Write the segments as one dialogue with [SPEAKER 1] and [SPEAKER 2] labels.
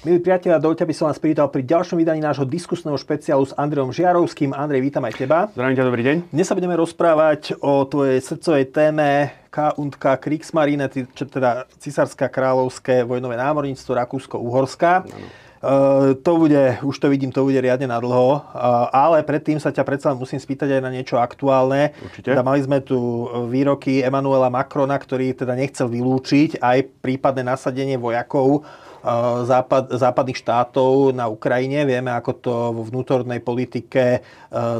[SPEAKER 1] Milí priatelia, dovolte, aby som vás privítal pri ďalšom vydaní nášho diskusného špeciálu s Andrejom Žiarovským. Andrej, vítam aj teba.
[SPEAKER 2] Zdravím ťa, dobrý deň.
[SPEAKER 1] Dnes sa budeme rozprávať o tvojej srdcovej téme K und K Kriegsmarine, teda Cisárska kráľovské vojnové námorníctvo Rakúsko-Uhorska. Uh, to bude, už to vidím, to bude riadne na dlho, uh, ale predtým sa ťa predsa musím spýtať aj na niečo aktuálne.
[SPEAKER 2] Určite.
[SPEAKER 1] Teda mali sme tu výroky Emanuela Macrona, ktorý teda nechcel vylúčiť aj prípadné nasadenie vojakov západ, západných štátov na Ukrajine. Vieme, ako to vo vnútornej politike e,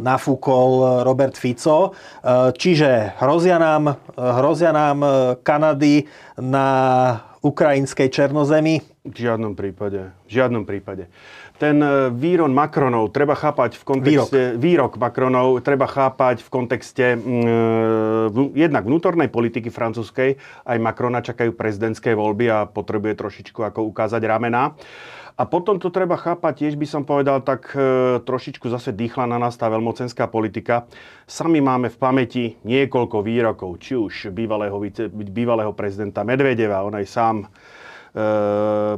[SPEAKER 1] nafúkol Robert Fico. E, čiže hrozia nám, hrozia nám Kanady na ukrajinskej černozemi?
[SPEAKER 2] V žiadnom prípade. V žiadnom prípade ten e, výron Macronov treba chápať v kontexte... Výrok. výrok Macronov treba chápať v kontexte mm, e, jednak vnútornej politiky francúzskej. Aj Macrona čakajú prezidentské voľby a potrebuje trošičku ako ukázať ramena. A potom to treba chápať, tiež by som povedal, tak e, trošičku zase dýchla na nás tá veľmocenská politika. Sami máme v pamäti niekoľko výrokov, či už bývalého, bývalého prezidenta Medvedeva, on aj sám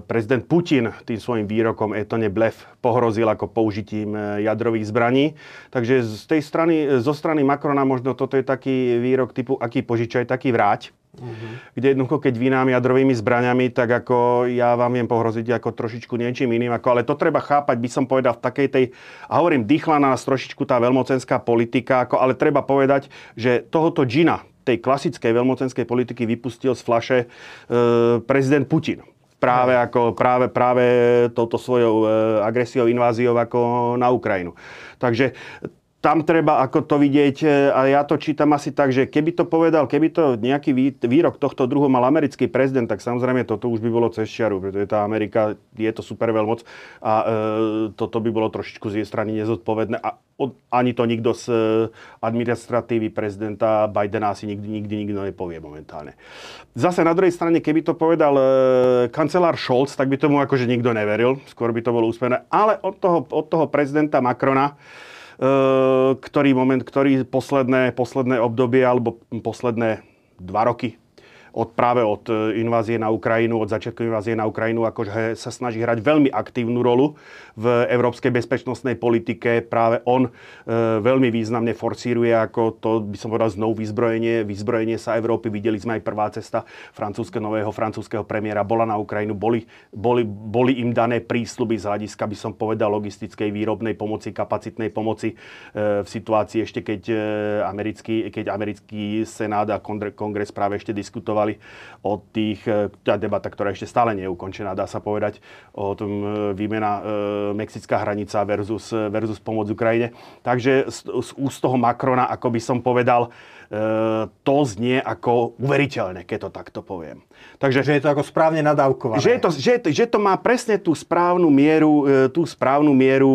[SPEAKER 2] prezident Putin tým svojim výrokom Etone Blef pohrozil ako použitím eh, jadrových zbraní. Takže z tej strany, zo strany Macrona možno toto je taký výrok typu aký požičaj, taký vráť. Uh-huh. Kde jednoducho, keď vy nám jadrovými zbraniami, tak ako ja vám viem pohroziť ako trošičku niečím iným. Ako, ale to treba chápať, by som povedal, v takej tej, a hovorím, dýchla na nás trošičku tá veľmocenská politika, ako, ale treba povedať, že tohoto džina, tej klasickej veľmocenskej politiky vypustil z flaše e, prezident Putin. Práve, ako, práve, práve touto svojou e, agresiou, inváziou ako na Ukrajinu. Takže tam treba ako to vidieť, e, a ja to čítam asi tak, že keby to povedal, keby to nejaký výrok tohto druhu mal americký prezident, tak samozrejme toto už by bolo cez čiaru, pretože tá Amerika je to super veľmoc a e, toto by bolo trošičku z jej strany nezodpovedné a od, ani to nikto z e, administratívy prezidenta Bidena asi nikdy, nikdy nikto nepovie momentálne. Zase na druhej strane, keby to povedal e, kancelár Scholz, tak by tomu akože nikto neveril, skôr by to bolo úsmevné, ale od toho, od toho prezidenta Macrona, ktorý moment, ktorý posledné, posledné obdobie alebo posledné dva roky od, práve od e, invázie na Ukrajinu, od začiatku invázie na Ukrajinu, akože sa snaží hrať veľmi aktívnu rolu v európskej bezpečnostnej politike. Práve on e, veľmi významne forsíruje, ako to by som povedal znovu vyzbrojenie, vyzbrojenie sa Európy. Videli sme aj prvá cesta francúzského, nového francúzského premiéra bola na Ukrajinu. Boli, boli, boli im dané prísľuby z hľadiska, by som povedal, logistickej, výrobnej pomoci, kapacitnej pomoci e, v situácii ešte, keď e, americký, keď americký senát a kongres práve ešte diskutovali diskutovali o tých, e, tá debata, ktorá ešte stále nie je ukončená, dá sa povedať, o tom e, výmena e, mexická hranica versus, versus pomoc Ukrajine. Takže z, z úst toho Macrona, ako by som povedal, to znie ako uveriteľné, keď to takto poviem.
[SPEAKER 1] Takže, že je to ako správne nadávkované.
[SPEAKER 2] Že, je to, že, že to má presne tú správnu mieru, tú správnu mieru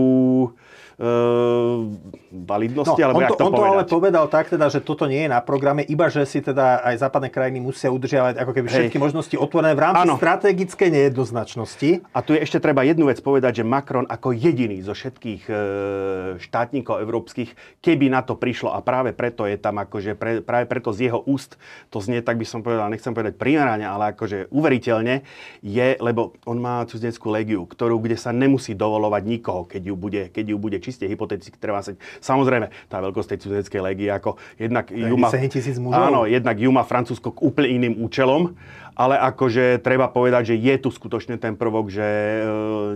[SPEAKER 2] validnosti,
[SPEAKER 1] no,
[SPEAKER 2] alebo
[SPEAKER 1] on to,
[SPEAKER 2] to
[SPEAKER 1] on to ale povedal tak, teda, že toto nie je na programe, iba že si teda aj západné krajiny musia udržiavať ako keby všetky Hej. možnosti otvorené v rámci ano. strategickej nejednoznačnosti.
[SPEAKER 2] A tu je ešte treba jednu vec povedať, že Macron ako jediný zo všetkých e, štátnikov európskych, keby na to prišlo a práve preto je tam akože, pre, práve preto z jeho úst, to znie, tak by som povedal, nechcem povedať primerane, ale akože uveriteľne je, lebo on má cudzineckú legiu, ktorú, kde sa nemusí dovolovať nikoho, keď ju bude, keď ju bude čiste hypoteticky treba sa... Samozrejme, tá veľkosť tej cudzineckej legie, ako jednak
[SPEAKER 1] ju má...
[SPEAKER 2] Áno, jednak ju má Francúzsko k úplne iným účelom ale akože treba povedať, že je tu skutočne ten prvok, že e,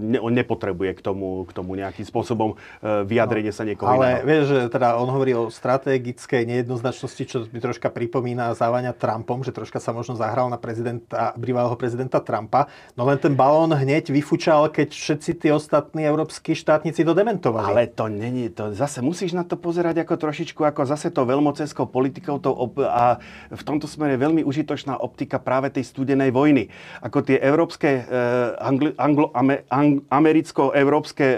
[SPEAKER 2] ne, on nepotrebuje k tomu, k tomu nejakým spôsobom e, vyjadrenie no, sa niekoho
[SPEAKER 1] Ale
[SPEAKER 2] iného.
[SPEAKER 1] vieš, že teda on hovorí o strategickej nejednoznačnosti, čo mi troška pripomína závania Trumpom, že troška sa možno zahral na prezidenta, bývalého prezidenta Trumpa, no len ten balón hneď vyfučal, keď všetci tí ostatní európsky štátnici to dementovali.
[SPEAKER 2] Ale to není, to zase musíš na to pozerať ako trošičku, ako zase to veľmocenskou politikou to op- a v tomto smere veľmi užitočná optika práve tej studenej vojny. Ako tie európske, eh, anglo, anglo, ame, ang, americko-európske eh,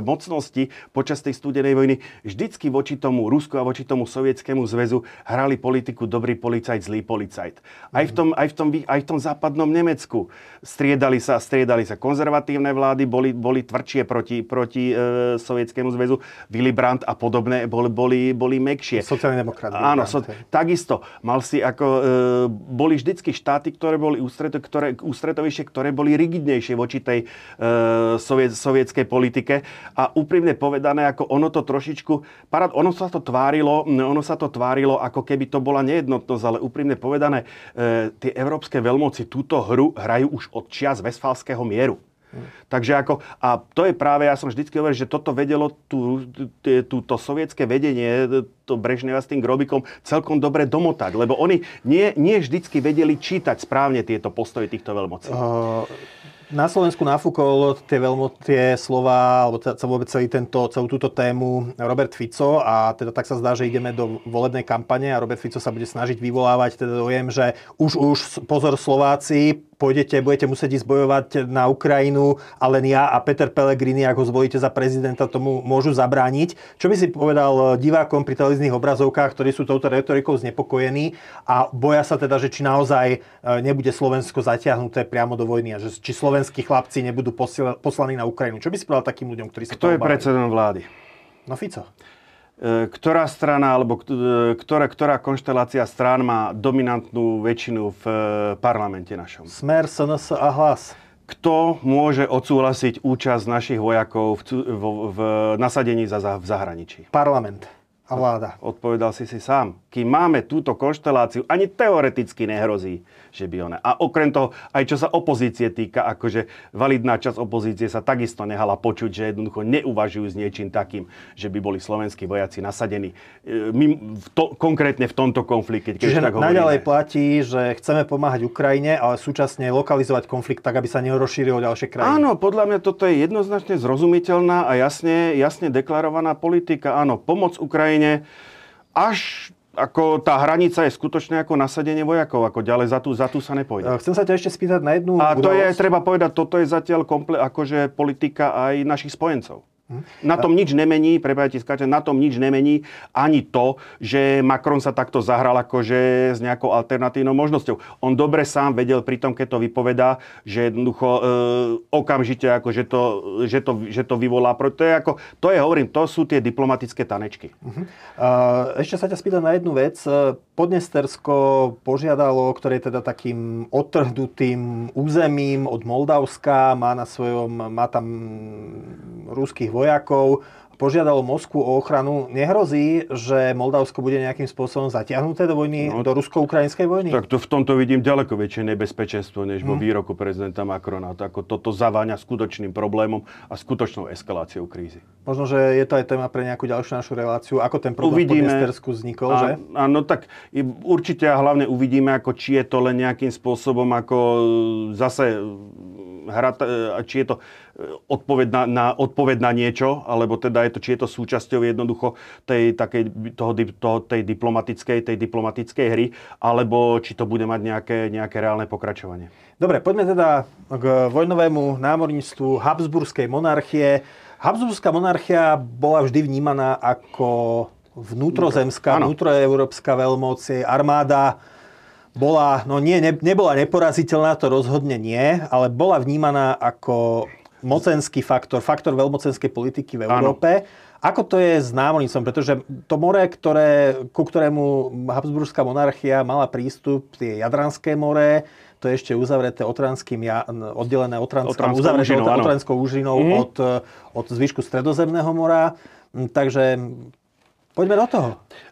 [SPEAKER 2] mocnosti počas tej studenej vojny vždycky voči tomu Rusku a voči tomu sovietskému zväzu hrali politiku dobrý policajt, zlý policajt. Aj v tom, aj v tom, aj v tom západnom Nemecku striedali sa, striedali sa konzervatívne vlády, boli, boli tvrdšie proti, proti e, Sovietskému zväzu. Willy Brandt a podobné boli, boli, boli mekšie.
[SPEAKER 1] Sociálny demokrat.
[SPEAKER 2] Áno, so, takisto. Mal si ako, e, boli vždycky štáty, ktoré boli ústreto, ktoré, ústretovejšie, ktoré boli rigidnejšie voči tej e, soviet, sovietskej politike. A úprimne povedané, ako ono to trošičku, parad, ono sa to tvárilo, ono sa to tvárilo, ako keby to bola nejednotnosť, ale úprimne povedané, e, tie európske veľmoci túto hru hrajú už od čias Vesfalského mieru. Takže ako, a to je práve, ja som vždycky hovoril, že toto vedelo tú, sovietské vedenie, to Brežneva s tým Grobikom celkom dobre domotať, lebo oni nie, nie vždycky vedeli čítať správne tieto postoje týchto veľmocí. Uh
[SPEAKER 1] na Slovensku nafúkol tie, veľmi, tie slova, alebo sa vôbec celý tento, celú túto tému Robert Fico a teda tak sa zdá, že ideme do volebnej kampane a Robert Fico sa bude snažiť vyvolávať teda dojem, že už už pozor Slováci, pôjdete, budete musieť ísť bojovať na Ukrajinu a len ja a Peter Pellegrini, ako ho zvolíte za prezidenta, tomu môžu zabrániť. Čo by si povedal divákom pri televíznych obrazovkách, ktorí sú touto retorikou znepokojení a boja sa teda, že či naozaj e, nebude Slovensko zatiahnuté priamo do vojny a že či slovenskí chlapci nebudú poslaní na Ukrajinu. Čo by si povedal takým ľuďom, ktorí sa
[SPEAKER 2] Kto je predsedom vlády?
[SPEAKER 1] No Fico.
[SPEAKER 2] E, ktorá strana alebo e, ktorá, ktorá konštelácia strán má dominantnú väčšinu v e, parlamente našom?
[SPEAKER 1] Smer, SNS a hlas.
[SPEAKER 2] Kto môže odsúhlasiť účasť našich vojakov v, v, v nasadení za, v zahraničí?
[SPEAKER 1] Parlament a vláda.
[SPEAKER 2] Odpovedal si si sám. Kým máme túto konšteláciu, ani teoreticky nehrozí, že by ona. A okrem toho, aj čo sa opozície týka, akože validná časť opozície sa takisto nehala počuť, že jednoducho neuvažujú s niečím takým, že by boli slovenskí vojaci nasadení. E, my v to, konkrétne v tomto konflikte.
[SPEAKER 1] Čiže tak naďalej platí, že chceme pomáhať Ukrajine, ale súčasne lokalizovať konflikt tak, aby sa nerozšíril ďalšie krajiny.
[SPEAKER 2] Áno, podľa mňa toto je jednoznačne zrozumiteľná a jasne, jasne deklarovaná politika. Áno, pomoc Ukrajine až ako tá hranica je skutočne ako nasadenie vojakov, ako ďalej za tú, za tú sa nepôjde.
[SPEAKER 1] Chcem sa ťa ešte spýtať na jednu
[SPEAKER 2] A to je, treba povedať, toto je zatiaľ komple, akože politika aj našich spojencov. Na tom nič nemení, prepájte, skáčem, na tom nič nemení ani to, že Macron sa takto zahral akože s nejakou alternatívnou možnosťou. On dobre sám vedel pri tom, keď to vypovedá, že jednoducho e, okamžite ako, že, to, že, to, že to vyvolá. To je, ako, to je, hovorím, to sú tie diplomatické tanečky. Uh-huh.
[SPEAKER 1] Uh, ešte sa ťa spýtam na jednu vec. Podnestersko požiadalo, ktoré je teda takým odtrhnutým územím od Moldavska, má na svojom, má tam ruských vojakov, požiadalo Moskvu o ochranu. Nehrozí, že Moldavsko bude nejakým spôsobom zatiahnuté do vojny, no, do rusko-ukrajinskej vojny?
[SPEAKER 2] Tak to v tomto vidím ďaleko väčšie nebezpečenstvo, než vo hm. výroku prezidenta Macrona. To, ako toto zaváňa skutočným problémom a skutočnou eskaláciou krízy.
[SPEAKER 1] Možno, že je to aj téma pre nejakú ďalšiu našu reláciu. Ako ten problém uvidíme, v Podnestersku vznikol, a, že?
[SPEAKER 2] Áno, tak určite a hlavne uvidíme, ako či je to len nejakým spôsobom ako zase hra, či je to e, odpoveď na, na, odpoveď na niečo, alebo teda je to, či je to súčasťou jednoducho tej, takej, toho, toho, tej, diplomatickej, tej diplomatickej hry, alebo či to bude mať nejaké, nejaké reálne pokračovanie.
[SPEAKER 1] Dobre, poďme teda k vojnovému námorníctvu Habsburskej monarchie. Habsburská monarchia bola vždy vnímaná ako vnútrozemská, vnútroeurópska veľmoc, armáda bola, no nie, ne, nebola neporaziteľná, to rozhodne nie, ale bola vnímaná ako mocenský faktor, faktor veľmocenskej politiky v Európe. Áno. Ako to je s námornicom? Pretože to more, ktoré, ku ktorému Habsburská monarchia mala prístup, je Jadranské more, to je ešte uzavreté Otranským, oddelené Otranskou, uzavreté úžinou, Otranskou úžinou mm-hmm. od, od zvyšku Stredozemného mora. Takže poďme do toho.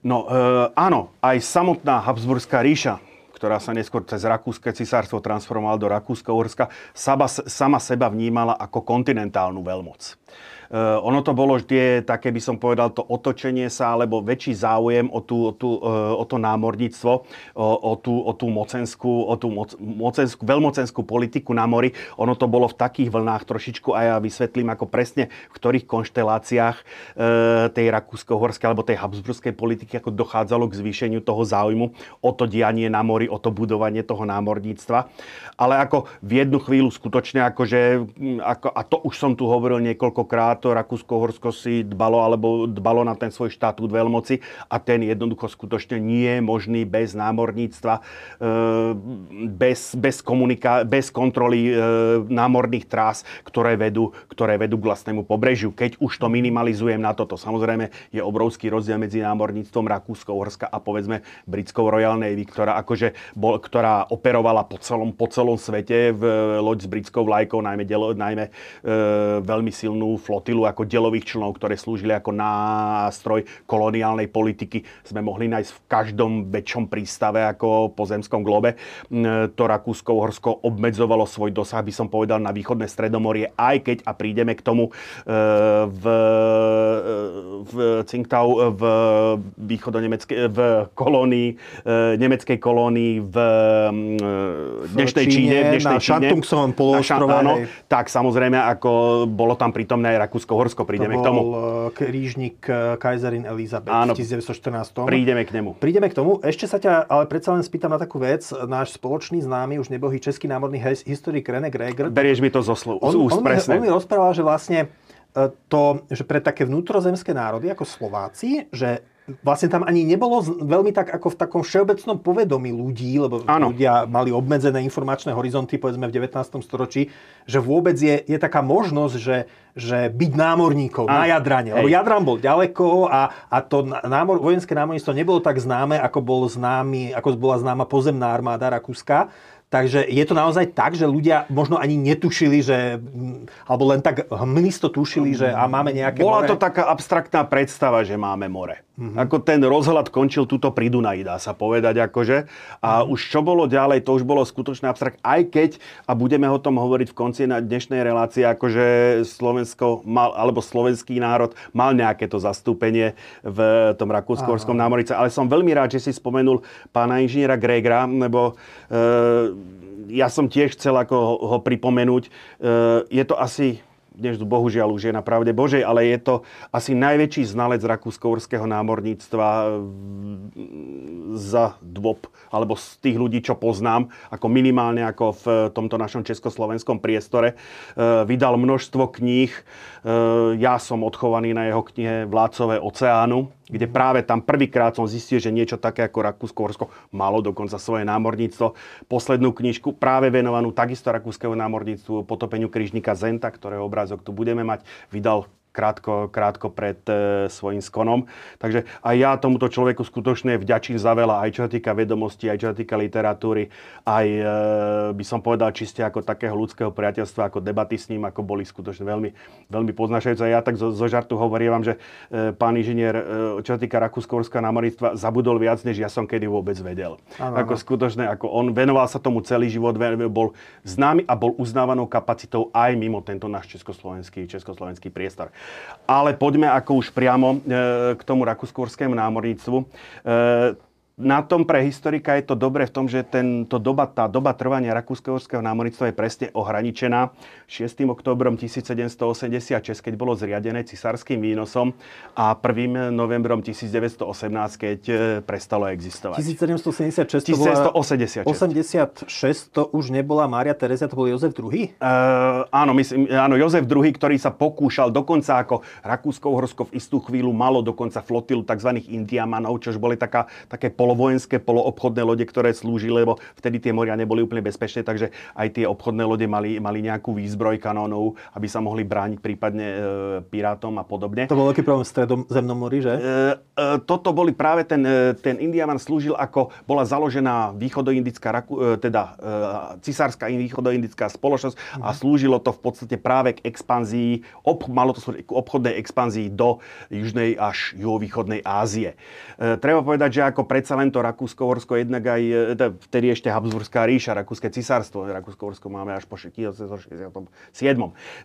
[SPEAKER 2] No e, áno, aj samotná Habsburská ríša ktorá sa neskôr cez Rakúske cisárstvo transformovala do Rakúsko-Uhorska, sama, sama seba vnímala ako kontinentálnu veľmoc. Ono to bolo tie, také by som povedal, to otočenie sa, alebo väčší záujem o, tú, o, tú, o to námorníctvo, o, o, tú, o tú mocenskú, o tú moc, mocenskú, veľmocenskú politiku na mori. Ono to bolo v takých vlnách trošičku a ja vysvetlím, ako presne v ktorých konšteláciách e, tej rakúsko-horskej alebo tej habsburskej politiky ako dochádzalo k zvýšeniu toho záujmu o to dianie na mori, o to budovanie toho námorníctva. Ale ako v jednu chvíľu skutočne, akože, ako, a to už som tu hovoril niekoľkokrát, to Rakúsko-Horsko si dbalo alebo dbalo na ten svoj štatút veľmoci a ten jednoducho skutočne nie je možný bez námorníctva, e, bez, bez, komunika- bez kontroly e, námorných trás, ktoré vedú, ktoré vedú k vlastnému pobrežiu. Keď už to minimalizujem na toto, samozrejme je obrovský rozdiel medzi námorníctvom Rakúsko-Horska a povedzme britskou Royal Navy, ktorá, akože bol, ktorá operovala po celom, po celom svete v loď s britskou vlajkou, najmä, delo, najmä e, veľmi silnú flotilu ako delových člnov, ktoré slúžili ako nástroj koloniálnej politiky. Sme mohli nájsť v každom väčšom prístave ako po zemskom globe. E, to Rakúsko-Horsko obmedzovalo svoj dosah, by som povedal, na východné stredomorie, aj keď, a prídeme k tomu, e, v, e, v Tsingtau, v východo-nemeckej, v kolónii, e, nemeckej kolónii v
[SPEAKER 1] e, dnešnej Číne, v dnešnej na Číne, poloostrove. Áno,
[SPEAKER 2] tak samozrejme, ako bolo tam prítomné aj Rakúsko-Horsko, prídeme
[SPEAKER 1] to
[SPEAKER 2] k tomu.
[SPEAKER 1] krížnik Kaiserin Elizabeth áno, v 1914.
[SPEAKER 2] Prídeme k nemu.
[SPEAKER 1] Prídeme k tomu. Ešte sa ťa ale predsa len spýtam na takú vec. Náš spoločný známy, už nebohý český námorný historik René Greger.
[SPEAKER 2] Berieš mi to zo slov,
[SPEAKER 1] on,
[SPEAKER 2] úst
[SPEAKER 1] on, presne. On mi rozprával, že vlastne e, to, že pre také vnútrozemské národy ako Slováci, že vlastne tam ani nebolo veľmi tak ako v takom všeobecnom povedomí ľudí, lebo ano. ľudia mali obmedzené informačné horizonty, povedzme v 19. storočí, že vôbec je, je taká možnosť, že, že byť námorníkov ano. na Jadrane. Lebo Jadran bol ďaleko a, a to námor, vojenské námorníctvo nebolo tak známe, ako, bol známy, ako bola známa pozemná armáda Rakúska. Takže je to naozaj tak, že ľudia možno ani netušili, že, alebo len tak hmlisto tušili, že a máme nejaké
[SPEAKER 2] Bola more. to taká abstraktná predstava, že máme more. Mm-hmm. Ako ten rozhľad končil túto pri Dunaji, dá sa povedať. Akože. A mm-hmm. už čo bolo ďalej, to už bolo skutočné abstrakt. Aj keď, a budeme o tom hovoriť v konci na dnešnej relácii, akože Slovensko mal, alebo slovenský národ mal nejaké to zastúpenie v tom rakúsko-horskom námorice. Ale som veľmi rád, že si spomenul pána inžiniera Gregra, lebo e, ja som tiež chcel ako ho, ho pripomenúť. E, je to asi dnes bohužiaľ už je na pravde Božej, ale je to asi najväčší znalec rakúsko-urského námorníctva za dvob, alebo z tých ľudí, čo poznám, ako minimálne ako v tomto našom československom priestore. E, vydal množstvo kníh. E, ja som odchovaný na jeho knihe Vládcové oceánu, kde práve tam prvýkrát som zistil, že niečo také ako Rakúsko-Horsko malo dokonca svoje námorníctvo. Poslednú knižku práve venovanú takisto rakúskeho námorníctvu potopeniu križníka Zenta, ktorého obrázok tu budeme mať, vydal krátko, krátko pred e, svojím skonom. Takže aj ja tomuto človeku skutočne vďačím za veľa, aj čo sa týka vedomostí, aj čo sa týka literatúry, aj e, by som povedal čiste ako takého ľudského priateľstva, ako debaty s ním, ako boli skutočne veľmi, veľmi poznašajúce. Ja tak zo, zo žartu hovorím vám, že e, pán inžinier, e, čo sa týka Rakúsko-Horska námorníctva, zabudol viac, než ja som kedy vôbec vedel. Ano, ako ano. skutočne, ako on venoval sa tomu celý život, bol známy a bol uznávanou kapacitou aj mimo tento náš československý, československý priestor. Ale poďme ako už priamo e, k tomu rakúskorskému námorníctvu. E, na tom pre historika je to dobré v tom, že tento doba, tá doba trvania rakúsko-horského námorníctva je presne ohraničená 6. oktobrom 1786, keď bolo zriadené cisárským výnosom a 1. novembrom 1918, keď e, prestalo existovať.
[SPEAKER 1] 1776
[SPEAKER 2] 1786.
[SPEAKER 1] 86 to už nebola Mária Terezia, to bol Jozef II?
[SPEAKER 2] Uh, áno, myslím, áno, Jozef II, ktorý sa pokúšal dokonca ako Rakúsko-Uhorsko v istú chvíľu malo dokonca flotilu tzv. indiamanov, čož boli taká, také polo polovojenské, poloobchodné lode, ktoré slúžili, lebo vtedy tie moria neboli úplne bezpečné, takže aj tie obchodné lode mali, mali nejakú výzbroj kanónov, aby sa mohli brániť prípadne e, pirátom a podobne.
[SPEAKER 1] To bol veľký problém v stredozemnom mori, že? E,
[SPEAKER 2] e, toto boli práve ten, e, ten Indiaman slúžil ako bola založená východoindická, e, teda e, cisárska východoindická spoločnosť mm. a mhm. slúžilo to v podstate práve k expanzii, ob, malo to slúžiť k obchodnej expanzii do južnej až juhovýchodnej Ázie. E, treba povedať, že ako predsa len to Rakúsko-Horsko, jednak aj e, vtedy ešte Habsburská ríša, Rakúske cisárstvo. Rakúsko-Horsko máme až po 1967.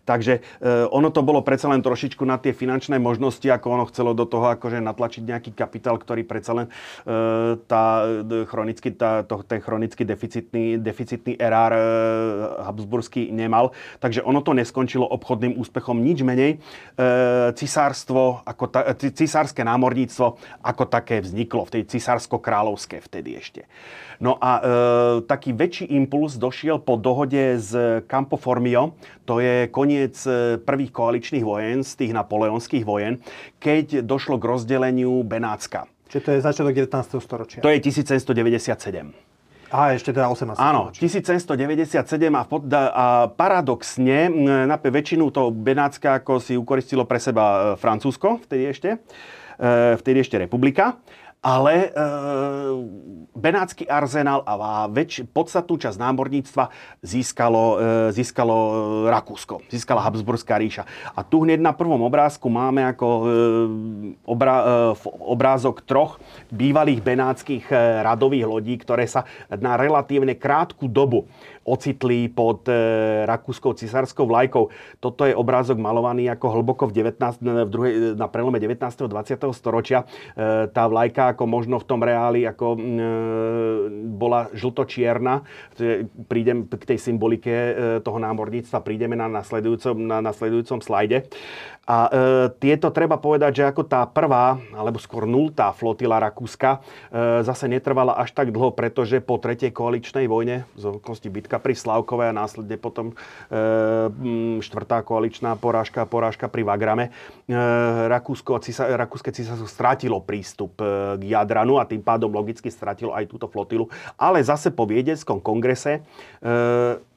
[SPEAKER 2] Takže e, ono to bolo predsa len trošičku na tie finančné možnosti, ako ono chcelo do toho akože natlačiť nejaký kapitál, ktorý predsa len e, tá, chronicky, tá, to, ten chronicky deficitný, deficitný erár Habsburský nemal. Takže ono to neskončilo obchodným úspechom, nič menej. Cisárstvo, ako ta, cisárske námorníctvo ako také vzniklo, v tej cisársko-kráľovské vtedy ešte. No a e, taký väčší impuls došiel po dohode z Campo Formio, to je koniec e, prvých koaličných vojen, z tých napoleonských vojen, keď došlo k rozdeleniu Benátska.
[SPEAKER 1] Čiže to je začiatok 19. storočia.
[SPEAKER 2] To je 1797.
[SPEAKER 1] A ešte teda 18.
[SPEAKER 2] Áno, 1797 a, pod, a paradoxne na väčšinu toho Benátska ako si ukoristilo pre seba e, Francúzsko, vtedy ešte, e, vtedy ešte republika ale e, Benátsky arzenál a väč, podstatnú časť námorníctva získalo, e, získalo Rakúsko, získala Habsburská ríša. A tu hneď na prvom obrázku máme ako e, obra, e, obrázok troch bývalých benátskych radových lodí, ktoré sa na relatívne krátku dobu ocitli pod e, rakúskou cisárskou vlajkou. Toto je obrázok malovaný ako hlboko v 19, v druhej, na prelome 19. a 20. storočia. E, tá vlajka ako možno v tom reáli ako e, bola žlto-čierna. Prídem k tej symbolike e, toho námorníctva, prídeme na nasledujúcom, na nasledujúcom slajde. A e, tieto treba povedať, že ako tá prvá, alebo skôr nultá flotila Rakúska e, zase netrvala až tak dlho, pretože po tretej koaličnej vojne, z okolností bitka pri Slavkové a následne potom e, štvrtá koaličná porážka, porážka pri Vagrame, e, Rakúsko, cisa, Rakúske císarstvo strátilo prístup e, k Jadranu a tým pádom logicky stratilo aj túto flotilu. Ale zase po Viedeckom kongrese e,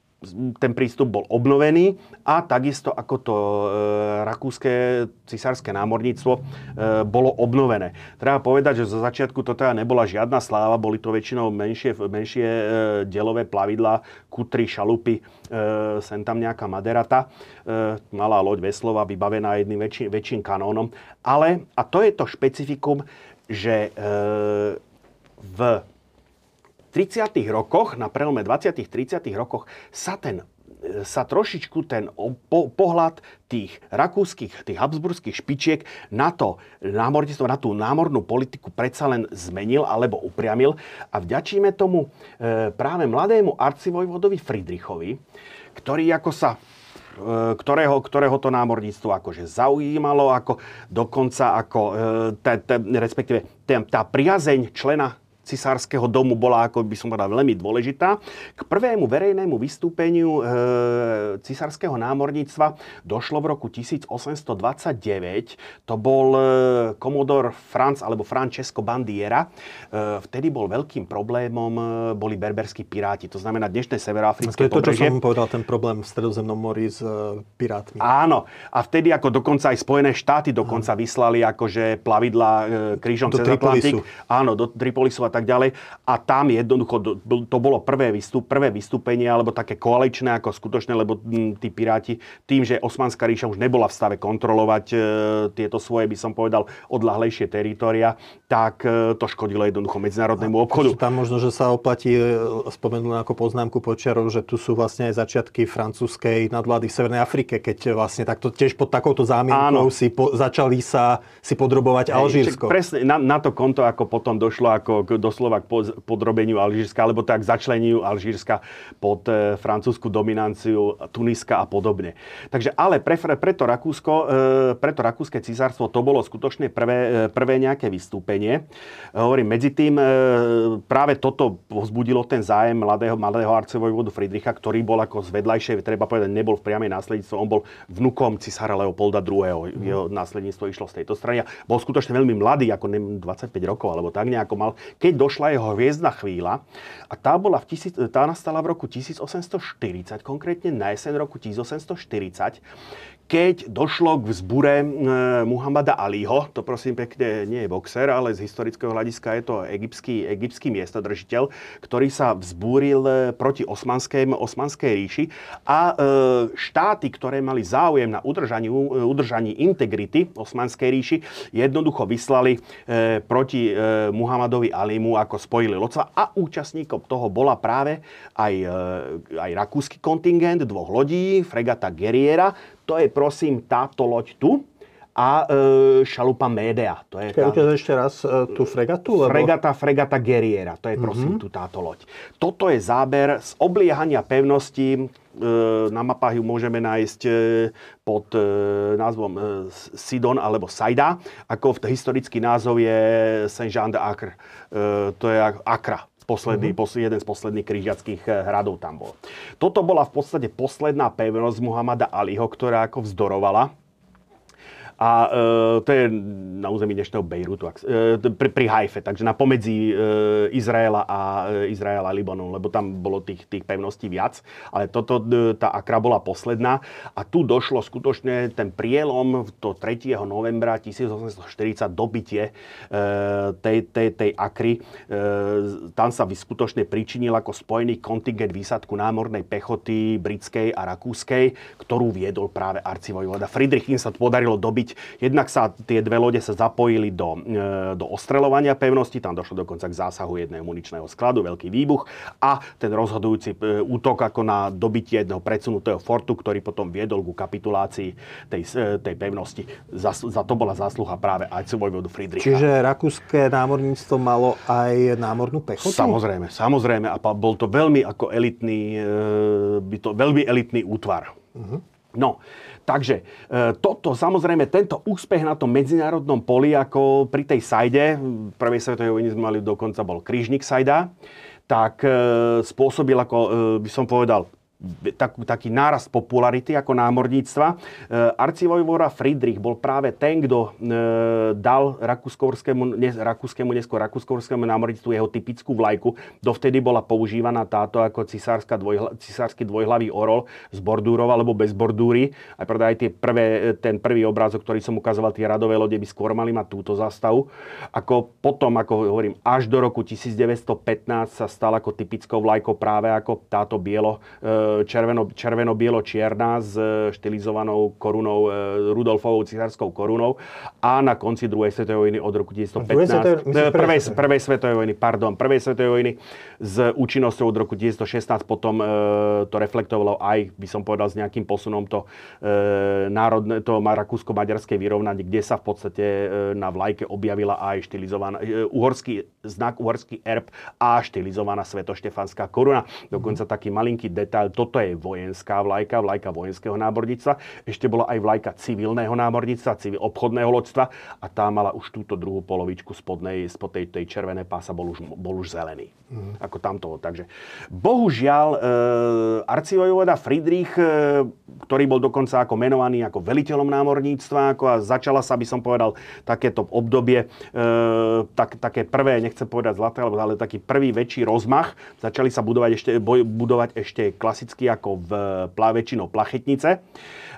[SPEAKER 2] ten prístup bol obnovený a takisto ako to e, rakúske cisárske námorníctvo e, bolo obnovené. Treba povedať, že zo začiatku toto nebola žiadna sláva, boli to väčšinou menšie, menšie e, delové plavidlá, kutry, šalupy, e, sem tam nejaká maderata, e, malá loď Veslova vybavená jedným väčší, väčším kanónom. Ale, a to je to špecifikum, že e, v 30. rokoch, na prelome 20. 30. rokoch sa ten e, sa trošičku ten po, pohľad tých rakúskych, tých habsburských špičiek na to námorníctvo, na tú námornú politiku predsa len zmenil alebo upriamil a vďačíme tomu e, práve mladému arcivojvodovi Friedrichovi, ktorý ako sa e, ktorého, ktorého to námorníctvo akože zaujímalo, ako dokonca ako, e, te, te, respektíve te, tá priazeň člena cisárskeho domu bola, ako by som povedal, veľmi dôležitá. K prvému verejnému vystúpeniu e, cisárskeho námorníctva došlo v roku 1829. To bol e, komodor Franz alebo Francesco Bandiera. E, vtedy bol veľkým problémom, e, boli berberskí piráti. To znamená dnešné severoafrické
[SPEAKER 1] To je to, čo som povedal, ten problém v Stredozemnom mori s e, pirátmi.
[SPEAKER 2] Áno. A vtedy ako dokonca aj Spojené štáty dokonca Áno. vyslali akože plavidla e, krížom do cez Atlantik. Áno, do Tripolisu a tak ďalej. A tam jednoducho to bolo prvé, vystup, prvé vystúpenie, alebo také koaličné ako skutočné, lebo tí piráti tým, že Osmanská ríša už nebola v stave kontrolovať e, tieto svoje, by som povedal, odlahlejšie teritoria, tak e, to škodilo jednoducho medzinárodnému obchodu.
[SPEAKER 1] Tam možno, že sa oplatí e, spomenúť ako poznámku počiarov, že tu sú vlastne aj začiatky francúzskej nadvlády v Severnej Afrike, keď vlastne takto tiež pod takouto zámienkou si po, začali sa si podrobovať Alžírsko.
[SPEAKER 2] Presne, na, na to konto, ako potom došlo ako k doslova k podrobeniu Alžírska, alebo tak začleniu Alžírska pod e, francúzsku dominanciu Tuniska a podobne. Takže ale pre, preto, Rakúsko, e, preto Rakúske císarstvo to bolo skutočne prvé, e, prvé nejaké vystúpenie. Hovorím, medzi tým práve toto vzbudilo ten zájem mladého, mladého arcevojvodu Friedricha, ktorý bol ako z treba povedať, nebol v priamej následníctve, on bol vnukom cisára Leopolda II. Mm. Jeho následníctvo išlo z tejto strany. Bol skutočne veľmi mladý, ako 25 rokov alebo tak nejako mal. Keď došla jeho hviezdna chvíľa a tá, bola v tisíc, tá nastala v roku 1840, konkrétne na jeseň roku 1840, keď došlo k vzbure e, Muhammada Aliho, to prosím pekne nie je boxer, ale z historického hľadiska je to egyptský, egyptský miestodržiteľ, ktorý sa vzbúril e, proti osmanskej, osmanskej ríši a e, štáty, ktoré mali záujem na udržaní, udržaní integrity osmanskej ríši, jednoducho vyslali proti Muhammadovi Alimu ako spojili lodca a účastníkom toho bola práve aj, aj rakúsky kontingent dvoch lodí, fregata Guerriera, to je prosím táto loď tu a e, šalupa Médea. To je
[SPEAKER 1] tá... ešte raz e, tú fregatu?
[SPEAKER 2] Lebo... Fregata, fregata Guerriera. To je prosím mm-hmm. tu táto loď. Toto je záber z obliehania pevnosti. E, na mapách ju môžeme nájsť e, pod e, názvom e, Sidon alebo Saida. Ako v historický názov je Saint-Jean de Acre. E, to je Akra posledný, mm-hmm. posledný, jeden z posledných križiackých eh, hradov tam bol. Toto bola v podstate posledná pevnosť Muhammada Aliho, ktorá ako vzdorovala a e, to je na území dnešného Bejrutu, e, pri, pri Haife, takže na pomedzi e, Izraela a e, Izraela a Libanon, lebo tam bolo tých, tých pevností viac. Ale toto, e, tá Akra bola posledná a tu došlo skutočne ten prielom to 3. novembra 1840 dobitie e, tej, tej, tej Akry. E, tam sa skutočne pričinil ako spojený kontingent výsadku námornej pechoty britskej a rakúskej, ktorú viedol práve arcivojvoda Friedrich. Im sa podarilo dobiť robiť. Jednak sa tie dve lode sa zapojili do, e, do ostreľovania pevnosti, tam došlo dokonca k zásahu jedného muničného skladu, veľký výbuch a ten rozhodujúci e, útok ako na dobitie jedného predsunutého fortu, ktorý potom viedol ku kapitulácii tej, e, tej pevnosti. Za, za to bola zásluha práve aj vojvodu Friedricha.
[SPEAKER 1] Čiže rakúske námorníctvo malo aj námornú pechotu?
[SPEAKER 2] Samozrejme, samozrejme. A bol to veľmi ako elitný, by to veľmi elitný útvar. Uh-huh. No, Takže e, toto, samozrejme, tento úspech na tom medzinárodnom poli, ako pri tej sajde, v prvej svetovej vojne sme mali dokonca, bol krížnik sajda, tak e, spôsobil, ako e, by som povedal, tak, taký nárast popularity ako námorníctva. E, arcivojvora Friedrich bol práve ten, kto e, dal rakúskovskému, ne, rakúskému, neskôr rakúskovskému námorníctvu jeho typickú vlajku. Dovtedy bola používaná táto ako cisárska dvojhla, cisársky dvojhlavý orol z bordúrov alebo bez bordúry. Aj preto aj tie prvé, ten prvý obrázok, ktorý som ukazoval, tie radové lode by skôr mali mať túto zastavu. Ako potom, ako hovorím, až do roku 1915 sa stal ako typickou vlajkou práve ako táto bielo e, červeno, červeno-bielo-čierna s štilizovanou korunou, e, Rudolfovou cisárskou korunou a na konci druhej svetovej vojny od roku 1915, e, prvej, prvej svetovej vojny, pardon, prvej svetovej vojny s účinnosťou od roku 1916 potom e, to reflektovalo aj, by som povedal, s nejakým posunom to e, národné, to rakúsko-maďarské vyrovnanie, kde sa v podstate e, na vlajke objavila aj štilizovaná e, uhorský znak, uhorský erb a štilizovaná svetoštefanská koruna. Dokonca taký malinký detail, toto je vojenská vlajka, vlajka vojenského námorníctva. Ešte bola aj vlajka civilného námorníctva, civil, obchodného loďstva a tá mala už túto druhú polovičku spodnej, spod tej, tej červenej pása bol už, bol už zelený. Mm. Ako tamto. Takže bohužiaľ e, arcivojvoda Friedrich, e, ktorý bol dokonca ako menovaný ako veliteľom námorníctva, ako a začala sa, by som povedal, takéto obdobie, e, tak, také prvé, nechcem povedať zlaté, ale taký prvý väčší rozmach. Začali sa budovať ešte, boj, budovať ešte klasické klasicky ako v väčšinou plachetnice,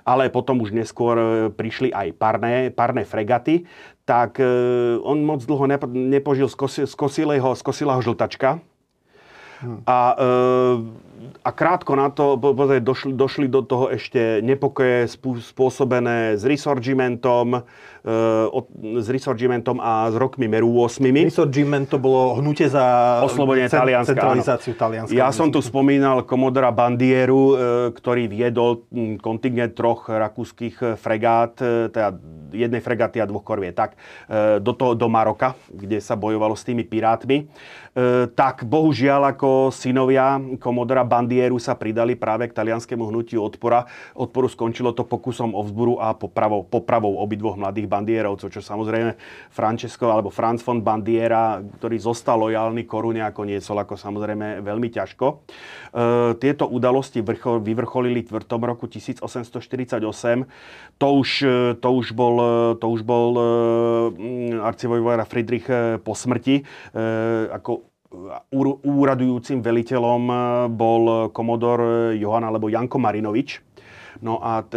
[SPEAKER 2] ale potom už neskôr e, prišli aj parné, parné fregaty, tak e, on moc dlho nepožil z, kosilého, z kosilého žltačka. Hmm. A e, a krátko na to došli, došli do toho ešte nepokoje spôsobené s Risorgimentom, e, s Risorgimentom a s rokmi Meru 8.
[SPEAKER 1] Risorgiment to bolo hnutie za
[SPEAKER 2] Oslobodenie Talianska,
[SPEAKER 1] centralizáciu Talianska.
[SPEAKER 2] Ja som tu spomínal komodora Bandieru, e, ktorý viedol kontingent troch rakúskych fregát, e, teda jednej fregaty a dvoch korviet, tak e, do, toho, do Maroka, kde sa bojovalo s tými pirátmi. E, tak bohužiaľ ako synovia komodora Bandieru sa pridali práve k talianskému hnutiu odpora. Odporu skončilo to pokusom o vzburu a popravou, popravou obidvoch mladých bandierovcov, čo samozrejme Francesco alebo Franz von Bandiera, ktorý zostal lojálny korune ako niesol ako samozrejme veľmi ťažko. E, tieto udalosti vrchol, vyvrcholili v tom roku 1848. To už, e, to už bol, to už bol arcivojvojara Friedrich po smrti. Ako úradujúcim veliteľom eh, bol komodor Johan alebo Janko Marinovič. No a t-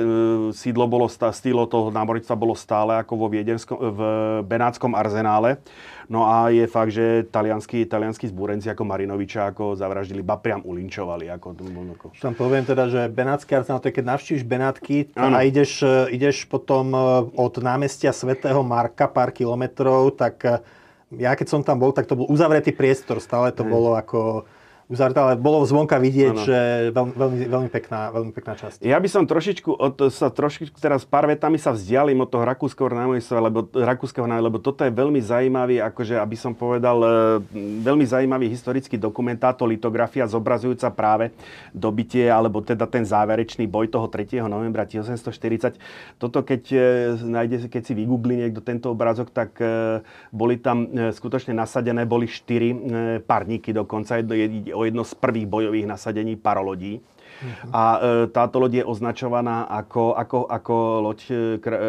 [SPEAKER 2] sídlo bolo, sídlo toho námornictva bolo stále ako vo Viedenskom, v Benátskom arzenále. No a je fakt, že talianskí, talianskí zbúrenci ako Marinoviča ako zavraždili, ba priam ulinčovali. Ako,
[SPEAKER 1] ako. Tam poviem teda, že Benátsky arzenál, to je keď navštíviš Benátky a ideš, e, ideš potom e, od námestia svätého Marka pár kilometrov, tak e, ja keď som tam bol, tak to bol uzavretý priestor, stále to bolo ako uzavretá, ale bolo zvonka vidieť, ano. že veľmi, veľmi, veľmi, pekná, veľmi pekná časť.
[SPEAKER 2] Ja by som trošičku, od, sa trošičku teraz pár vetami sa vzdialím od toho rakúskeho námojstva, lebo, rakúskeho námojstva, lebo toto je veľmi zaujímavý, akože aby som povedal, e, veľmi zaujímavý historický dokument, táto litografia zobrazujúca práve dobitie, alebo teda ten záverečný boj toho 3. novembra 1840. Toto keď, e, nájde, keď si vygooglí niekto tento obrázok, tak e, boli tam skutočne nasadené, boli štyri parníky dokonca, o jedno z prvých bojových nasadení parolodí. Uh-huh. A e, táto loď je označovaná ako, ako, ako loď, e, kr, e,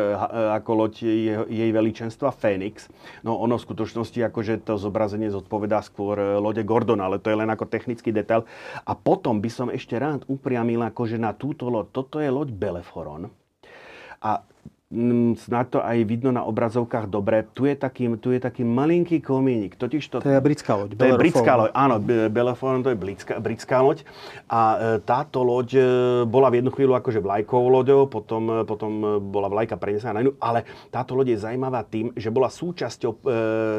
[SPEAKER 2] ako loď je, jej veličenstva Fénix. No ono v skutočnosti akože to zobrazenie zodpovedá skôr e, lode Gordon, ale to je len ako technický detail. A potom by som ešte rád upriamil akože na túto loď. Toto je loď Beleforon. A snad to aj vidno na obrazovkách dobre. Tu je taký, tu je taký malinký komínik.
[SPEAKER 1] Totiž to, to je britská loď.
[SPEAKER 2] To je britská loď, áno. Belleforon to je britská, britská loď. A e, táto loď e, bola v jednu chvíľu akože vlajkovou loďou, potom, e, potom bola vlajka prenesená na inú, ale táto loď je zaujímavá tým, že bola súčasťou e,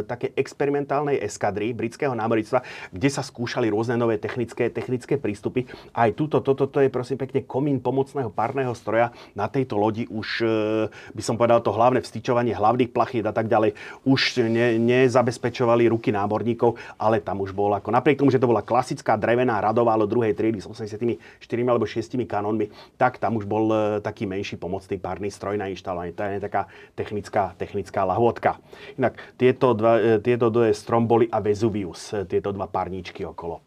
[SPEAKER 2] také experimentálnej eskadry britského námornictva, kde sa skúšali rôzne nové technické, technické prístupy. Aj túto, toto to je prosím pekne komín pomocného párneho stroja. Na tejto lodi už by som povedal, to hlavné vstyčovanie hlavných plachít a tak ďalej už ne, nezabezpečovali ruky námorníkov, ale tam už bol ako, napriek tomu, že to bola klasická drevená radová ale druhej triedy s 84 alebo 6 kanónmi, tak tam už bol e, taký menší pomocný párny stroj na inštalovanie. To je taká technická, technická lahôdka. Inak tieto, dva, e, tieto dve Stromboli a Vesuvius, e, tieto dva párničky okolo.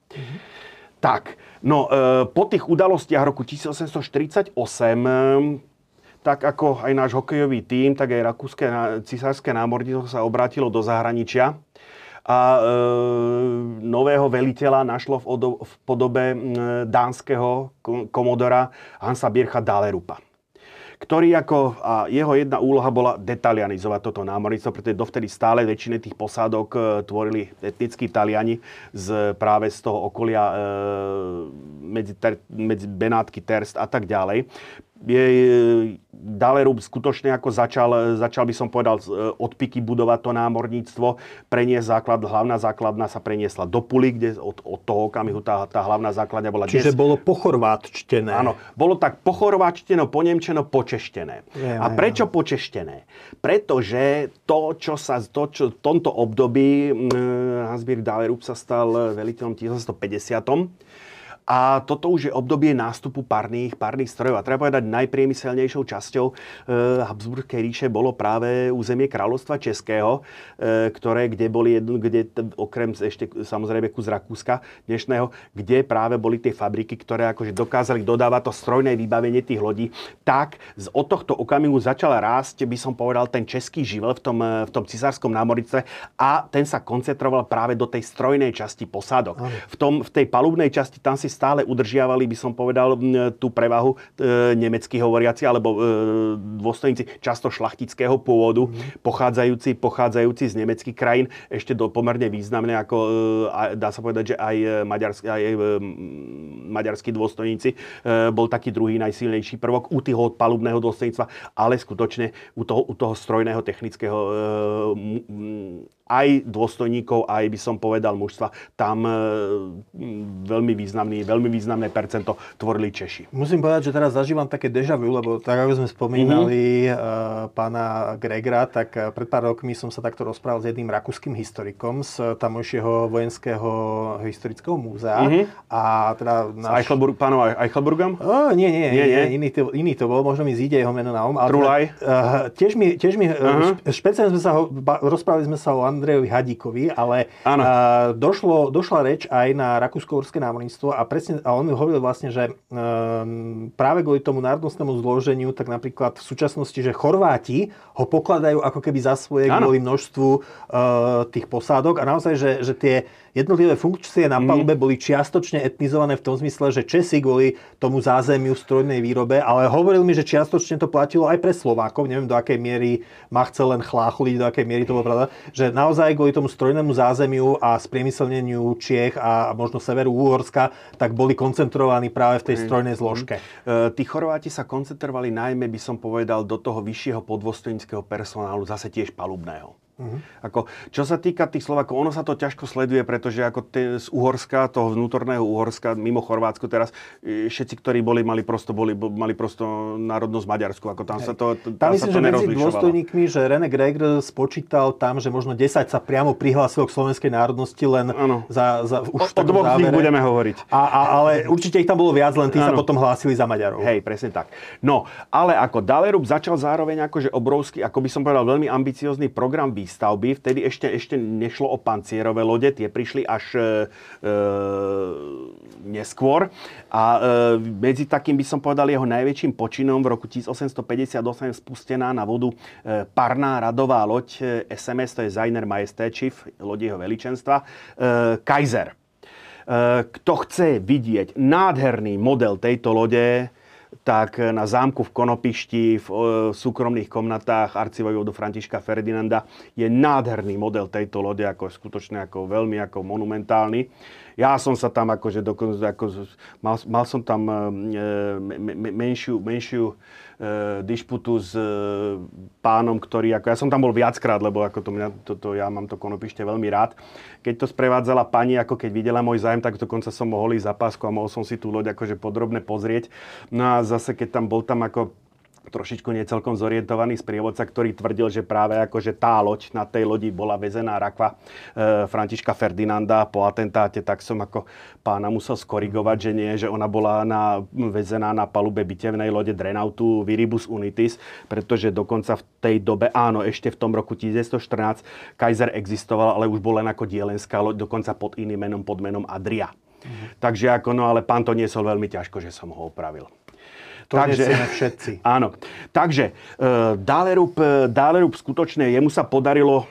[SPEAKER 2] Tak, no po tých udalostiach roku 1848 tak ako aj náš hokejový tím, tak aj rakúske cisárske námorníctvo sa obrátilo do zahraničia a e, nového veliteľa našlo v, odo, v podobe e, dánskeho komodora Hansa Bircha Dalerupa ktorý ako, a jeho jedna úloha bola detalianizovať toto námorníctvo, pretože dovtedy stále väčšine tých posádok e, tvorili etnickí Taliani z, práve z toho okolia e, medzi, ter, medzi Benátky, Terst a tak ďalej Dalerub skutočne ako začal, začal by som povedal, odpiky budovať to námorníctvo, preniesť základ, hlavná základna sa preniesla do Puli, kde od, od toho okamihu tá, tá hlavná základňa bola...
[SPEAKER 1] Čiže dnes... bolo pochorváčtené.
[SPEAKER 2] Áno, bolo tak pochorváčteno, ponemčeno, počeštené. Je, A prečo je. počeštené? Pretože to, čo sa to, čo v tomto období Hansbír Dalerub sa stal veliteľom 1950 a toto už je obdobie nástupu parných, parných strojov. A treba povedať, najpriemyselnejšou časťou e, Habsburskej ríše bolo práve územie kráľovstva Českého, e, ktoré, kde boli jedno, kde okrem ešte samozrejme kus Rakúska dnešného, kde práve boli tie fabriky, ktoré akože dokázali dodávať to strojné vybavenie tých lodí. Tak z, od tohto okamihu začal rásť, by som povedal, ten český živel v tom, v tom cisárskom námornictve a ten sa koncentroval práve do tej strojnej časti posádok. V, tom, v tej palubnej časti tam si stále udržiavali, by som povedal, tú prevahu e, nemeckí hovoriaci alebo e, dôstojníci často šlachtického pôvodu, mm. pochádzajúci, pochádzajúci z nemeckých krajín, ešte do pomerne významné, ako e, dá sa povedať, že aj, maďarsk, aj maďarskí dôstojníci bol taký druhý najsilnejší prvok u toho palubného dôstojníctva, ale skutočne u toho, u toho strojného technického aj dôstojníkov, aj by som povedal mužstva, tam e, veľmi, významný, veľmi významné percento tvorili Češi.
[SPEAKER 1] Musím povedať, že teraz zažívam také deja vu, lebo tak ako sme spomínali mm-hmm. pána Gregra, tak e, pred pár rokmi som sa takto rozprával s jedným rakúskym historikom z tamojšieho vojenského historického múzea. Mm-hmm.
[SPEAKER 2] A teda náš... S Eichelburg, pánom Eichelburgom?
[SPEAKER 1] Oh, nie, nie, nie, nie, iný, to, iný to bol, možno mi zíde jeho meno na um.
[SPEAKER 2] Trulaj? Teda, uh,
[SPEAKER 1] tiež mi, tiež mi uh-huh. špeciálne sme sa ho, rozprávali sme sa o Andrejovi Hadíkovi, ale uh, došlo, došla reč aj na rakúsko-horské námorníctvo a, presne, a on hovoril vlastne, že um, práve kvôli tomu národnostnému zloženiu, tak napríklad v súčasnosti, že Chorváti ho pokladajú ako keby za svoje ano. kvôli množstvu uh, tých posádok a naozaj, že, že tie jednotlivé funkcie na mhm. palube boli čiastočne etnizované v tom zmysle, že Česi kvôli tomu zázemiu v strojnej výrobe, ale hovoril mi, že čiastočne to platilo aj pre Slovákov, neviem do akej miery ma chcel len chláchuliť, do akej miery to bolo pravda, že naozaj kvôli tomu strojnému zázemiu a spriemyselneniu Čiech a možno severu Úhorska, tak boli koncentrovaní práve v tej strojnej zložke.
[SPEAKER 2] Mm. Tí Chorváti sa koncentrovali najmä, by som povedal, do toho vyššieho podvostníckého personálu, zase tiež palubného. Uh-huh. Ako, čo sa týka tých Slovákov, ono sa to ťažko sleduje, pretože ako te, z Uhorska, toho vnútorného Uhorska, mimo Chorvátsko teraz, e, všetci, ktorí boli, mali prosto, boli, mali prosto národnosť Maďarsku. Ako tam sa to,
[SPEAKER 1] tam, tam myslím, sa to že medzi dôstojníkmi, že René Gregor spočítal tam, že možno 10 sa priamo prihlásilo k slovenskej národnosti len ano. za, za
[SPEAKER 2] už o, o dvoch z nich budeme hovoriť.
[SPEAKER 1] A, a, ale určite ich tam bolo viac, len tí ano. sa potom hlásili za Maďarov.
[SPEAKER 2] Hej, presne tak. No, ale ako Dalerub začal zároveň akože obrovský, ako by som povedal, veľmi ambiciózny program výstavby. Vtedy ešte, ešte nešlo o pancierové lode, tie prišli až e, e, neskôr. A e, medzi takým by som povedal jeho najväčším počinom v roku 1858 spustená na vodu e, parná radová loď e, SMS, to je Zainer Chief, loď jeho veličenstva, e, Kaiser. E, kto chce vidieť nádherný model tejto lode, tak na zámku v Konopišti, v súkromných komnatách arcivojvodu Františka Ferdinanda je nádherný model tejto lode, ako skutočne ako veľmi ako monumentálny. Ja som sa tam akože dokonca, ako, mal, mal som tam e, me, menšiu, menšiu dišputu s e, pánom, ktorý, ako ja som tam bol viackrát, lebo ako to, mňa, to, to, ja mám to konopište veľmi rád. Keď to sprevádzala pani, ako keď videla môj zájem, tak dokonca som mohol ísť za pásku a mohol som si tú loď akože podrobne pozrieť. No a zase, keď tam bol tam ako trošičku necelkom zorientovaný sprievodca, ktorý tvrdil, že práve akože tá loď na tej lodi bola vezená rakva e, Františka Ferdinanda po atentáte, tak som ako pána musel skorigovať, že nie, že ona bola na, vezená na palube bitevnej lode Drenautu Viribus Unitis, pretože dokonca v tej dobe, áno, ešte v tom roku 1914 Kaiser existoval, ale už bol len ako dielenská loď, dokonca pod iným menom, pod menom Adria. Mhm. Takže ako, no ale pán to niesol veľmi ťažko, že som ho opravil.
[SPEAKER 1] To Takže, všetci.
[SPEAKER 2] Áno. Takže uh, Dálerub, Dálerub skutočne, jemu sa podarilo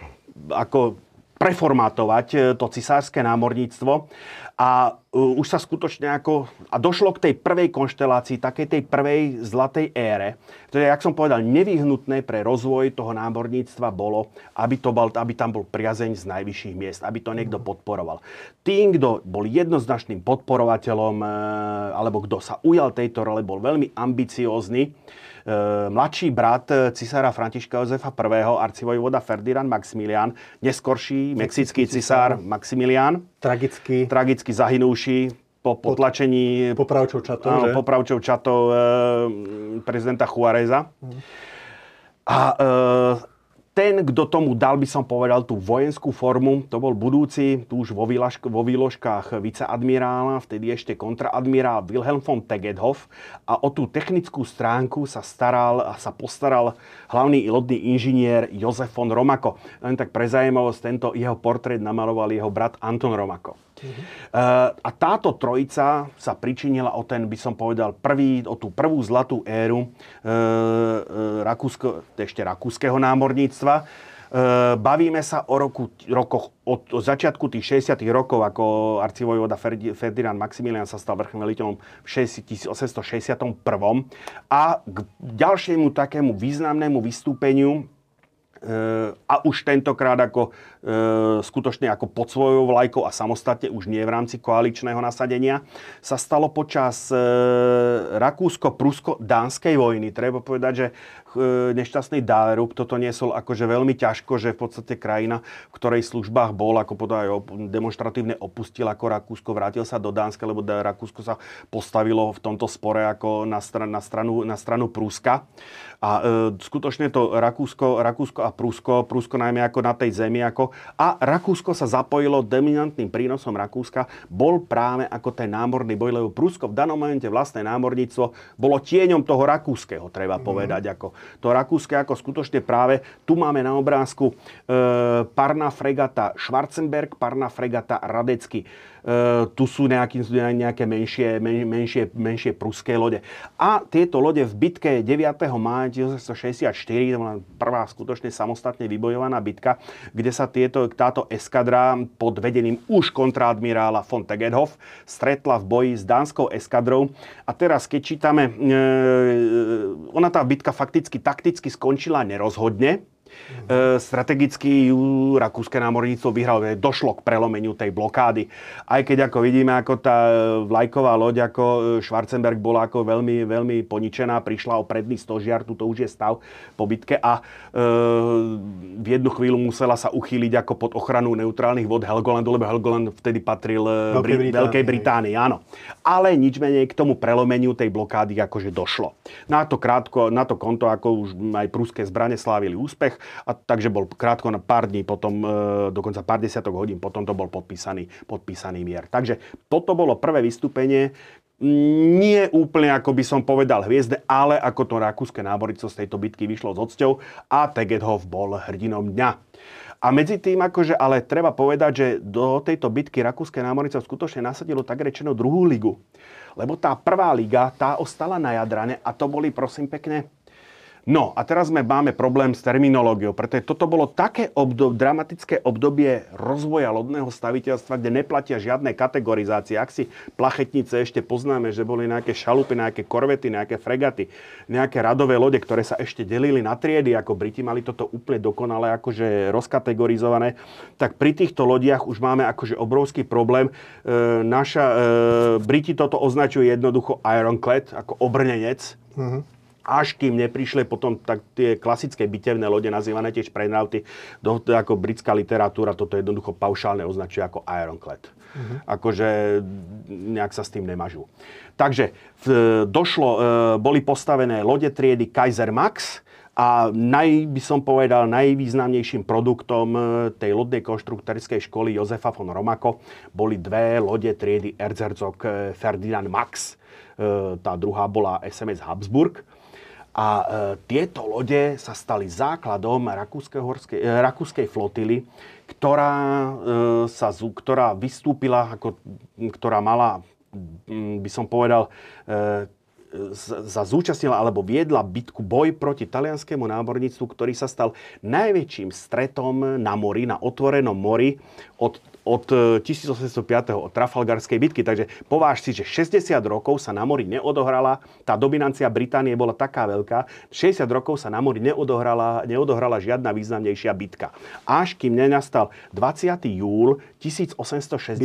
[SPEAKER 2] ako preformátovať e, to cisárske námorníctvo a už sa skutočne ako... A došlo k tej prvej konštelácii, takej tej prvej zlatej ére. Je, jak som povedal, nevyhnutné pre rozvoj toho námorníctva bolo, aby, to bol, aby tam bol priazeň z najvyšších miest, aby to niekto podporoval. Tým, kto bol jednoznačným podporovateľom, uh, alebo kto sa ujal tejto role, bol veľmi ambiciózny, mladší brat cisára Františka Jozefa I., arcivojvoda Ferdinand Maximilian, neskorší mexický cisár Maximilian.
[SPEAKER 1] Tragicky.
[SPEAKER 2] Tragicky zahynúši po potlačení
[SPEAKER 1] popravčou čatou, áno,
[SPEAKER 2] popravčou čatou e, prezidenta Juareza. Mm. A e, ten, kto tomu dal, by som povedal, tú vojenskú formu, to bol budúci, tu už vo, výlažk, vo výložkách viceadmirála, vtedy ešte kontraadmirál Wilhelm von Tegedhoff a o tú technickú stránku sa staral a sa postaral hlavný lodný inžinier Jozef von Romako. Len tak pre zaujímavosť, tento jeho portrét namaloval jeho brat Anton Romako. Uh-huh. A táto trojica sa pričinila o ten, by som povedal, prvý, o tú prvú zlatú éru e, e, rakúsko, ešte rakúskeho námorníctva. Bavíme sa o roku, rokoch od, začiatku tých 60 rokov, ako arcivojvoda Ferdinand Maximilian sa stal vrchným veliteľom v 1861. A k ďalšiemu takému významnému vystúpeniu a už tentokrát ako e, skutočne ako pod svojou vlajkou a samostatne, už nie v rámci koaličného nasadenia, sa stalo počas e, Rakúsko-Prusko-Dánskej vojny. Treba povedať, že e, nešťastný Dálerub toto niesol akože veľmi ťažko, že v podstate krajina, v ktorej službách bol, ako povedal, demonstratívne opustil ako Rakúsko, vrátil sa do Dánska, lebo Rakúsko sa postavilo v tomto spore ako na, stran, na, stranu, na stranu Pruska. A e, skutočne to Rakúsko, Rakúsko a Prusko, Prusko najmä ako na tej zemi, ako, a Rakúsko sa zapojilo dominantným prínosom Rakúska, bol práve ako ten námorný boj, lebo Prusko v danom momente vlastné námorníctvo bolo tieňom toho rakúskeho, treba mm. povedať. Ako, to rakúske ako skutočne práve, tu máme na obrázku e, parná fregata Schwarzenberg, parná fregata Radecky. Uh, tu sú nejaký, nejaké menšie, men, menšie, menšie pruské lode. A tieto lode v bitke 9. mája 1964, to bola prvá skutočne samostatne vybojovaná bitka, kde sa tieto, táto eskadra pod vedením už kontraadmirála von Tegethoff stretla v boji s dánskou eskadrou. A teraz, keď čítame, e, ona tá bitka fakticky takticky skončila nerozhodne, E, strategicky rakúske námorníctvo vyhralo, došlo k prelomeniu tej blokády. Aj keď ako vidíme, ako tá vlajková loď, ako e, Schwarzenberg bola ako veľmi, veľmi poničená, prišla o predný stožiar, tu už je stav po bitke a e, v jednu chvíľu musela sa uchýliť ako pod ochranu neutrálnych vod Helgolandu, lebo Helgoland vtedy patril e, Veľkej Británii. Veľkej Británii, áno. Ale nič menej k tomu prelomeniu tej blokády akože došlo. Na to krátko, na to konto, ako už aj pruské zbrane slávili úspech, a takže bol krátko na pár dní potom, e, dokonca pár desiatok hodín potom to bol podpísaný, podpísaný mier. Takže toto bolo prvé vystúpenie, nie úplne, ako by som povedal, hviezde, ale ako to rakúske námornictvo z tejto bitky vyšlo s odsťou a Tegethoff bol hrdinom dňa. A medzi tým, akože, ale treba povedať, že do tejto bitky rakúske námornictvo skutočne nasadilo tak rečeno druhú ligu. Lebo tá prvá liga, tá ostala na Jadrane a to boli, prosím pekne, No a teraz sme máme problém s terminológiou, pretože toto bolo také obdob, dramatické obdobie rozvoja lodného staviteľstva, kde neplatia žiadne kategorizácie. Ak si plachetnice ešte poznáme, že boli nejaké šalupy, nejaké korvety, nejaké fregaty, nejaké radové lode, ktoré sa ešte delili na triedy, ako Briti mali toto úplne dokonale akože rozkategorizované, tak pri týchto lodiach už máme akože obrovský problém. E, naša, e, Briti toto označujú jednoducho ironclad, ako obrnenec. Mm-hmm až kým neprišli potom tak tie klasické bitevné lode, nazývané tiež prenauty, do, ako britská literatúra toto jednoducho paušálne označuje ako ironclad. Uh-huh. Akože nejak sa s tým nemažú. Takže v, došlo, e, boli postavené lode triedy Kaiser Max, a naj, by som povedal, najvýznamnejším produktom e, tej lodnej konštruktorskej školy Jozefa von Romako boli dve lode triedy Erzherzog e, Ferdinand Max. Tá druhá bola SMS Habsburg a e, tieto lode sa stali základom rakúskej, e, rakúskej flotily, ktorá, e, sa, ktorá vystúpila, ako, ktorá mala, by som povedal, e, sa zúčastnila alebo viedla bitku boj proti talianskému námorníctvu, ktorý sa stal najväčším stretom na mori, na otvorenom mori od od 1805. E, od Trafalgarskej bitky. Takže pováž si, že 60 rokov sa na mori neodohrala, tá dominancia Británie bola taká veľká, 60 rokov sa na mori neodohrala, neodohrala žiadna významnejšia bitka. Až kým nenastal 20. júl 1866,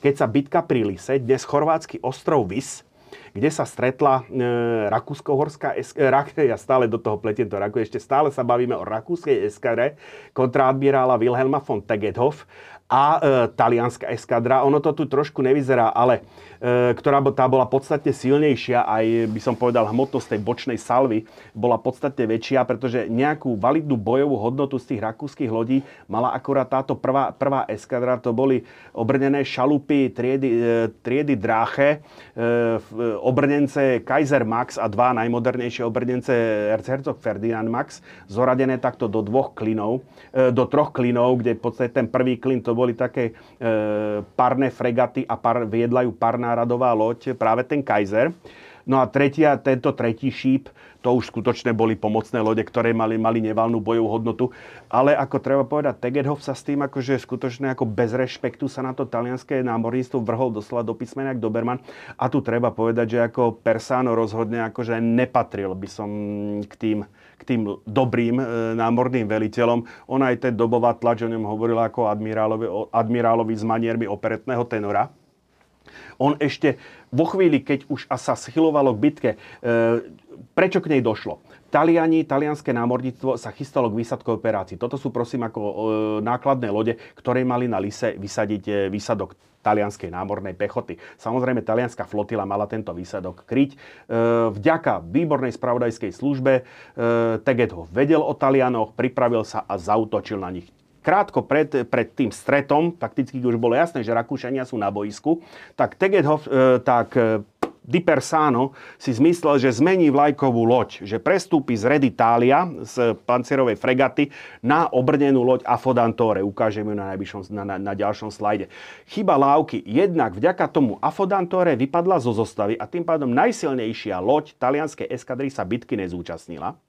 [SPEAKER 2] keď sa bitka pri Lise, dnes chorvátsky ostrov Vis, kde sa stretla e, Rakúsko-Horská eskadra, ja stále do toho pletiem to Raku, ešte stále sa bavíme o rakúskej eskadre kontra admirála Wilhelma von Tegethoff a e, talianská eskadra. Ono to tu trošku nevyzerá, ale e, ktorá tá bola podstatne silnejšia, aj by som povedal hmotnosť tej bočnej salvy bola podstatne väčšia, pretože nejakú validnú bojovú hodnotu z tých rakúskych lodí mala akurát táto prvá, prvá eskadra. To boli obrnené šalupy triedy, e, triedy Dráche, e, obrnence Kaiser Max a dva najmodernejšie obrnence Erzherzog Ferdinand Max, zoradené takto do dvoch klinov, e, do troch klinov, kde v podstate ten prvý klin to boli také e, parné fregaty a par, viedla parná radová loď, práve ten Kaiser. No a tretia, tento tretí šíp, to už skutočne boli pomocné lode, ktoré mali, mali nevalnú bojovú hodnotu. Ale ako treba povedať, Tegethoff sa s tým akože skutočne ako bez rešpektu sa na to talianské námorníctvo vrhol doslova do písmena ako Doberman. A tu treba povedať, že ako Persano rozhodne akože nepatril by som k tým tým dobrým e, námorným veliteľom. On aj ten dobová tlač o ňom hovorila ako admirálovi, admirálovi s maniermi operetného tenora. On ešte vo chvíli, keď už sa schylovalo k bitke, e, prečo k nej došlo? Taliani, talianské námorníctvo sa chystalo k výsadkovej operácii. Toto sú prosím ako nákladné lode, ktoré mali na Lise vysadiť e, výsadok talianskej námornej pechoty. Samozrejme, talianská flotila mala tento výsadok kryť. E, vďaka výbornej spravodajskej službe e, Teget ho vedel o Talianoch, pripravil sa a zautočil na nich krátko pred, pred tým stretom, fakticky už bolo jasné, že Rakúšania sú na boisku, tak Tegethoff, e, tak e, Di Persano si zmyslel, že zmení vlajkovú loď, že prestúpi z Red Italia, z pancierovej fregaty, na obrnenú loď Afodantore. Ukážem ju na, na, na, na ďalšom slajde. Chyba lávky. Jednak vďaka tomu Afodantore vypadla zo zostavy a tým pádom najsilnejšia loď talianskej eskadry sa bitky nezúčastnila.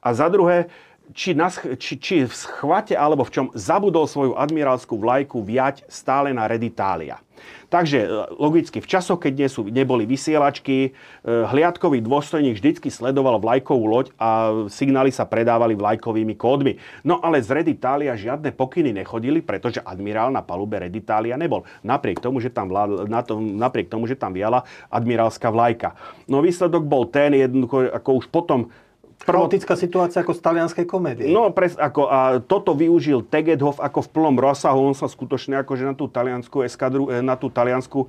[SPEAKER 2] A za druhé, či, na, či, či v schvate alebo v čom zabudol svoju admirálskú vlajku viať stále na Reditalia. Takže e, logicky v časoch, keď nie neboli vysielačky, e, hliadkový dôstojník vždycky sledoval vlajkovú loď a signály sa predávali vlajkovými kódmi. No ale z Reditalia žiadne pokyny nechodili, pretože admirál na palube Reditalia nebol. Napriek tomu, že tam, vlád, na to, napriek tomu, že tam viala admirálska vlajka. No výsledok bol ten, jednoducho, ako už potom
[SPEAKER 1] Chaotická situácia ako z talianskej komédie.
[SPEAKER 2] No, pres, ako, a toto využil Tegedhoff ako v plnom rozsahu. On sa skutočne akože na tú taliansku eskadru, e, na tú taliansku e,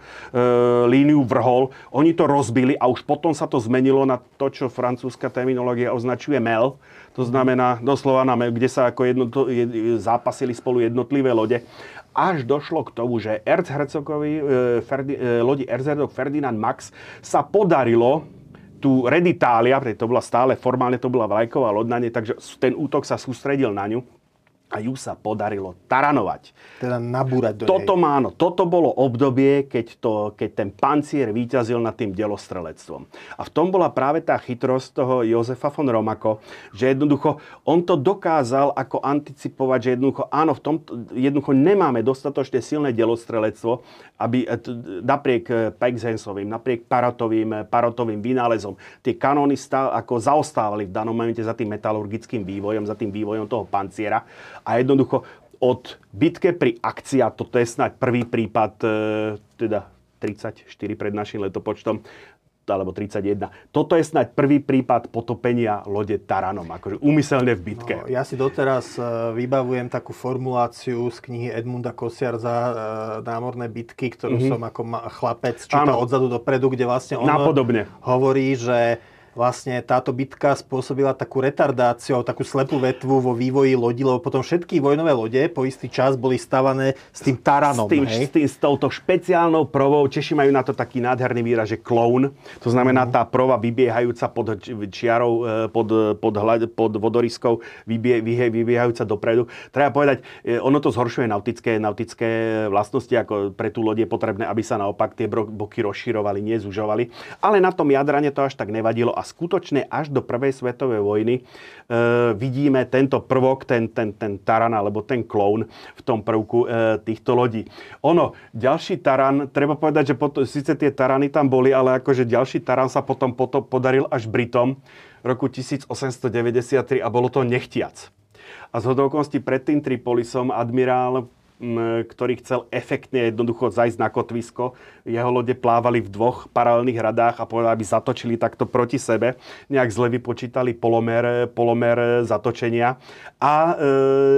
[SPEAKER 2] líniu vrhol. Oni to rozbili a už potom sa to zmenilo na to, čo francúzska terminológia označuje MEL. To znamená doslova na MEL, kde sa ako jedno, je, zápasili spolu jednotlivé lode až došlo k tomu, že e, Ferdi, e, lodi Erzherzog Ferdinand Max sa podarilo tu Reditália, pretože to bola stále, formálne to bola vlajková loď takže ten útok sa sústredil na ňu a ju sa podarilo taranovať.
[SPEAKER 1] Teda nabúrať do
[SPEAKER 2] toto
[SPEAKER 1] nej.
[SPEAKER 2] Máno, toto bolo obdobie, keď, to, keď ten pancier výťazil nad tým delostrelectvom. A v tom bola práve tá chytrosť toho Jozefa von Romako, že jednoducho on to dokázal ako anticipovať, že jednoducho áno, v tom jednoducho nemáme dostatočne silné delostrelectvo, aby e, napriek e, Pexhensovým, napriek Parotovým, e, Parotovým vynálezom tie kanóny stá, ako zaostávali v danom momente za tým metalurgickým vývojom, za tým vývojom toho panciera a jednoducho od bitke pri akcia, toto je snáď prvý prípad, e, teda 34 pred našim letopočtom, alebo 31. Toto je snáď prvý prípad potopenia lode Taranom, akože úmyselne v bitke. No,
[SPEAKER 1] ja si doteraz e, vybavujem takú formuláciu z knihy Edmunda Kosiarza e, Námorné bitky, ktorú mm-hmm. som ako chlapec čítal odzadu dopredu, kde vlastne on
[SPEAKER 2] Napodobne.
[SPEAKER 1] hovorí, že vlastne táto bitka spôsobila takú retardáciu, takú slepú vetvu vo vývoji lodi, lebo potom všetky vojnové lode po istý čas boli stavané s tým taranom.
[SPEAKER 2] S, tým,
[SPEAKER 1] hej?
[SPEAKER 2] s, tým, s touto špeciálnou provou. Češi majú na to taký nádherný výraz, že kloun. To znamená mm. tá prova vybiehajúca pod čiarou, e, pod, pod, pod vodoryskou, vybie, vybiehajúca dopredu. Treba povedať, e, ono to zhoršuje nautické, nautické vlastnosti, ako pre tú loď je potrebné, aby sa naopak tie boky rozširovali, nie zužovali. Ale na tom jadrane to až tak nevadilo a skutočne až do prvej svetovej vojny e, vidíme tento prvok, ten, ten, ten taran alebo ten kloun v tom prvku e, týchto lodí. Ono, ďalší taran, treba povedať, že potom, síce tie tarany tam boli, ale akože ďalší taran sa potom, potom podaril až Britom roku 1893 a bolo to nechtiac. A z hodovokosti pred tým Tripolisom admirál ktorý chcel efektne jednoducho zajsť na kotvisko. Jeho lode plávali v dvoch paralelných radách a povedali, aby zatočili takto proti sebe. Nejak zle vypočítali polomer, polomer zatočenia a e,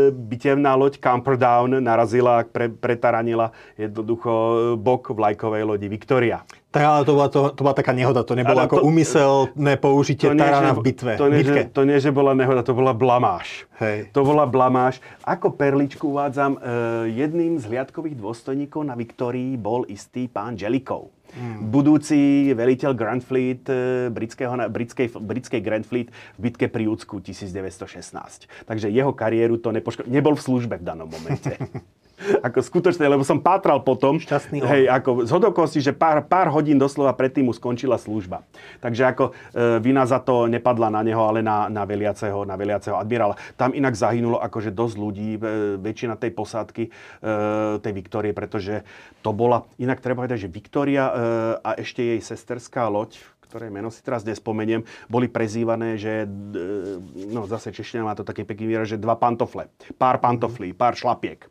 [SPEAKER 2] bitevná loď Camperdown narazila, pre, pretaranila jednoducho bok vlajkovej lodi Victoria.
[SPEAKER 1] Tak ale to bola, to, to bola taká nehoda, to nebolo ale ako to, úmyselné použitie to nie, tarana v bitve.
[SPEAKER 2] To nie, že, to nie, že bola nehoda, to bola blamáž. Hej. To bola blamáž. Ako perličku uvádzam, e, jedným z hliadkových dôstojníkov na Viktórii bol istý pán Jellikov. Hmm. Budúci veliteľ Grand Fleet, e, britského, britskej, britskej Grand Fleet v bitke pri Úcku 1916. Takže jeho kariéru to nepoškodilo. Nebol v službe v danom momente. ako skutočne, lebo som pátral potom.
[SPEAKER 1] Šťastný
[SPEAKER 2] hej, ako z hodokosti, že pár, pár hodín doslova predtým mu skončila služba. Takže ako e, vina za to nepadla na neho, ale na, na, veliaceho, na veliaceho admirála. Tam inak zahynulo akože dosť ľudí, e, väčšina tej posádky e, tej Viktórie, pretože to bola, inak treba povedať, že Viktória e, a ešte jej sesterská loď, ktoré meno si teraz nespomeniem, boli prezývané, že, e, no zase čeština má to taký pekný výraz, že dva pantofle, pár pantoflí, pár šlapiek.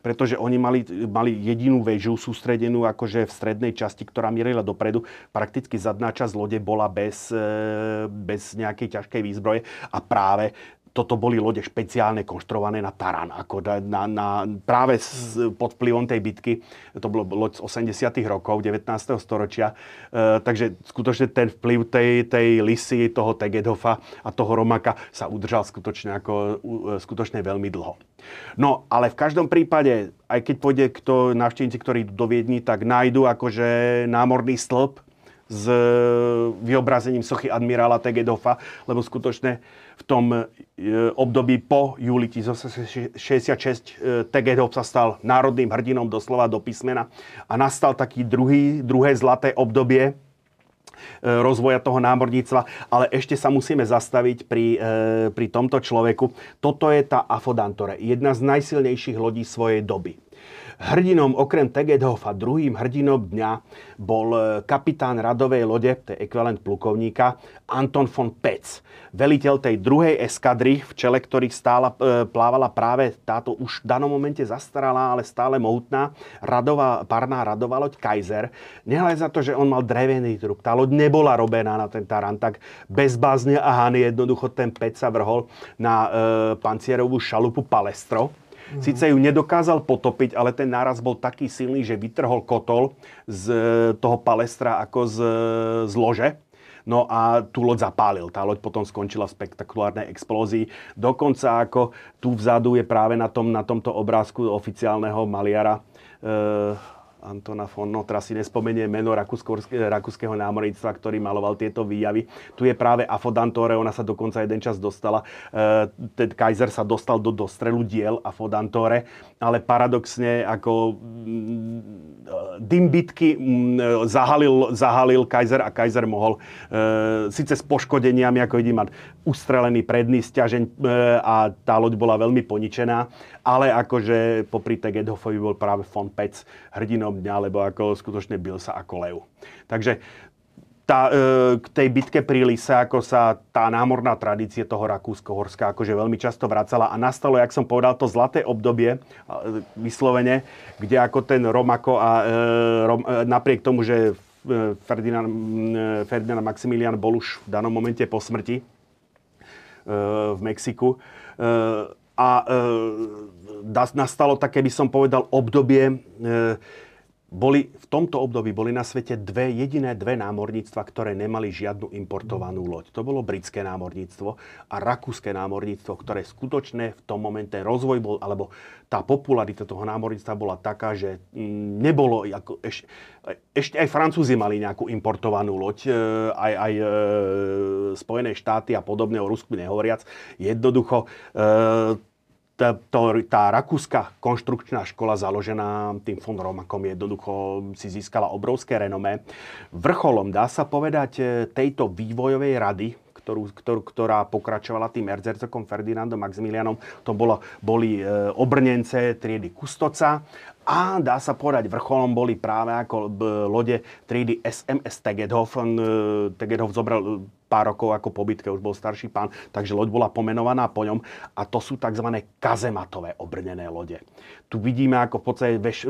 [SPEAKER 2] Pretože oni mali, mali jedinú väžu sústredenú akože v strednej časti, ktorá mierila dopredu. Prakticky zadná časť lode bola bez, e, bez nejakej ťažkej výzbroje a práve toto boli lode špeciálne konštruované na taran, ako na, na, práve s, pod vplyvom tej bitky. To bolo loď z 80. rokov 19. storočia. E, takže skutočne ten vplyv tej, tej lisy, toho Tegedhofa a toho Romaka sa udržal skutočne, ako, e, skutočne veľmi dlho. No, ale v každom prípade, aj keď pôjde kto, návštevníci, ktorí do Viedni, tak nájdu akože námorný stĺp s vyobrazením sochy admirála Tegedhofa, lebo skutočne v tom e, období po júli 1966 e, Tegedov sa stal národným hrdinom doslova do písmena a nastal taký druhý, druhé zlaté obdobie rozvoja toho námorníctva, ale ešte sa musíme zastaviť pri, pri tomto človeku. Toto je tá Afodantore, jedna z najsilnejších lodí svojej doby. Hrdinom okrem Tegedhofa, druhým hrdinom dňa bol e, kapitán radovej lode, to je ekvivalent plukovníka, Anton von Pec. Veliteľ tej druhej eskadry, v čele ktorých stála, e, plávala práve táto už v danom momente zastaralá, ale stále mohutná radová, parná radová loď Kaiser. Nehľadaj za to, že on mal drevený trup. Tá loď nebola robená na ten tarantak. Bezbázne a hany jednoducho ten Pec sa vrhol na e, pancierovú šalupu Palestro Sice ju nedokázal potopiť, ale ten náraz bol taký silný, že vytrhol kotol z e, toho palestra ako z, z lože. No a tú loď zapálil. Tá loď potom skončila v spektakulárnej explózii. Dokonca ako tu vzadu je práve na, tom, na tomto obrázku oficiálneho maliara e, Antona von, no teraz si nespomeniem meno rakúskeho námorníctva, ktorý maloval tieto výjavy. Tu je práve Afodantore, ona sa dokonca jeden čas dostala, e, Kaiser sa dostal do dostrelu diel Afodantore, ale paradoxne ako mm, dym bitky mm, zahalil, zahalil Kaiser a Kaiser mohol e, síce s poškodeniami, ako vidím, mať ustrelený predný stiažeň e, a tá loď bola veľmi poničená, ale akože popri Tegedhofovi bol práve von Pec hrdinom dňa, lebo ako skutočne bil sa ako lev. Takže tá, e, k tej bitke pri Lise, ako sa tá námorná tradície toho Rakúsko-Horska akože veľmi často vracala a nastalo, jak som povedal, to zlaté obdobie, e, vyslovene, kde ako ten Romako a Rom, napriek tomu, že Ferdinand, Ferdinand Maximilian bol už v danom momente po smrti v Mexiku, a nastalo také, by som povedal, obdobie boli, v tomto období boli na svete dve, jediné dve námorníctva, ktoré nemali žiadnu importovanú loď. To bolo britské námorníctvo a rakúske námorníctvo, ktoré skutočne v tom momente rozvoj bol, alebo tá popularita toho námorníctva bola taká, že mm, nebolo, ako, eš, ešte aj Francúzi mali nejakú importovanú loď, e, aj, aj e, Spojené štáty a podobne, o Rusku nehovoriac. Jednoducho e, tá, tá rakúska konštrukčná škola založená tým von Romakom jednoducho si získala obrovské renomé. Vrcholom, dá sa povedať, e, tejto vývojovej rady, ktorú, ktorú, ktorá pokračovala tým erzercokom Ferdinandom Maximilianom. To bolo, boli e, obrnence triedy Kustoca a dá sa povedať, vrcholom boli práve ako b, lode triedy SMS Tegedhof. E, Tegedhof zobral pár rokov ako pobytke, už bol starší pán, takže loď bola pomenovaná po ňom a to sú tzv. kazematové obrnené lode. Tu vidíme, ako v podstate veš,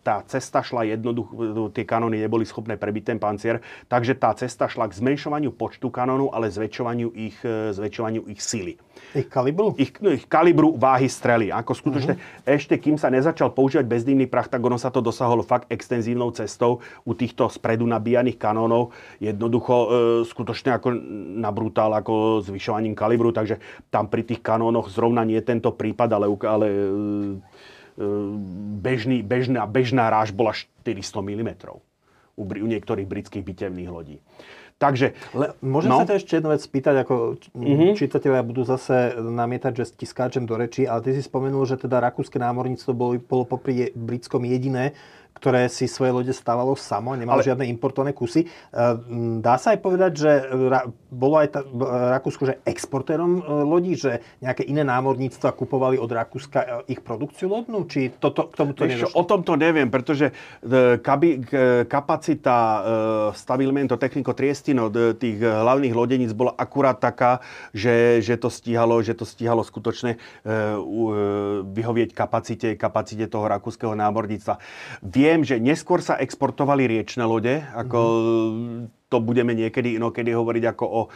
[SPEAKER 2] tá cesta šla jednoducho, tie kanóny neboli schopné prebiť ten pancier, takže tá cesta šla k zmenšovaniu počtu kanónov, ale zväčšovaniu ich, zväčšovaniu ich síly.
[SPEAKER 1] Ich kalibru?
[SPEAKER 2] Ich, no, ich kalibru váhy strely. Ako skutočne, uh-huh. ešte kým sa nezačal používať bezdýmny prach, tak ono sa to dosaholo fakt extenzívnou cestou u týchto spredu nabíjaných kanónov. Jednoducho, e, skutočne ako na brutál ako zvyšovaním kalibru, takže tam pri tých kanónoch zrovna nie tento prípad, ale, ale e, e, bežný, bežná, bežná ráž bola 400 mm u, u niektorých britských bitevných lodí. Takže...
[SPEAKER 1] Le, môžem no? sa ťa ešte jednu vec spýtať, ako mm-hmm. čitatelia budú zase namietať, že ti skáčem do reči, ale ty si spomenul, že teda rakúske námorníctvo bolo, bolo popri britskom jediné, ktoré si svoje lode stávalo samo, nemalo Ale... žiadne importované kusy. E, dá sa aj povedať, že bolo aj Rakúsko že exportérom e, lodí, že nejaké iné námorníctva kupovali od Rakúska e, ich produkciu lodnú? Či toto, k tomuto
[SPEAKER 2] nedošlo? O tom to neviem, pretože kabi, kapacita stabilmento technico triestino tých hlavných lodeníc bola akurát taká, že, že to stíhalo, že to stíhalo skutočne vyhovieť kapacite, kapacite toho rakúskeho námorníctva. Vie Viem, že neskôr sa exportovali riečne lode, ako mm-hmm. to budeme niekedy inokedy hovoriť ako o e,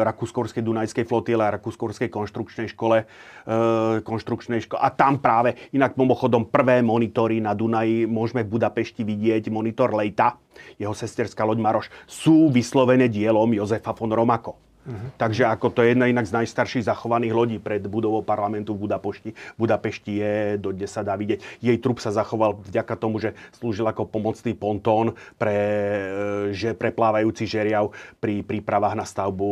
[SPEAKER 2] Rakúskorskej Dunajskej flotile a Rakúskorskej konštrukčnej škole. E, konštrukčnej škole. A tam práve, inak mimochodom, prvé monitory na Dunaji môžeme v Budapešti vidieť, monitor Lejta, jeho sesterská loď Maroš, sú vyslovené dielom Jozefa von Romako. Uh-huh. Takže ako to je jedna inak z najstarších zachovaných lodí pred budovou parlamentu v Budapešti. Budapešti je, dodnes sa dá vidieť. Jej trup sa zachoval vďaka tomu, že slúžil ako pomocný pontón pre, e, že preplávajúci žeriav pri prípravách na stavbu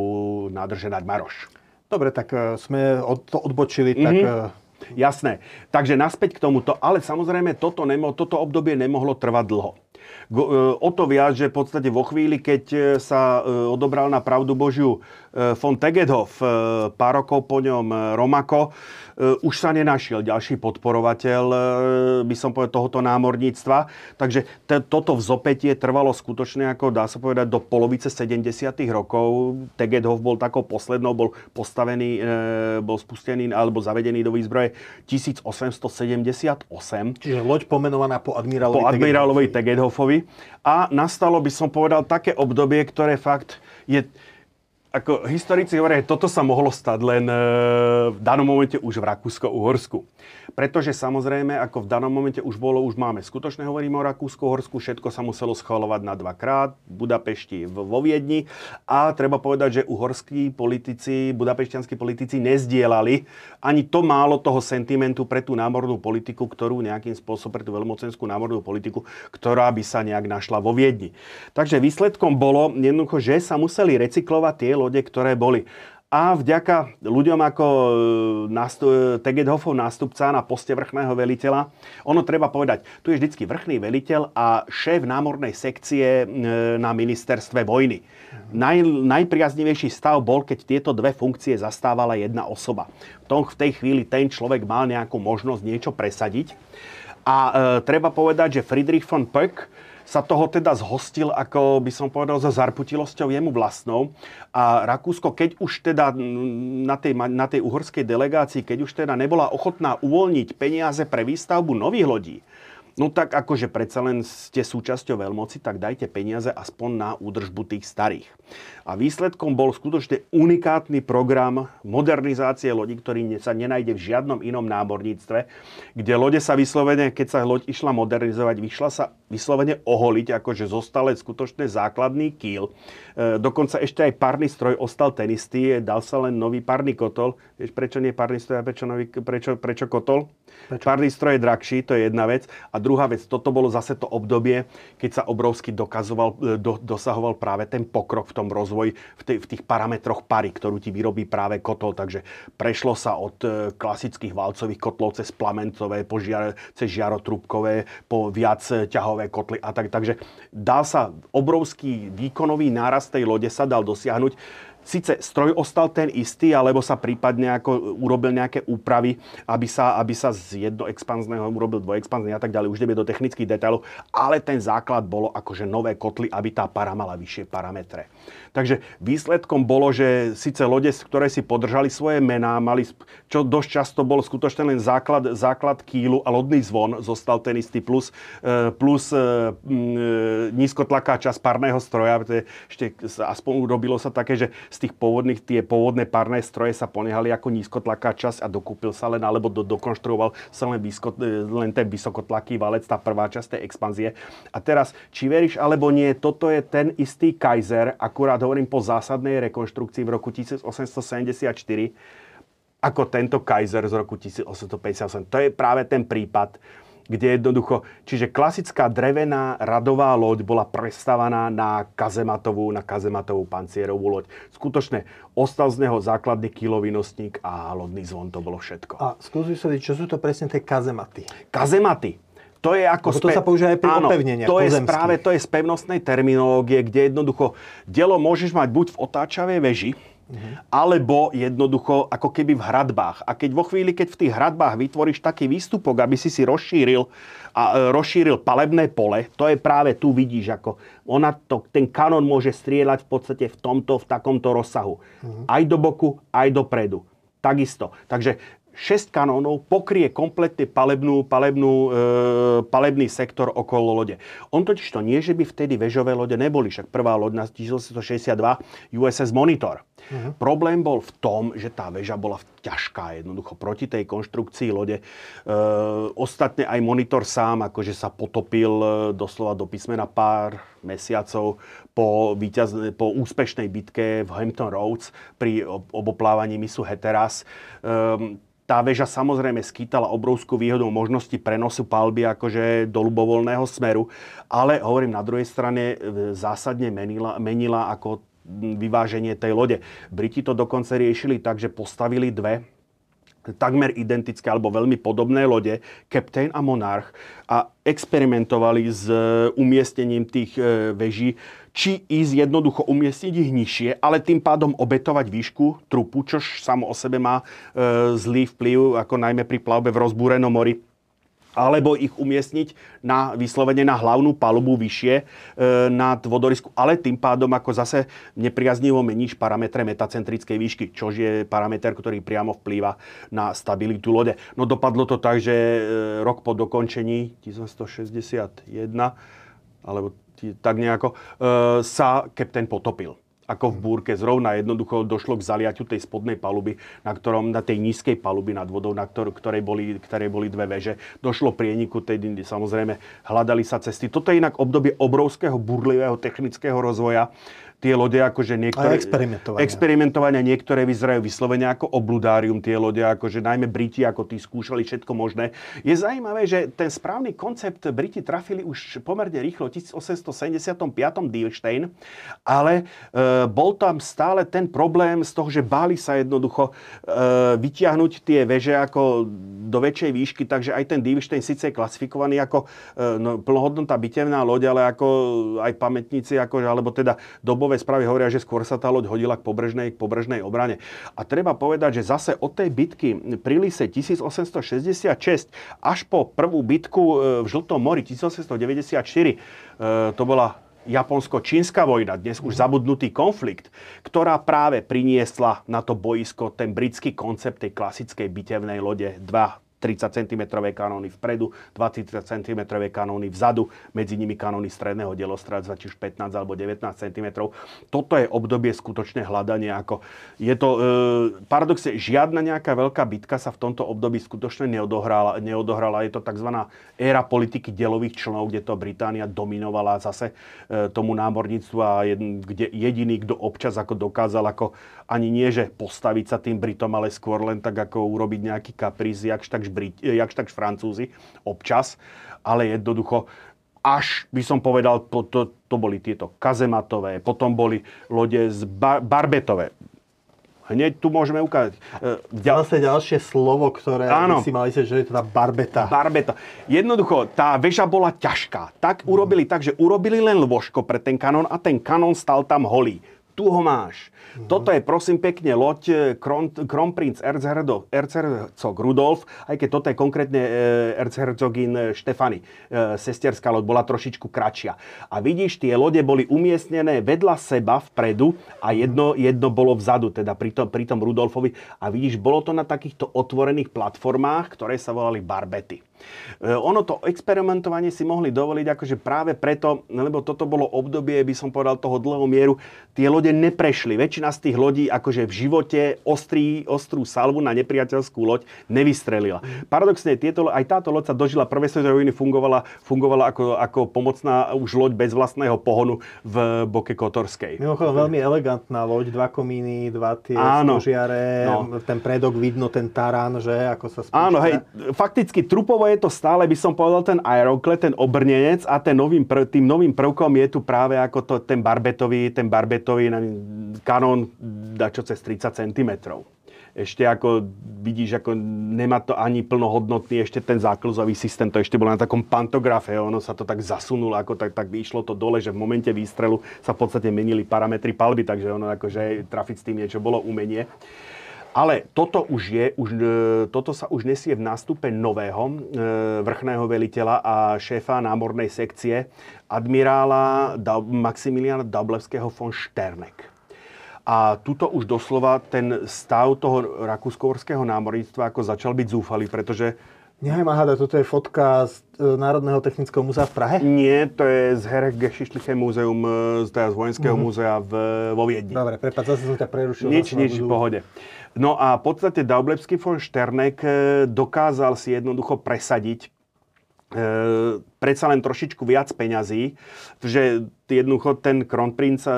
[SPEAKER 2] nádrže nad Maroš.
[SPEAKER 1] Dobre, tak e, sme od, to odbočili, mm-hmm. tak e,
[SPEAKER 2] Jasné. Takže naspäť k tomuto. Ale samozrejme, toto, nemo, toto obdobie nemohlo trvať dlho. O to viac, že v podstate vo chvíli, keď sa odobral na pravdu Božiu von Tegedhoff, pár rokov po ňom Romako, E, už sa nenašiel ďalší podporovateľ, e, by som povedal, tohoto námorníctva. Takže t- toto vzopetie trvalo skutočne, ako dá sa povedať, do polovice 70. rokov. Tegedhoff bol takou poslednou, bol postavený, e, bol spustený alebo zavedený do výzbroje 1878.
[SPEAKER 1] Čiže loď pomenovaná po admirálovi
[SPEAKER 2] Po admirálovi Tegedhoffovi. A nastalo by som povedal také obdobie, ktoré fakt je ako historici hovoria, toto sa mohlo stať len e, v danom momente už v Rakúsko-Uhorsku. Pretože samozrejme, ako v danom momente už bolo, už máme skutočne, hovoríme o Rakúsko-Horsku, všetko sa muselo schvalovať na dvakrát, v Budapešti, vo Viedni a treba povedať, že uhorskí politici, budapešťanskí politici nezdielali ani to málo toho sentimentu pre tú námornú politiku, ktorú nejakým spôsobom, pre tú veľmocenskú námornú politiku, ktorá by sa nejak našla vo Viedni. Takže výsledkom bolo jednoducho, že sa museli recyklovať tie lode, ktoré boli. A vďaka ľuďom ako e, nastu- Tegedhoffov nástupca na poste vrchného veliteľa, ono treba povedať, tu je vždycky vrchný veliteľ a šéf námornej sekcie e, na ministerstve vojny. Naj, najpriaznivejší stav bol, keď tieto dve funkcie zastávala jedna osoba. V, tom, v tej chvíli ten človek mal nejakú možnosť niečo presadiť. A e, treba povedať, že Friedrich von Pöck sa toho teda zhostil, ako by som povedal, so zarputilosťou jemu vlastnou. A Rakúsko, keď už teda na tej, na tej uhorskej delegácii, keď už teda nebola ochotná uvoľniť peniaze pre výstavbu nových lodí, No tak akože predsa len ste súčasťou veľmoci, tak dajte peniaze aspoň na údržbu tých starých. A výsledkom bol skutočne unikátny program modernizácie lodí, ktorý sa nenajde v žiadnom inom námorníctve, kde lode sa vyslovene, keď sa loď išla modernizovať, vyšla sa vyslovene oholiť, akože zostal skutočne základný kýl. E, dokonca ešte aj párny stroj ostal ten istý, dal sa len nový párny kotol. Vieš, prečo nie párny stroj a prečo, nový, prečo, prečo kotol? Prečo? Párny stroj je drahší, to je jedna vec. A druhá vec, toto bolo zase to obdobie, keď sa obrovsky dokazoval, e, do, dosahoval práve ten pokrok v tom rozvoji, v, tej, v tých parametroch pary, ktorú ti vyrobí práve kotol. Takže prešlo sa od e, klasických valcových kotlov cez plamencové, po žiar, cez žiarotrúbkové, po viac e, ťahové kotly a tak. Takže dal sa obrovský výkonový nárast tej lode sa dal dosiahnuť Sice stroj ostal ten istý, alebo sa prípadne ako urobil nejaké úpravy, aby sa, aby sa z jednoexpanzného urobil dvojexpanzný a tak ďalej. Už ideme do technických detailov, ale ten základ bolo akože nové kotly, aby tá para mala vyššie parametre. Takže výsledkom bolo, že síce lode, ktoré si podržali svoje mená, mali, čo dosť často bol skutočne len základ, základ kýlu a lodný zvon zostal ten istý plus, e, plus e, e, nízkotlaká časť párneho stroja. Ešte aspoň urobilo sa také, že z tých pôvodných, tie pôvodné párne stroje sa ponehali ako nízkotlaká časť a dokúpil sa len, alebo do, dokonštruoval sa len, výsko, len ten vysokotlaký valec, tá prvá časť tej expanzie. A teraz, či veríš alebo nie, toto je ten istý Kaiser, akurát hovorím po zásadnej rekonštrukcii v roku 1874, ako tento Kaiser z roku 1858. To je práve ten prípad, kde jednoducho, čiže klasická drevená radová loď bola prestavaná na kazematovú, na kazematovú pancierovú loď. Skutočne ostal z neho základný kilový nosník a lodný zvon, to bolo všetko.
[SPEAKER 1] A skús vysvetliť, čo sú to presne tie kazematy?
[SPEAKER 2] Kazematy. To je ako...
[SPEAKER 1] Spe... to sa používa aj pri Áno,
[SPEAKER 2] to je práve to je z pevnostnej terminológie, kde jednoducho dielo môžeš mať buď v otáčavej veži, Uh-huh. Alebo jednoducho ako keby v hradbách. A keď vo chvíli, keď v tých hradbách vytvoríš taký výstupok, aby si si rozšíril a e, rozšíril palebné pole, to je práve tu vidíš, ako ona to, ten kanón môže strieľať v podstate v tomto, v takomto rozsahu. Uh-huh. Aj do boku, aj dopredu. Takisto. Takže 6 kanónov pokrie kompletne palebnú, palebnú, e, palebný sektor okolo lode. On totiž to nie, že by vtedy vežové lode neboli, však prvá loď na 1862 USS Monitor. Uh-huh. Problém bol v tom, že tá väža bola ťažká jednoducho proti tej konštrukcii lode. E, ostatne aj Monitor sám akože sa potopil e, doslova do písmena pár mesiacov po, víťaz, po úspešnej bitke v Hampton Roads pri oboplávaní misu Heteras. E, tá väža samozrejme skýtala obrovskú výhodu možnosti prenosu palby akože do ľubovoľného smeru, ale hovorím na druhej strane e, zásadne menila, menila ako vyváženie tej lode. Briti to dokonca riešili tak, že postavili dve takmer identické alebo veľmi podobné lode, Captain a Monarch, a experimentovali s e, umiestnením tých e, veží, či ísť jednoducho umiestniť ich nižšie, ale tým pádom obetovať výšku trupu, čož samo o sebe má e, zlý vplyv, ako najmä pri plavbe v rozbúrenom mori alebo ich umiestniť na, vyslovene na hlavnú palubu vyššie e, nad vodorisku, ale tým pádom ako zase nepriaznivo meníš parametre metacentrickej výšky, čo je parameter, ktorý priamo vplýva na stabilitu lode. No dopadlo to tak, že e, rok po dokončení 1961 alebo tak nejako, e, sa kapten potopil ako v búrke. Zrovna jednoducho došlo k zaliaťu tej spodnej paluby, na, ktorom, na tej nízkej paluby nad vodou, na ktor- ktorej boli, ktorej boli dve veže. Došlo prieniku tej dindy. Samozrejme, hľadali sa cesty. Toto je inak obdobie obrovského burlivého technického rozvoja tie lode akože niektoré...
[SPEAKER 1] experimentovania.
[SPEAKER 2] Experimentovania niektoré vyzerajú vyslovene ako obludárium tie lode, akože najmä Briti ako tí skúšali všetko možné. Je zaujímavé, že ten správny koncept Briti trafili už pomerne rýchlo v 1875. Dielstein, ale e, bol tam stále ten problém z toho, že báli sa jednoducho e, vytiahnuť tie veže ako do väčšej výšky, takže aj ten Dielstein síce je klasifikovaný ako e, no, plnohodnotná bitevná loď, ale ako aj pamätníci, akože, alebo teda dobové nové správy hovoria, že skôr sa tá loď hodila k pobrežnej, k pobrežnej obrane. A treba povedať, že zase od tej bitky pri Lise 1866 až po prvú bitku e, v Žltom mori 1894, e, to bola Japonsko-čínska vojna, dnes už zabudnutý konflikt, ktorá práve priniesla na to boisko ten britský koncept tej klasickej bitevnej lode, dva 30 cm kanóny vpredu, 20 cm kanóny vzadu, medzi nimi kanóny stredného delostradca, či už 15 alebo 19 cm. Toto je obdobie skutočne hľadania. Ako je to, e, paradoxne, žiadna nejaká veľká bitka sa v tomto období skutočne neodohrala. neodohrala. Je to tzv. éra politiky delových členov, kde to Británia dominovala zase e, tomu námorníctvu a jedn, kde jediný, kto občas ako dokázal ako ani nie, že postaviť sa tým Britom, ale skôr len tak ako urobiť nejaký kapríz, jakž tak Brit, jakž tak Francúzi občas, ale jednoducho až by som povedal, to, to, to boli tieto kazematové, potom boli lode z bar, barbetové. Hneď tu môžeme ukázať.
[SPEAKER 1] E, Zase ďalšie slovo, ktoré Áno. si mali že je teda barbeta.
[SPEAKER 2] Barbeta. Jednoducho, tá väža bola ťažká. Tak urobili tak, že urobili len lôžko pre ten kanón a ten kanón stal tam holý. Tu ho máš. Mm-hmm. Toto je prosím pekne loď eh, Kronprinz Erzherzog Rudolf, aj keď toto je konkrétne eh, Erzherzogin eh, Štefany. Sesterská loď bola trošičku kratšia. A vidíš, tie lode boli umiestnené vedľa seba vpredu a jedno, jedno bolo vzadu, teda pri tom, pri tom Rudolfovi. A vidíš, bolo to na takýchto otvorených platformách, ktoré sa volali barbety. Ono to experimentovanie si mohli dovoliť akože práve preto, lebo toto bolo obdobie, by som povedal, toho dlhého mieru, tie lode neprešli. Väčšina z tých lodí akože v živote ostrý, ostrú salvu na nepriateľskú loď nevystrelila. Paradoxne, tieto, aj táto loď sa dožila prvej svetovej vojny, fungovala, fungovala ako, ako pomocná už loď bez vlastného pohonu v Boke Kotorskej.
[SPEAKER 1] Mimochodom veľmi elegantná loď, dva komíny, dva tie Áno. Smožiare, no. ten predok vidno, ten tarán, že ako sa spúšťa.
[SPEAKER 2] Áno, hej, fakticky trupovo je to stále, by som povedal, ten aerokle, ten obrnenec a ten novým, tým novým prvkom je tu práve ako to, ten barbetový, ten barbetový kanón kanón dačo cez 30 cm. Ešte ako vidíš, ako nemá to ani plnohodnotný ešte ten záklzový systém, to ešte bolo na takom pantografe, ono sa to tak zasunulo, ako tak, tak vyšlo to dole, že v momente výstrelu sa v podstate menili parametry palby, takže ono akože trafiť s tým niečo bolo umenie. Ale toto už je, už, e, toto sa už nesie v nástupe nového e, vrchného veliteľa a šéfa námornej sekcie admirála Maximiliana Dablevského von Šternek. A tuto už doslova ten stav toho rakúsko námorníctva ako začal byť zúfalý, pretože
[SPEAKER 1] Nechaj ma hádať, toto je fotka z e, Národného technického múzea v Prahe?
[SPEAKER 2] Nie, to je z Herek Geschichtliche múzeum, z, teda z Vojenského mm-hmm. múzea v, vo Viedni.
[SPEAKER 1] Dobre, prepáč, zase som ťa prerušil.
[SPEAKER 2] Nič, nič, v pohode. No a v podstate Daublebský von Šternek e, dokázal si jednoducho presadiť predsa len trošičku viac peňazí, že jednoducho ten kronprinc e,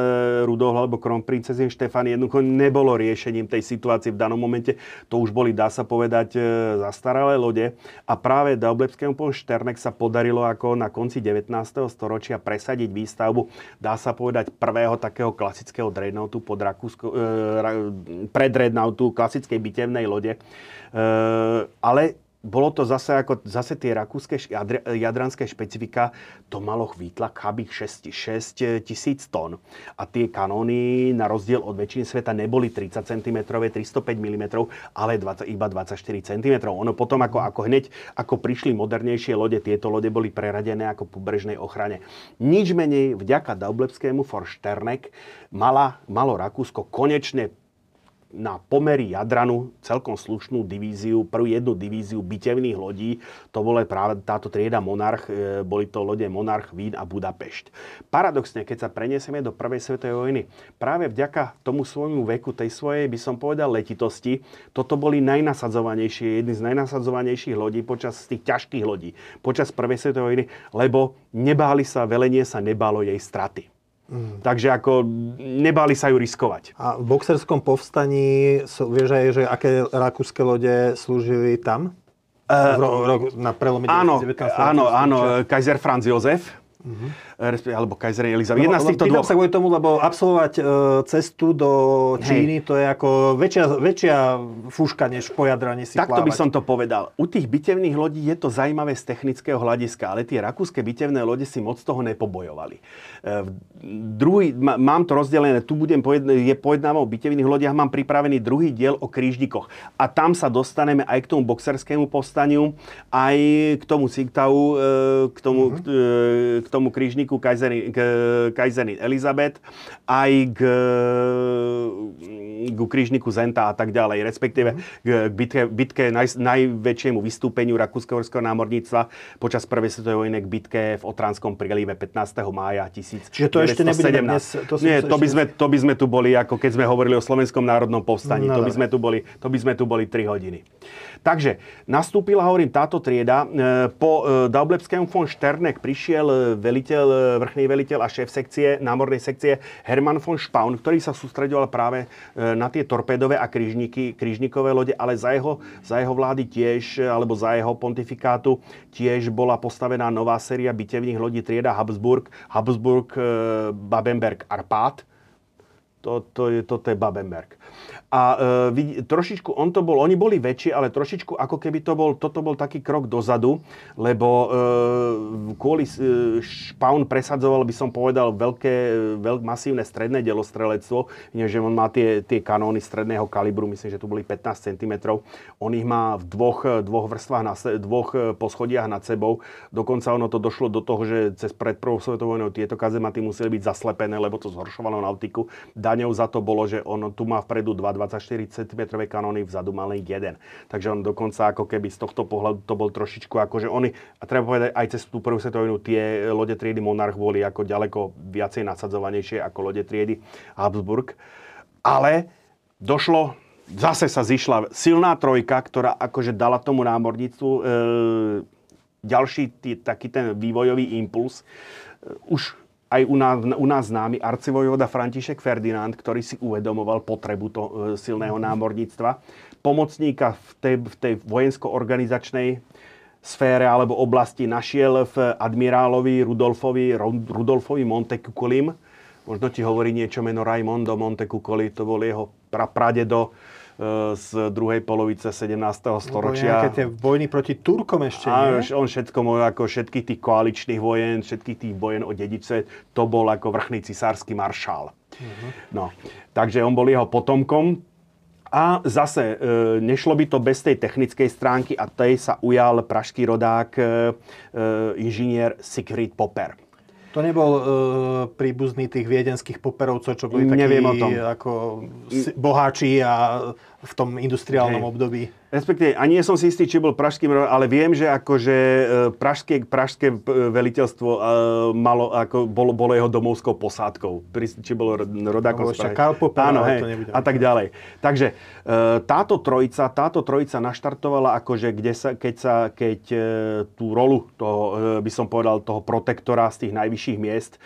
[SPEAKER 2] Rudolf alebo kronprincezin Štefan jednoducho nebolo riešením tej situácie v danom momente. To už boli, dá sa povedať, e, zastaralé lode. A práve Daublebskému pol Šternek sa podarilo ako na konci 19. storočia presadiť výstavbu, dá sa povedať, prvého takého klasického dreadnoughtu pod Rakúsko, e, pred klasickej bitevnej lode. E, ale bolo to zase ako zase tie rakúske jadranské špecifika, to malo výtlak chabých 6, 6 tisíc tón. A tie kanóny na rozdiel od väčšiny sveta neboli 30 cm, 305 mm, ale 20, iba 24 cm. Ono potom ako, ako hneď, ako prišli modernejšie lode, tieto lode boli preradené ako pobrežnej ochrane. Nič menej, vďaka Daublebskému Forsternek mala, malo Rakúsko konečne na pomery Jadranu celkom slušnú divíziu, prvú jednu divíziu bitevných lodí. To bola práve táto trieda Monarch, e, boli to lode Monarch, Vín a Budapešť. Paradoxne, keď sa preniesieme do Prvej svetovej vojny, práve vďaka tomu svojmu veku, tej svojej, by som povedal, letitosti, toto boli najnasadzovanejšie, jedny z najnasadzovanejších lodí počas tých ťažkých lodí, počas Prvej svetovej vojny, lebo nebáli sa, velenie sa nebálo jej straty. Mm. Takže ako nebali sa ju riskovať.
[SPEAKER 1] A v boxerskom povstaní vieš aj, že aké rakúske lode slúžili tam? Uh, ro, ro, na prelome
[SPEAKER 2] áno, 19. Áno, áno, Kaiser Franz Josef. Uh-huh alebo Kaiser Elizabeth.
[SPEAKER 1] Jedna z týchto dvoch. sa kvôli tomu, lebo absolvovať e, cestu do Číny, Hej. to je ako väčšia, väčšia fúška, než po jadrani si
[SPEAKER 2] Takto
[SPEAKER 1] plávať.
[SPEAKER 2] by som to povedal. U tých bitevných lodí je to zaujímavé z technického hľadiska, ale tie rakúske bitevné lode si moc toho nepobojovali. E, druhý, mám to rozdelené, tu budem pojedn- je pojednávať o bitevných lodiach, mám pripravený druhý diel o krížnikoch. A tam sa dostaneme aj k tomu boxerskému povstaniu, aj k tomu Sigtau, e, k tomu, mm-hmm. k, k tomu krížniku pamätníku Kajzerin Elizabeth, aj k, k krížniku Zenta a tak ďalej, respektíve k bitke, bitke naj, najväčšiemu vystúpeniu Rakúsko-Horského námorníctva počas prvej svetovej vojny k bitke v Otránskom prílive 15. mája 1917.
[SPEAKER 1] Čiže to ešte nebude dnes...
[SPEAKER 2] To Nie, to by, sme, to by sme tu boli, ako keď sme hovorili o Slovenskom národnom povstaní. No, to, by sme tu boli, to by sme tu boli 3 hodiny. Takže nastúpila, hovorím, táto trieda. E, po e, Daublebskému von Šternek prišiel e, veliteľ, vrchný veliteľ a šéf sekcie, námornej sekcie Hermann von Spaun, ktorý sa sústredoval práve na tie torpédové a krížniky, krížnikové lode, ale za jeho, za jeho vlády tiež, alebo za jeho pontifikátu tiež bola postavená nová séria bitevných lodí trieda Habsburg, Habsburg, Babenberg, Arpát. To, to je, toto je Babenberg. A e, trošičku, on to bol, oni boli väčší, ale trošičku ako keby to bol, toto bol taký krok dozadu, lebo e, kvôli e, Špaun presadzoval, by som povedal, veľké, veľk, masívne stredné delostrelectvo, že on má tie, tie kanóny stredného kalibru, myslím, že tu boli 15 cm. On ich má v dvoch, dvoch vrstvách, na se, dvoch e, poschodiach nad sebou. Dokonca ono to došlo do toho, že cez pred prvou svetovou vojnou tieto kazematy museli byť zaslepené, lebo to zhoršovalo nautiku. Daňou za to bolo, že on tu má vpredu 2 24 cm kanóny, vzadu mal len jeden. Takže on dokonca ako keby z tohto pohľadu to bol trošičku ako, že oni, a treba povedať, aj cez tú prvú svetovú tie lode triedy Monarch boli ako ďaleko viacej nasadzovanejšie ako lode triedy Habsburg. Ale došlo, zase sa zišla silná trojka, ktorá akože dala tomu námorníctvu e, ďalší tý, taký ten vývojový impuls. E, už aj u nás, u nás známy arcivojvoda František Ferdinand, ktorý si uvedomoval potrebu to, e, silného námorníctva, pomocníka v tej, v tej vojensko-organizačnej sfére alebo oblasti našiel v admirálovi Rudolfovi, Rudolfovi Montecucolim. Možno ti hovorí niečo meno Raimondo Montecuccoli, to bol jeho pra, pradedo z druhej polovice 17. storočia.
[SPEAKER 1] Nejaké tie vojny proti Turkom ešte,
[SPEAKER 2] nie? A on všetko, ako všetkých tých koaličných vojen, všetkých tých vojen o dedice, to bol ako vrchný cisársky maršál. Uh-huh. No, takže on bol jeho potomkom. A zase, e, nešlo by to bez tej technickej stránky a tej sa ujal pražský rodák, e, e, inžinier Siegfried Popper.
[SPEAKER 1] To nebol uh, príbuzný tých viedenských poperovcov, čo boli takí Neviem o tom. ako boháči a v tom industriálnom Hej. období.
[SPEAKER 2] Respektíve, ani nie som si istý, či bol pražským, ale viem, že akože e, pražské, pražské e, veliteľstvo uh, malo, ako bolo, bolo jeho domovskou posádkou. Či bolo rodákom z
[SPEAKER 1] Prahy. Áno, hej,
[SPEAKER 2] a tak ďalej. Takže táto trojica, táto trojica naštartovala akože, kde sa, keď, sa, keď tú rolu toho, by som povedal, toho protektora z tých najvyšších miest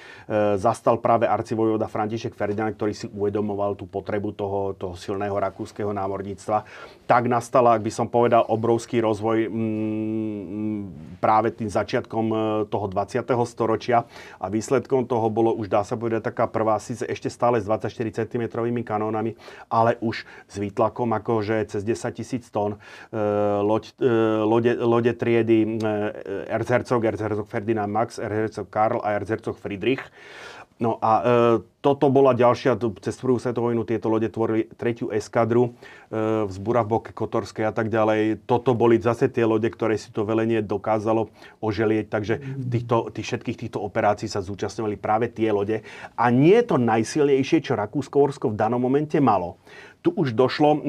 [SPEAKER 2] zastal práve arcivojvoda František Ferdinand, ktorý si uvedomoval tú potrebu toho, toho silného rakúskeho námorníctva, tak nastala tak by som povedal, obrovský rozvoj mm, práve tým začiatkom e, toho 20. storočia a výsledkom toho bolo už, dá sa povedať, taká prvá, síce ešte stále s 24 cm kanónami, ale už s výtlakom akože cez 10 tisíc tón e, loď, e, lode, lode triedy Erzherzog, Erzherzog Ferdinand Max, Erzherzog Karl a Erzherzog Friedrich. No a e, toto bola ďalšia, cez prvú svetovú vojnu tieto lode tvorili tretiu eskadru, e, v boke Kotorskej a tak ďalej. Toto boli zase tie lode, ktoré si to velenie dokázalo oželieť, takže v týchto, tých všetkých týchto operácií sa zúčastňovali práve tie lode. A nie je to najsilnejšie, čo Rakúsko-Horsko v danom momente malo. Tu už došlo, e,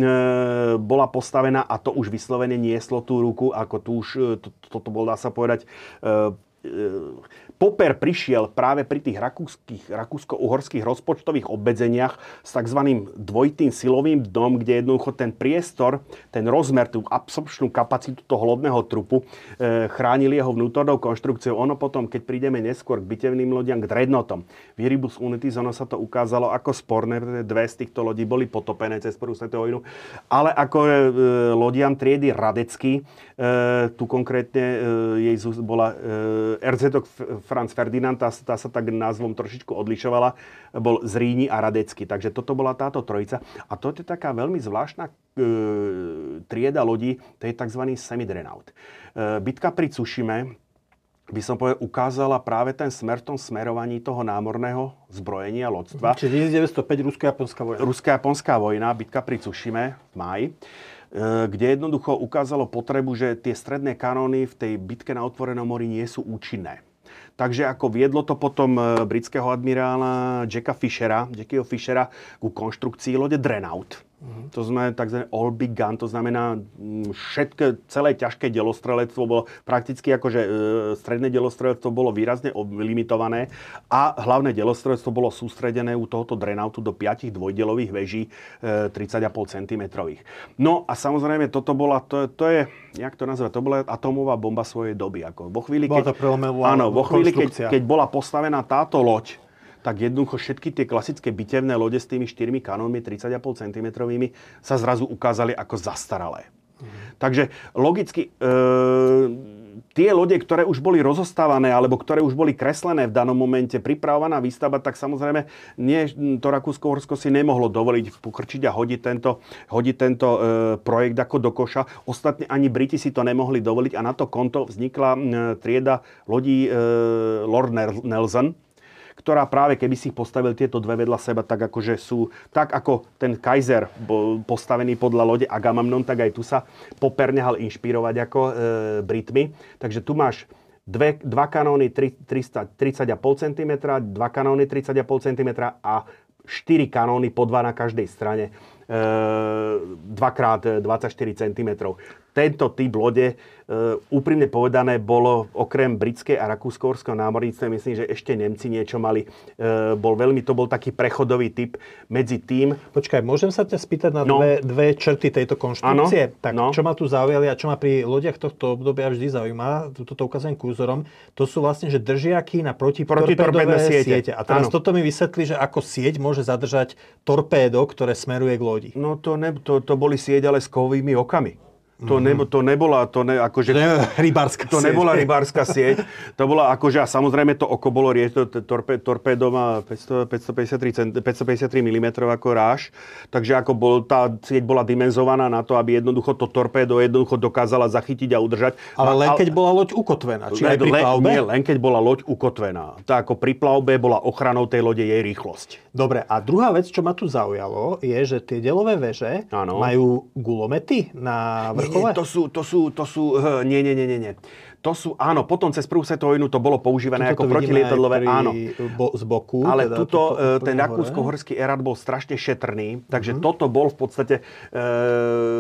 [SPEAKER 2] bola postavená a to už vyslovene nieslo tú ruku, ako tu už, e, to, toto bol, dá sa povedať, e, e Poper prišiel práve pri tých rakúsko-uhorských rozpočtových obmedzeniach s tzv. dvojitým silovým dom, kde jednoducho ten priestor, ten rozmer, tú absorpčnú kapacitu toho lodného trupu e, chránili jeho vnútornou konštrukciou. Ono potom, keď prídeme neskôr k bitevným lodiam, k dreadnotom, Viribus Unitis, ono sa to ukázalo ako sporné, pretože dve z týchto lodí boli potopené cez prvú svetovú vojnu, ale ako e, lodiam triedy Radecký, e, tu konkrétne e, jej bola e, RZ Franz Ferdinand, tá, tá sa tak názvom trošičku odlišovala, bol z Ríni a Radecky. Takže toto bola táto trojica. A to je taká veľmi zvláštna e, trieda lodí, to je tzv. semidrenaut. E, bitka pri Cušime, by som povedal, ukázala práve ten smer v tom smerovaní toho námorného zbrojenia lodstva.
[SPEAKER 1] Čiže 1905 Rusko-Japonská vojna.
[SPEAKER 2] Rusko-Japonská vojna, bitka pri Cušime v máji e, kde jednoducho ukázalo potrebu, že tie stredné kanóny v tej bitke na otvorenom mori nie sú účinné. Takže ako viedlo to potom e, britského admirála Jacka Fishera, Jackieho Fishera ku konštrukcii lode Drenaut Uh-huh. To znamená tzv. all big gun, to znamená mm, všetko, celé ťažké delostrelectvo bolo prakticky akože e, stredné delostrelectvo bolo výrazne limitované a hlavné delostrelectvo bolo sústredené u tohoto drenautu do 5 dvojdelových veží e, 30,5 cm. No a samozrejme toto bola, to, to je, jak to nazvať, to bola atomová bomba svojej doby. Ako vo chvíli, keď, áno, vo chvíli, keď, keď bola postavená táto loď, tak jednoducho všetky tie klasické bitevné lode s tými 4 kanónmi 30,5 cm sa zrazu ukázali ako zastaralé. Mhm. Takže logicky, e, tie lode, ktoré už boli rozostávané alebo ktoré už boli kreslené v danom momente, pripravovaná výstava, tak samozrejme nie, to Rakúsko-Horsko si nemohlo dovoliť pokrčiť a hodiť tento, hodiť tento e, projekt ako do koša. Ostatne ani Briti si to nemohli dovoliť a na to konto vznikla e, trieda lodí e, Lord Nelson, ktorá práve keby si postavil tieto dve vedľa seba, tak akože sú, tak ako ten Kaiser bol postavený podľa lode Agamemnon, tak aj tu sa Popper nehal inšpirovať ako e, Britmi. Takže tu máš dve, dva kanóny 30,5 cm, dva kanóny 30,5 cm a 4 kanóny po dva na každej strane, e, 2x24 cm. Tento typ lode E, úprimne povedané, bolo okrem britskej a rakúsko námorníctva, myslím, že ešte Nemci niečo mali. E, bol veľmi, to bol taký prechodový typ medzi tým.
[SPEAKER 1] Počkaj, môžem sa ťa spýtať na no. dve, dve črty tejto konštrukcie? Ano. Tak no. čo ma tu zaujali a čo ma pri lodiach tohto obdobia vždy zaujíma, toto ukazujem kúzorom, to sú vlastne, že držiaky na protitorpédové siete. siete. A teraz ano. toto mi vysvetlí, že ako sieť môže zadržať torpédo, ktoré smeruje k lodi.
[SPEAKER 2] No to, ne, to, to boli sieť, ale s kovými okami. To, ne, to nebola, to ne, akože...
[SPEAKER 1] rybárska
[SPEAKER 2] to sieť. nebola rybárska sieť. To bola akože, a samozrejme to oko bolo rieť, to torpe, torpédo má 500, 553, 553 mm ako ráž. Takže ako bol, tá sieť bola dimenzovaná na to, aby jednoducho to torpédo jednoducho dokázala zachytiť a udržať.
[SPEAKER 1] Ale len keď bola loď ukotvená, či aj pri plavbe?
[SPEAKER 2] Nie, len keď bola loď ukotvená. Tak ako pri plavbe bola ochranou tej lode jej rýchlosť.
[SPEAKER 1] Dobre, a druhá vec, čo ma tu zaujalo, je, že tie delové veže ano. majú gulomety na vrch
[SPEAKER 2] nie, to sú, to sú, to sú, nie, nie, nie, nie. To sú, áno, potom cez prvú svetovú vojnu to bolo používané ako protilietadlové, áno.
[SPEAKER 1] Bo, z boku.
[SPEAKER 2] Ale teda, tuto, tuto, ten Rakúsko-horský Erat bol strašne šetrný, takže uh-huh. toto bol v podstate, e,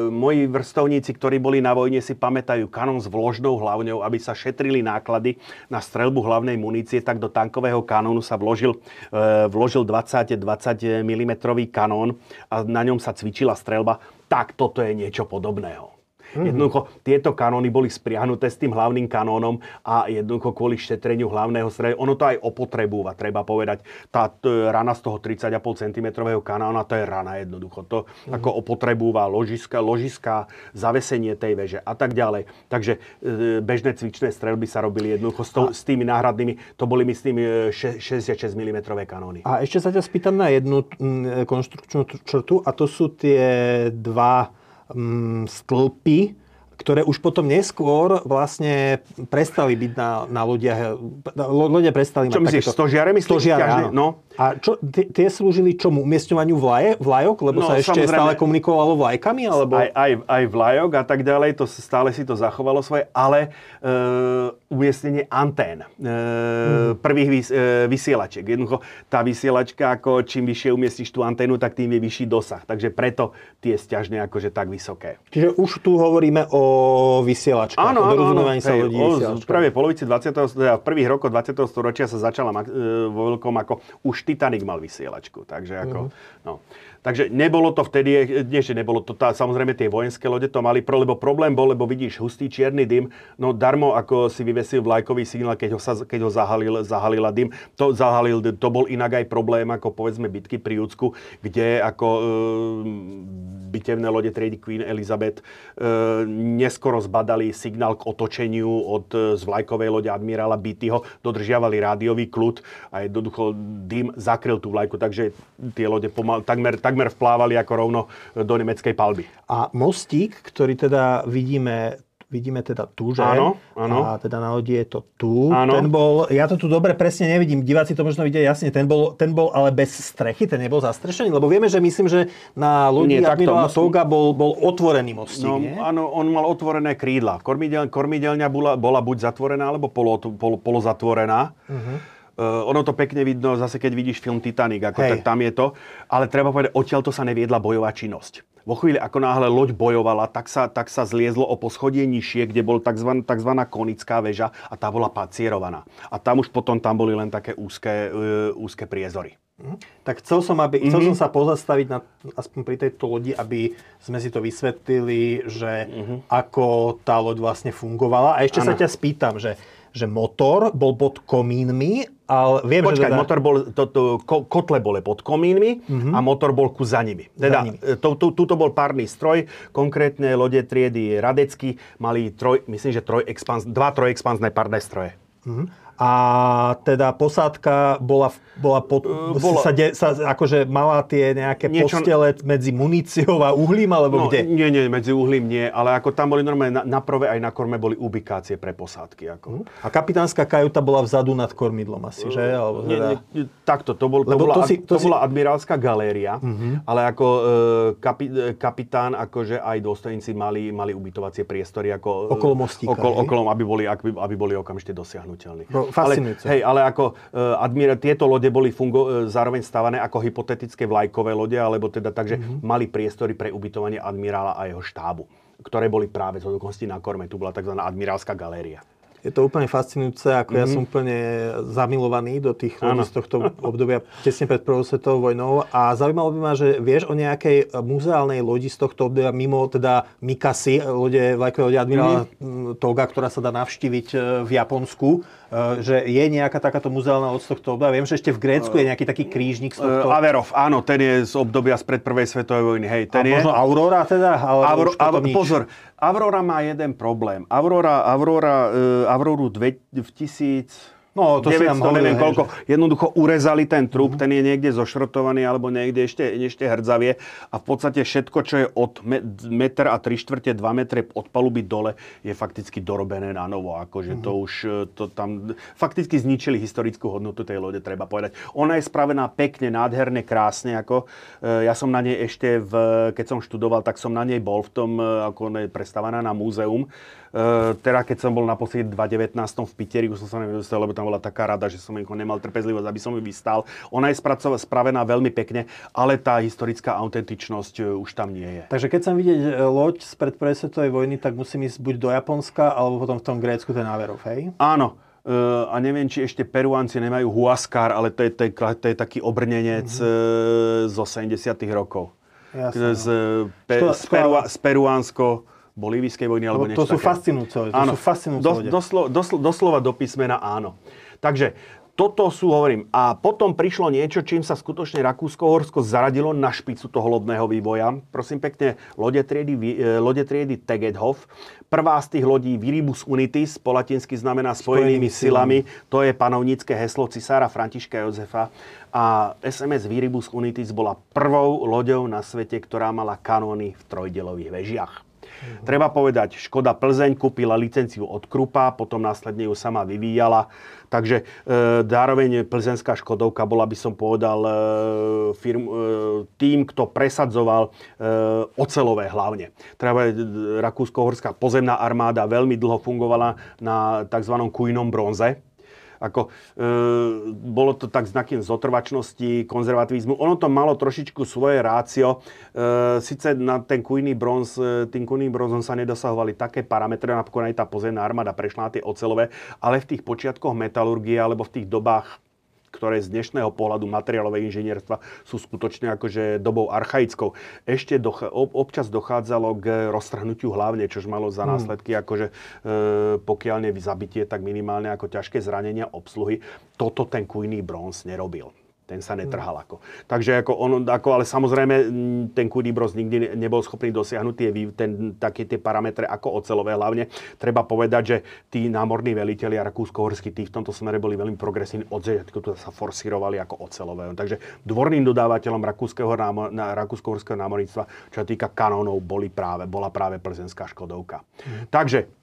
[SPEAKER 2] moji vrstovníci, ktorí boli na vojne, si pamätajú kanón s vložnou hlavňou, aby sa šetrili náklady na strelbu hlavnej munície, tak do tankového kanónu sa vložil, e, vložil 20-20 mm kanón a na ňom sa cvičila strelba. Tak toto je niečo podobného. Mm-hmm. Jednoducho tieto kanóny boli spriahnuté s tým hlavným kanónom a jednoducho kvôli šetreniu hlavného stredu, ono to aj opotrebúva, treba povedať. Tá t- rana z toho 30,5 cm kanóna, to je rana jednoducho. To mm-hmm. ako opotrebúva ložiska, ložiska, zavesenie tej veže a tak ďalej. Takže e, bežné cvičné strelby sa robili jednoducho s, to, a... s tými náhradnými, to boli myslím 66 mm kanóny.
[SPEAKER 1] A ešte sa ťa spýtam na jednu konštrukčnú črtu a to sú tie dva mm, stĺpy, ktoré už potom neskôr vlastne prestali byť na, na lodiach. Lodia prestali
[SPEAKER 2] Čo mať myslíš, takéto... stožiare myslíš?
[SPEAKER 1] Stožiare, áno. No. A čo, tie slúžili čomu? Umiestňovaniu vlaje, vlajok? Lebo no, sa ešte stále komunikovalo vlajkami? Alebo...
[SPEAKER 2] Aj, aj, aj vlajok a tak ďalej, to stále si to zachovalo svoje, ale e, umiestnenie antén, e, mm. prvých vys, e, vysielačiek. Jednoducho, tá vysielačka, ako čím vyššie umiestniš tú anténu, tak tým je vyšší dosah. Takže preto tie stiažne akože tak vysoké.
[SPEAKER 1] Čiže už tu hovoríme o vysielačkách,
[SPEAKER 2] áno,
[SPEAKER 1] o
[SPEAKER 2] áno. sa lodí V prvej polovici 20. teda v prvých rokoch 20. storočia sa začala e, vo veľkom ako už Titanic mal vysielačku. Takže ako, uh-huh. no. Takže nebolo to vtedy, nie, že nebolo to, tá, samozrejme tie vojenské lode to mali, lebo problém bol, lebo vidíš hustý čierny dym, no darmo ako si vyvesil vlajkový signál, keď ho, sa, keď ho zahalil, zahalila dym, to zahalil, to bol inak aj problém, ako povedzme bitky pri Júcku, kde ako e, bitevné lode triedy Queen Elizabeth e, neskoro zbadali signál k otočeniu od z vlajkovej lode admirála Beattyho, dodržiavali rádiový kľud a jednoducho dym zakryl tú vlajku, takže tie lode pomal, takmer, takmer vplávali ako rovno do nemeckej palby.
[SPEAKER 1] A mostík, ktorý teda vidíme vidíme teda tu, že?
[SPEAKER 2] Áno, áno.
[SPEAKER 1] A teda na lodi je to tu. Áno. Ten bol, ja to tu dobre presne nevidím, diváci to možno vidia jasne, ten bol, ten bol ale bez strechy, ten nebol zastrešený, lebo vieme, že myslím, že na lodi admirála Toga bol, bol otvorený mostík, no, nie?
[SPEAKER 2] Áno, on mal otvorené krídla. Kormidel, kormidelňa bola, bola buď zatvorená, alebo polo, polo, polozatvorená. Uh-huh. Uh, ono to pekne vidno, zase keď vidíš film Titanic, ako, tak tam je to. Ale treba povedať, odtiaľ to sa neviedla bojová činnosť. Vo chvíli, ako náhle loď bojovala, tak sa, tak sa zliezlo o poschodie nižšie, kde bol tzv. tzv. konická väža a tá bola pacierovaná. A tam už potom tam boli len také úzke, uh, úzke priezory.
[SPEAKER 1] Mhm. Tak chcel som, aby, mm-hmm. chcel som sa pozastaviť na, aspoň pri tejto lodi, aby sme si to vysvetlili, že mm-hmm. ako tá loď vlastne fungovala. A ešte ano. sa ťa spýtam, že že motor bol pod komínmi, ale viem,
[SPEAKER 2] Počkaj,
[SPEAKER 1] že teda...
[SPEAKER 2] motor bol, to, to, ko, kotle boli pod komínmi uh-huh. a motor bol ku za nimi. Teda, za nimi. To, tu, tuto bol párny stroj, konkrétne lode triedy Radecky mali troj, myslím, že troj expans, dva trojexpansné párne stroje. Uh-huh
[SPEAKER 1] a teda posádka bola, bola, pod, uh, bola sa, de, sa akože mala tie nejaké niečo... postele medzi muníciou a uhlím, alebo
[SPEAKER 2] no,
[SPEAKER 1] kde?
[SPEAKER 2] Nie, nie, medzi uhlím nie, ale ako tam boli normálne na, na prve aj na korme boli ubikácie pre posádky. Ako.
[SPEAKER 1] Uh, a kapitánska kajuta bola vzadu nad kormidlom asi, že? Alebo
[SPEAKER 2] teda... nie, nie, takto, to, bol, to, bola, to, si, to, to si... bola admirálska galéria, uh-huh. ale ako uh, kapi, kapitán, akože aj dôstojníci mali, mali ubytovacie priestory ako,
[SPEAKER 1] okolo mostíka,
[SPEAKER 2] okolo, okolo, aby boli, aby, aby boli okamžite dosiahnutelní.
[SPEAKER 1] Bro, fascinujúce.
[SPEAKER 2] Ale, hej, ale ako uh, admira, tieto lode boli fungo, uh, zároveň stavané ako hypotetické vlajkové lode, alebo teda takže mm-hmm. mali priestory pre ubytovanie admirála a jeho štábu, ktoré boli práve z hodokosti na korme. Tu bola tzv. admirálska galéria.
[SPEAKER 1] Je to úplne fascinujúce, ako mm-hmm. ja mhm. som úplne zamilovaný do tých ľudí z tohto obdobia tesne pred prvou svetovou vojnou a zaujímalo by ma, že vieš o nejakej muzeálnej lodi z tohto obdobia mimo teda Mikasi, lode, vlajkové lode admirála mm-hmm. Toga, ktorá sa dá navštíviť e, v Japonsku, e, že je nejaká takáto muzeálna loď z tohto obdobia. Viem, že ešte v Grécku je nejaký taký krížnik z tohto...
[SPEAKER 2] Averov, áno, ten je z obdobia spred prvej svetovej vojny. Hej, ten
[SPEAKER 1] a
[SPEAKER 2] je...
[SPEAKER 1] možno Aurora teda? Ale
[SPEAKER 2] Avro, Avro, pozor, Aurora má jeden problém. Aurora, Aurora, uh, Auroru dve, v tisíc
[SPEAKER 1] No, to 900, si nám hovorili,
[SPEAKER 2] neviem koľko. Že... Jednoducho urezali ten trup, mm-hmm. ten je niekde zošrotovaný alebo niekde ešte, ešte hrdzavie a v podstate všetko, čo je od meter a 3 štvrte, 2 metre od paluby dole, je fakticky dorobené na novo. Akože mm-hmm. to už e, to tam fakticky zničili historickú hodnotu tej lode, treba povedať. Ona je spravená pekne, nádherne, krásne. Ako, e, ja som na nej ešte, v, keď som študoval, tak som na nej bol v tom, e, ako ona je prestávaná na múzeum. Uh, teda keď som bol naposledy 2019 v Piteri, už som sa nevydostal, lebo tam bola taká rada, že som ich nemal trpezlivosť, aby som ju vystal. Ona je spravená veľmi pekne, ale tá historická autentičnosť uh, už tam nie je.
[SPEAKER 1] Takže keď chcem vidieť e, loď z pred svetovej vojny, tak musím ísť buď do Japonska, alebo potom v tom Grécku ten Averov, hej?
[SPEAKER 2] Áno. A neviem, či ešte Peruánci nemajú Huascar, ale to je, to je, to je taký obrnenec mm-hmm. zo 70 rokov. Jasne, z, no. pe, z, Perua, z Peruánsko bolívijskej vojny alebo
[SPEAKER 1] niečo To sú fascinujúce. To áno, sú fascinujúce
[SPEAKER 2] do, doslo, doslo, doslova do písmena áno. Takže toto sú, hovorím, a potom prišlo niečo, čím sa skutočne Rakúsko-Horsko zaradilo na špicu toho lodného vývoja. Prosím pekne, lode triedy, e, lode triedy Tegedhof. Prvá z tých lodí Viribus Unitis, po latinsky znamená spojenými, spojenými silami. silami. To je panovnícke heslo cisára Františka Jozefa. A SMS Viribus Unitis bola prvou loďou na svete, ktorá mala kanóny v trojdelových vežiach. Mm-hmm. Treba povedať, Škoda Plzeň kúpila licenciu od Krupa, potom následne ju sama vyvíjala. Takže e, zároveň plzenská Škodovka bola, by som povedal, e, firm, e, tým, kto presadzoval e, ocelové hlavne. Treba e, Rakúsko-Horská pozemná armáda veľmi dlho fungovala na tzv. kujnom bronze, ako, e, bolo to tak znakým zotrvačnosti, konzervativizmu. Ono to malo trošičku svoje rácio. E, Sice na ten kujný bronz, e, tým kujným bronzom sa nedosahovali také parametre, napokon aj tá pozemná armáda prešla na tie ocelové, ale v tých počiatkoch metalurgie alebo v tých dobách ktoré z dnešného pohľadu materiálovej inžinierstva sú skutočne akože dobou archaickou. Ešte doch- občas dochádzalo k roztrhnutiu hlavne, čož malo za hmm. následky akože e, pokiaľ nie zabitie, tak minimálne ako ťažké zranenia obsluhy. Toto ten kujný bronz nerobil ten sa netrhal. Ako. Takže ako on, ako, ale samozrejme ten Kudibros nikdy nebol schopný dosiahnuť tie, ten, také tie parametre ako ocelové. Hlavne treba povedať, že tí námorní veliteľi a rakúsko-horskí tí v tomto smere boli veľmi progresívni. Od začiatku sa forsírovali ako ocelové. Takže dvorným dodávateľom rakúskeho, námo, na, rakúsko-horského námorníctva, čo sa týka kanónov, boli práve, bola práve plzenská Škodovka. Mm. Takže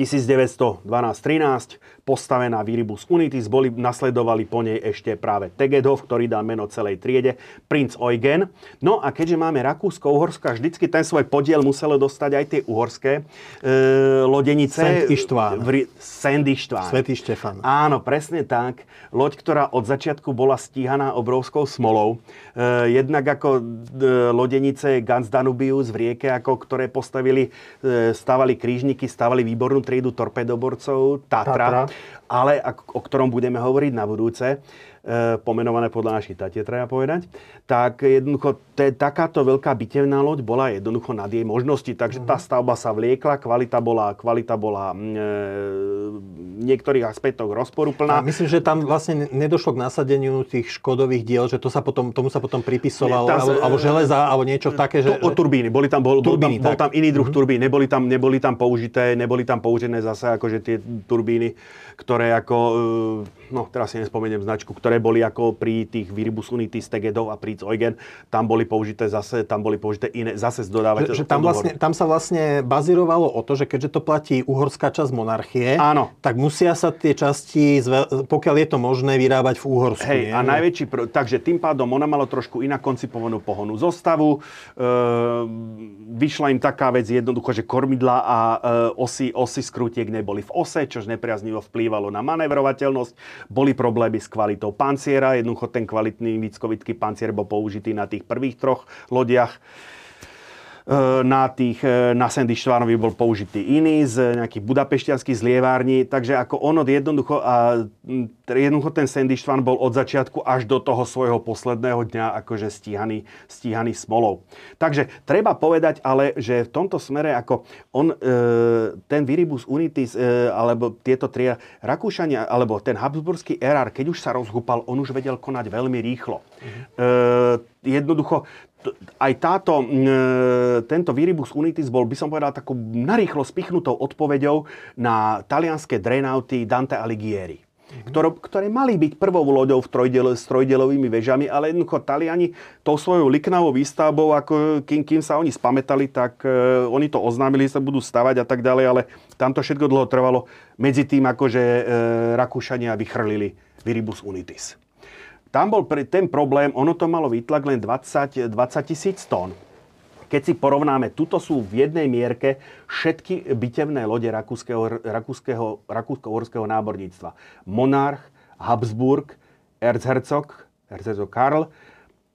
[SPEAKER 2] 1912-13 postavená Viribus Unitis, boli, nasledovali po nej ešte práve Tegedov, ktorý dá meno celej triede, princ Eugen. No a keďže máme Rakúsko-Uhorsko, vždycky ten svoj podiel muselo dostať aj tie uhorské e, lodenice.
[SPEAKER 1] Saint Ištván. Svetý Štefan.
[SPEAKER 2] Áno, presne tak. Loď, ktorá od začiatku bola stíhaná obrovskou smolou. E, jednak ako e, lodenice Gans Danubius v rieke, ako ktoré postavili, e, stavali krížniky, stavali výbornú triedu torpedoborcov Tatra, Tatra. ale o ktorom budeme hovoriť na budúce. E, pomenované podľa našich tatie, treba povedať, tak jednoducho te, takáto veľká bitevná loď bola jednoducho nad jej možnosti, takže tá mhm. stavba sa vliekla, kvalita bola, kvalita bola mm, e, niektorých aspektoch rozporúplná.
[SPEAKER 1] A myslím, že tam vlastne nedošlo k nasadeniu tých škodových diel, že to sa potom, tomu sa potom pripisovalo, Nie, alebo, alebo železa, alebo niečo také, že...
[SPEAKER 2] To, o turbíny, boli tam, bol, turbíny, bol, tam, bol tam iný druh mm-hmm. turbín, neboli tam, neboli tam použité, neboli tam použité zase akože tie turbíny, ktoré ako, e, no teraz si nespomeniem značku, ktoré boli ako pri tých Viribus Unitis, Tegedov a Prince Eugen, tam boli použité zase, tam boli použité iné, zase z dodávateľa.
[SPEAKER 1] Že, že tam, vlastne, tam sa vlastne bazírovalo o to, že keďže to platí uhorská časť monarchie,
[SPEAKER 2] Áno.
[SPEAKER 1] tak musia sa tie časti, pokiaľ je to možné, vyrábať v Úhorsku.
[SPEAKER 2] Hej, nie? a najväčší, takže tým pádom ona mala trošku inak koncipovanú pohonu zostavu. E, vyšla im taká vec jednoducho, že kormidla a e, osy, osy skrutiek neboli v ose, čož nepriaznivo vplývalo na manevrovateľnosť, boli problémy s kvalitou panciera, jednoducho ten kvalitný výckovitý pancier bol použitý na tých prvých troch lodiach. E, na, tých, e, na Sandy Štvánovi bol použitý iný z nejakých budapešťanských zlievární, takže ako ono jednoducho, a jednoducho ten Sandy Štván bol od začiatku až do toho svojho posledného dňa akože stíhaný, stíhaný smolou. Takže treba povedať ale, že v tomto smere ako on, e, ten Viribus Unitis, alebo tieto tri Rakúšania, alebo ten Habsburský erár, keď už sa rozhúpal, on už vedel konať veľmi rýchlo. Mm-hmm. jednoducho, aj táto, e, tento Viribus Unitis bol, by som povedal, takou narýchlo spichnutou odpoveďou na talianské drenauty Dante Alighieri. ktoré, ktoré mali byť prvou loďou v trojdel, s trojdelovými vežami, ale jednoducho Taliani tou svojou liknavou výstavbou, ako kým, kým sa oni spametali, tak uh, oni to oznámili, že sa budú stavať a tak ďalej, ale tam to všetko dlho trvalo. Medzi tým, akože uh, Rakúšania vychrlili Viribus Unitis. Tam bol ten problém, ono to malo výtlak len 20, 20 tisíc tón. Keď si porovnáme, tuto sú v jednej mierke všetky bitevné lode rakúskeho, rakúskeho, rakúsko-horského náborníctva. Monarch, Habsburg, Erzherzog, Erzherzog Karl,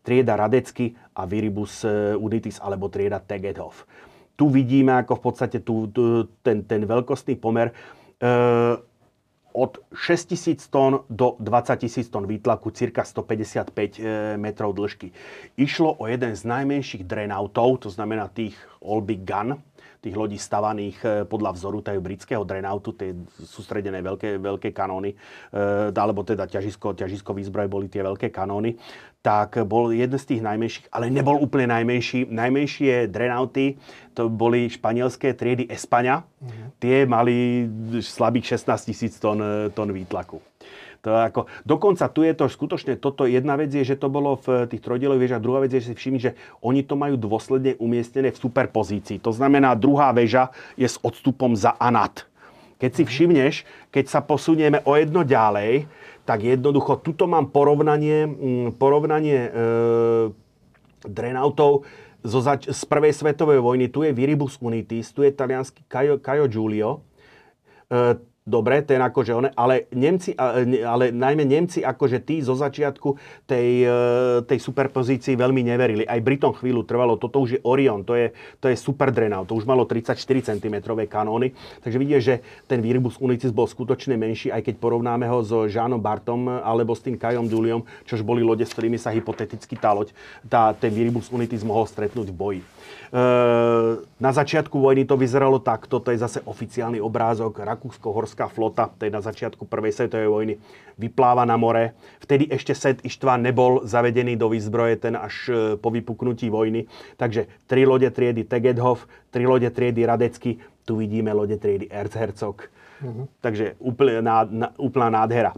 [SPEAKER 2] trieda Radecky a Viribus eh, Unitis alebo trieda Tegedhof. Tu vidíme ako v podstate tu, tu, ten, ten veľkostný pomer. E, od 6000 tón do 20 000 tón výtlaku, cirka 155 e, metrov dĺžky. Išlo o jeden z najmenších drenautov, to znamená tých All Big Gun, tých lodí stavaných e, podľa vzoru tej britského drenautu, tie sústredené veľké, veľké kanóny, e, alebo teda ťažisko, ťažisko výzbroj boli tie veľké kanóny, tak bol jeden z tých najmenších, ale nebol úplne najmenší. Najmenšie drenauty, to boli španielské triedy Espaňa. Mm-hmm. Tie mali slabých 16 tisíc tón, tón výtlaku. To ako, dokonca tu je to skutočne, toto jedna vec je, že to bolo v tých trojdielových väžach, druhá vec je, že si všimni, že oni to majú dôsledne umiestnené v superpozícii. To znamená, druhá väža je s odstupom za anat. Keď si mhm. všimneš, keď sa posunieme o jedno ďalej, tak jednoducho, tuto mám porovnanie, mm, porovnanie e, drenautov zo zač- z prvej svetovej vojny. Tu je Viribus Unitis, tu je talianský Caio, Caio Giulio. E, dobre, ten akože on, ale Nemci, ale najmä Nemci akože tí zo začiatku tej, e, tej superpozícii veľmi neverili. Aj Britom chvíľu trvalo, toto už je Orion, to je, to je super drenal, to už malo 34 cm kanóny, takže vidíte, že ten Viribus Unicis bol skutočne menší, aj keď porovnáme ho so Žánom Bartom alebo s tým Kajom Duliom, čož boli lode, s ktorými sa hypoteticky tá loď, tá, ten Viribus Unitis mohol stretnúť v boji. E, na začiatku vojny to vyzeralo takto, to je zase oficiálny obrázok. Rakúsko-horská flota, to je na začiatku prvej svetovej vojny, vypláva na more. Vtedy ešte Set Ištván nebol zavedený do výzbroje, ten až e, po vypuknutí vojny. Takže tri lode triedy Tegedhof, tri lode triedy Radecky, tu vidíme lode triedy Erzherzog. Uh-huh. Takže úplná nádhera.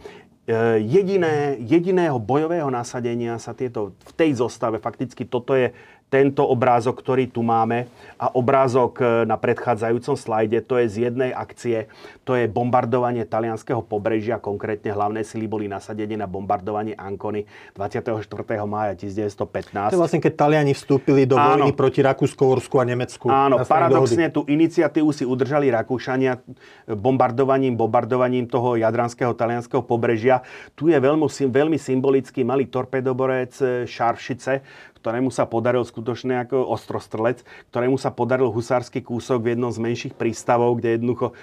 [SPEAKER 2] E, jediné, jediného bojového nasadenia sa tieto v tej zostave, fakticky toto je tento obrázok, ktorý tu máme a obrázok e, na predchádzajúcom slajde, to je z jednej akcie, to je bombardovanie talianského pobrežia, konkrétne hlavné sily boli nasadené na bombardovanie Ancony 24. mája 1915.
[SPEAKER 1] To je vlastne, keď Taliani vstúpili do Áno. vojny proti Rakúsko-Horsku a Nemecku.
[SPEAKER 2] Áno, paradoxne tú iniciatívu si udržali Rakúšania bombardovaním, bombardovaním toho jadranského talianského pobrežia. Tu je veľmi, veľmi symbolický malý torpedoborec e, Šaršice, ktorému sa podaril skutočne ako ostrostrelec, ktorému sa podaril husársky kúsok v jednom z menších prístavov, kde jednoducho e,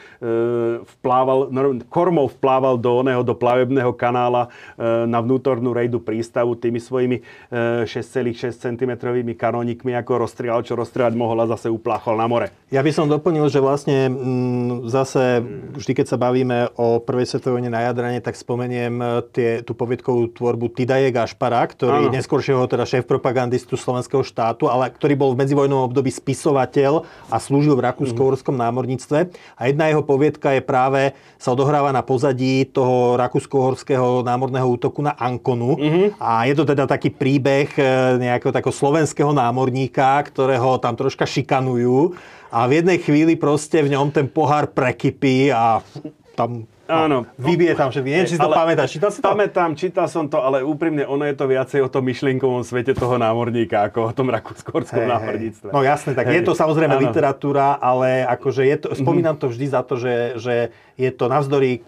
[SPEAKER 2] vplával, kormou vplával do oného, do plavebného kanála e, na vnútornú rejdu prístavu tými svojimi e, 6,6 cm kanónikmi, ako rozstrieľal, čo rozstrieľať mohol a zase upláchol na more.
[SPEAKER 1] Ja by som doplnil, že vlastne m, mm, zase vždy, keď sa bavíme o prvej svetovej vojne na Jadrane, tak spomeniem e, tie, tú poviedkovú tvorbu Tidaje Gašpara, ktorý ano. neskôršieho teda šéf propagandy propagandistu slovenského štátu, ale ktorý bol v medzivojnovom období spisovateľ a slúžil v rakúsko-horskom námorníctve. A jedna jeho poviedka je práve, sa odohráva na pozadí toho rakúsko-horského námorného útoku na Ankonu. Mm-hmm. A je to teda taký príbeh e, nejakého takého slovenského námorníka, ktorého tam troška šikanujú. A v jednej chvíli proste v ňom ten pohár prekypí a tam
[SPEAKER 2] Áno.
[SPEAKER 1] Vybije tam všetky. Neviem, či si to pamätáš. Čítal si to?
[SPEAKER 2] Pamätám, čítal som to, ale úprimne ono je to viacej o tom myšlienkovom svete toho námorníka, ako o tom rakúsko-horskom hey, námorníctve.
[SPEAKER 1] No jasné, tak hey. je to samozrejme ano. literatúra, ale akože je to, spomínam to vždy za to, že, že je to navzdory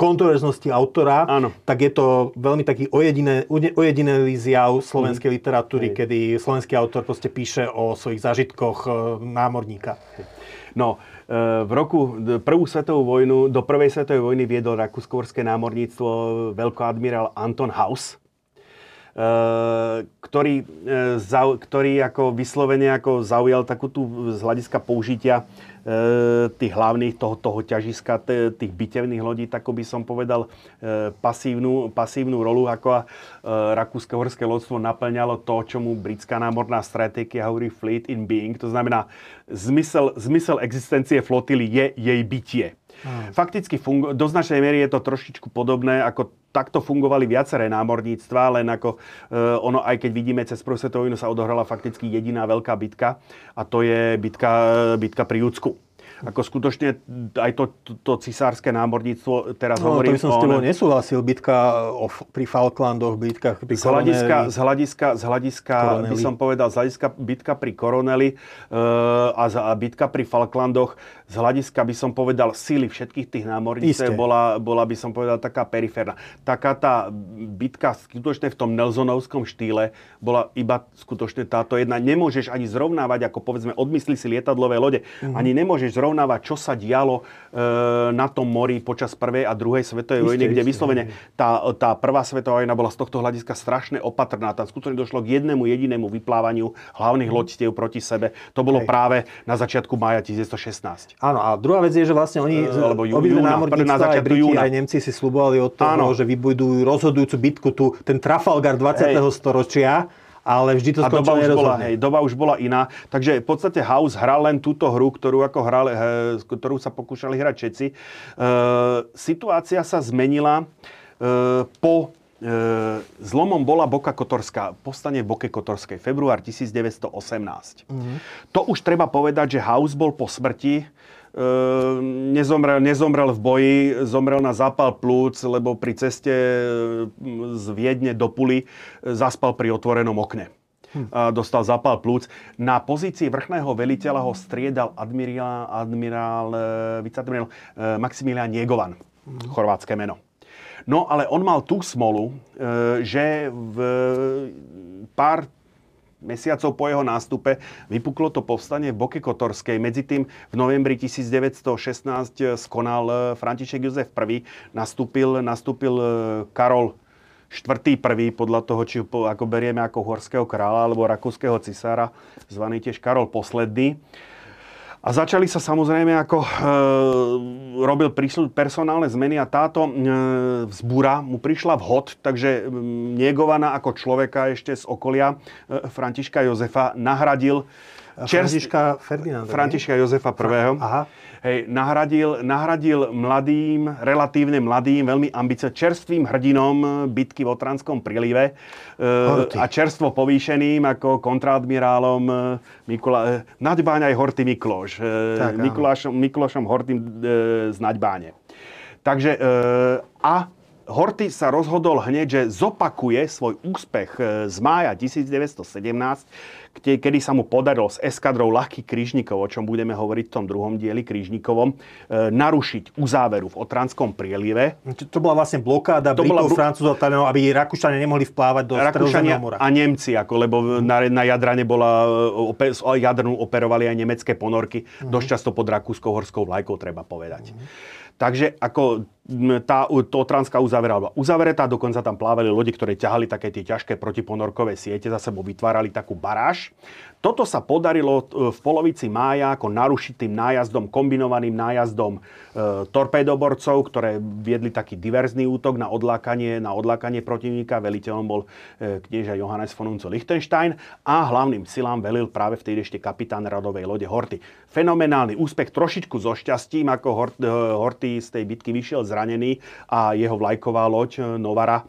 [SPEAKER 1] kontroverznosti autora, Áno. tak je to veľmi taký ojediné, ojedinelý zjav slovenskej mm. literatúry, Hej. kedy slovenský autor proste píše o svojich zážitkoch e, námorníka.
[SPEAKER 2] No, v roku prvú svetovú vojnu, do prvej svetovej vojny viedol rakúsko námorníctvo veľkoadmirál Anton Haus, e, ktorý, ktorý ako vyslovene ako zaujal takú tú z hľadiska použitia tých hlavných, toho, toho ťažiska, tých bitevných lodí, tak by som povedal e, pasívnu, pasívnu rolu, ako a e, rakúske horské lodstvo naplňalo to, čomu britská námorná stratégia hovorí fleet in being, to znamená zmysel, zmysel existencie flotily je jej bytie. Fakticky fungu- do značnej miery je to trošičku podobné, ako takto fungovali viaceré námorníctva, len ako e, ono, aj keď vidíme, cez prvú sa odohrala fakticky jediná veľká bitka a to je bitka, bitka pri Judsku. Ako skutočne aj to, to, to cisárske námorníctvo, teraz no, hovorím...
[SPEAKER 1] to by som s tebou nesúhlasil. Bitka o, pri Falklandoch, bitka pri
[SPEAKER 2] z hľadiska, z hľadiska, z hľadiska by som povedal, z hľadiska bitka pri Koroneli uh, a, a bitka pri Falklandoch, z hľadiska by som povedal síly všetkých tých námorníctv bola, bola by som povedal taká periférna. Taká tá bitka skutočne v tom Nelsonovskom štýle bola iba skutočne táto jedna. Nemôžeš ani zrovnávať, ako povedzme, odmyslí si lietadlové lode. Mm-hmm. Ani nemôžeš zrovnávať porovnávať, čo sa dialo e, na tom mori počas prvej a druhej svetovej vojny, kde vyslovene tá, tá prvá svetová vojna bola z tohto hľadiska strašne opatrná. Tam skutočne došlo k jednému jedinému vyplávaniu hlavných mm. loďstiev proti sebe. To bolo Hej. práve na začiatku mája 1916.
[SPEAKER 1] Áno, a druhá vec je, že vlastne oni, e, alebo jú, obidve námorníctva, na aj Briti, júna. aj Nemci si slubovali od toho, Áno. že vybudujú rozhodujúcu bitku, tu, ten Trafalgar 20. Hej. storočia ale vždy to skončilo
[SPEAKER 2] doba bola, hej, doba už bola iná. Takže v podstate House hral len túto hru, ktorú, ako hral, ktorú sa pokúšali hrať všetci. E, situácia sa zmenila e, po e, zlomom bola Boka Kotorská, postane Boke Kotorskej, február 1918. Mm-hmm. To už treba povedať, že House bol po smrti nezomrel, nezomrel v boji, zomrel na zápal plúc, lebo pri ceste ehm, z Viedne do Puli e, zaspal pri otvorenom okne. Hm. A dostal zápal plúc. Na pozícii vrchného veliteľa ho striedal admirál, admirál, e, viceadmirál e, Maximilian Niegovan, hm. chorvátske meno. No ale on mal tú smolu, že v pár mesiacov po jeho nástupe vypuklo to povstanie v Boke Kotorskej. Medzi tým v novembri 1916 skonal eh, František Jozef I. Nastúpil, nastúpil eh, Karol štvrtý prvý, podľa toho, či ako berieme ako horského kráľa alebo rakúskeho cisára, zvaný tiež Karol posledný. A začali sa samozrejme, ako e, robil príslu, personálne zmeny a táto e, vzbúra mu prišla vhod, takže e, Niegovaná ako človeka ešte z okolia e, Františka Jozefa nahradil
[SPEAKER 1] Čerst... Františka Ferdinanda.
[SPEAKER 2] Františka Jozefa I. Aha. Hej, nahradil, nahradil mladým, relatívne mladým, veľmi ambice, čerstvým hrdinom bitky v Otranskom prílive e, a čerstvo povýšeným ako kontradmirálom e, Mikula, e, Naďbáň aj Horty Mikloš. Tak, Mikulášom, Miklošom Hortym z Naďbáne. Takže a Horty sa rozhodol hneď, že zopakuje svoj úspech e, z mája 1917 kedy sa mu podarilo s eskadrou ľahkých krížnikov, o čom budeme hovoriť v tom druhom dieli krížnikovom, e, narušiť uzáveru v Otranskom prielive.
[SPEAKER 1] To bola vlastne blokáda to Britov, bola... Francúzov, aby Rakúšania nemohli vplávať do Rakúšania mora.
[SPEAKER 2] a Nemci, ako, lebo na, na Jadrane bola, e, ope, Jadrnu operovali aj nemecké ponorky, mm. dosť často pod rakúskou horskou vlajkou, treba povedať. Mm. Takže ako tá Totranská uzavera bola uzavretá, dokonca tam plávali lodi, ktoré ťahali také tie ťažké protiponorkové siete, za sebou vytvárali takú baráž. Toto sa podarilo e, v polovici mája ako narušiť tým nájazdom, kombinovaným nájazdom e, torpédoborcov, ktoré viedli taký diverzný útok na odlákanie, na odlákanie protivníka. Veliteľom bol e, knieža Johannes von Unzo Liechtenstein a hlavným silám velil práve vtedy ešte kapitán radovej lode Horty. Fenomenálny úspech, trošičku so šťastím, ako Hort, e, Horty z tej bitky vyšiel zranený a jeho vlajková loď e, Novara e,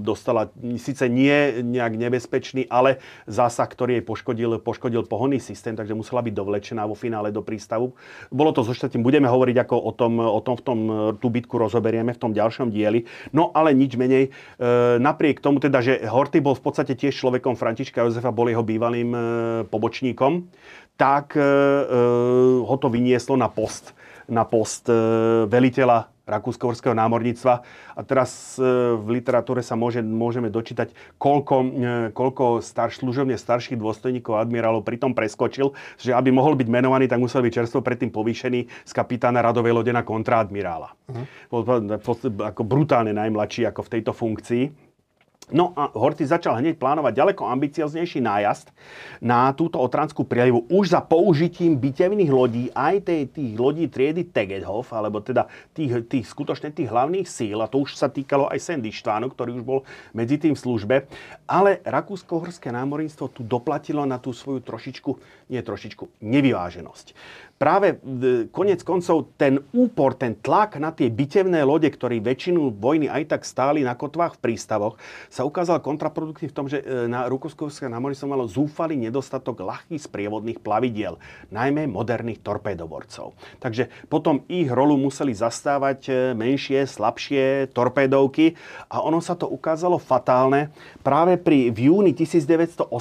[SPEAKER 2] dostala síce nie nejak nebezpečný, ale zásah ktorý jej poškodil, poškodil pohonný systém, takže musela byť dovlečená vo finále do prístavu. Bolo to so šťastím, budeme hovoriť ako o tom, o tom v tom, tú bitku rozoberieme v tom ďalšom dieli. No ale nič menej, napriek tomu teda, že Horty bol v podstate tiež človekom Františka Jozefa, bol jeho bývalým e, pobočníkom, tak e, e, ho to vynieslo na post, na post e, veliteľa rakúsko-horského námorníctva. A teraz v literatúre sa môže, môžeme dočítať, koľko, koľko starš, služobne starších dôstojníkov admirálov pritom preskočil, že aby mohol byť menovaný, tak musel byť čerstvo predtým povýšený z kapitána radovej lode na kontraadmirála. Uh-huh. Bol ako brutálne najmladší ako v tejto funkcii. No a Horty začal hneď plánovať ďaleko ambicioznejší nájazd na túto Otranskú prielivu už za použitím bitevných lodí, aj tej, tých lodí triedy Tegedhof, alebo teda tých, tých skutočne tých hlavných síl, a to už sa týkalo aj Sendištvánu, ktorý už bol medzi tým v službe. Ale Rakúsko-Horské námorníctvo tu doplatilo na tú svoju trošičku, nie trošičku, nevyváženosť práve konec koncov ten úpor, ten tlak na tie bitevné lode, ktorí väčšinu vojny aj tak stáli na kotvách v prístavoch, sa ukázal kontraproduktívny v tom, že e, na Rukoskovské námorníctvo malo zúfalý nedostatok ľahkých sprievodných plavidiel, najmä moderných torpédoborcov. Takže potom ich rolu museli zastávať e, menšie, slabšie torpédovky a ono sa to ukázalo fatálne práve pri v júni 1918,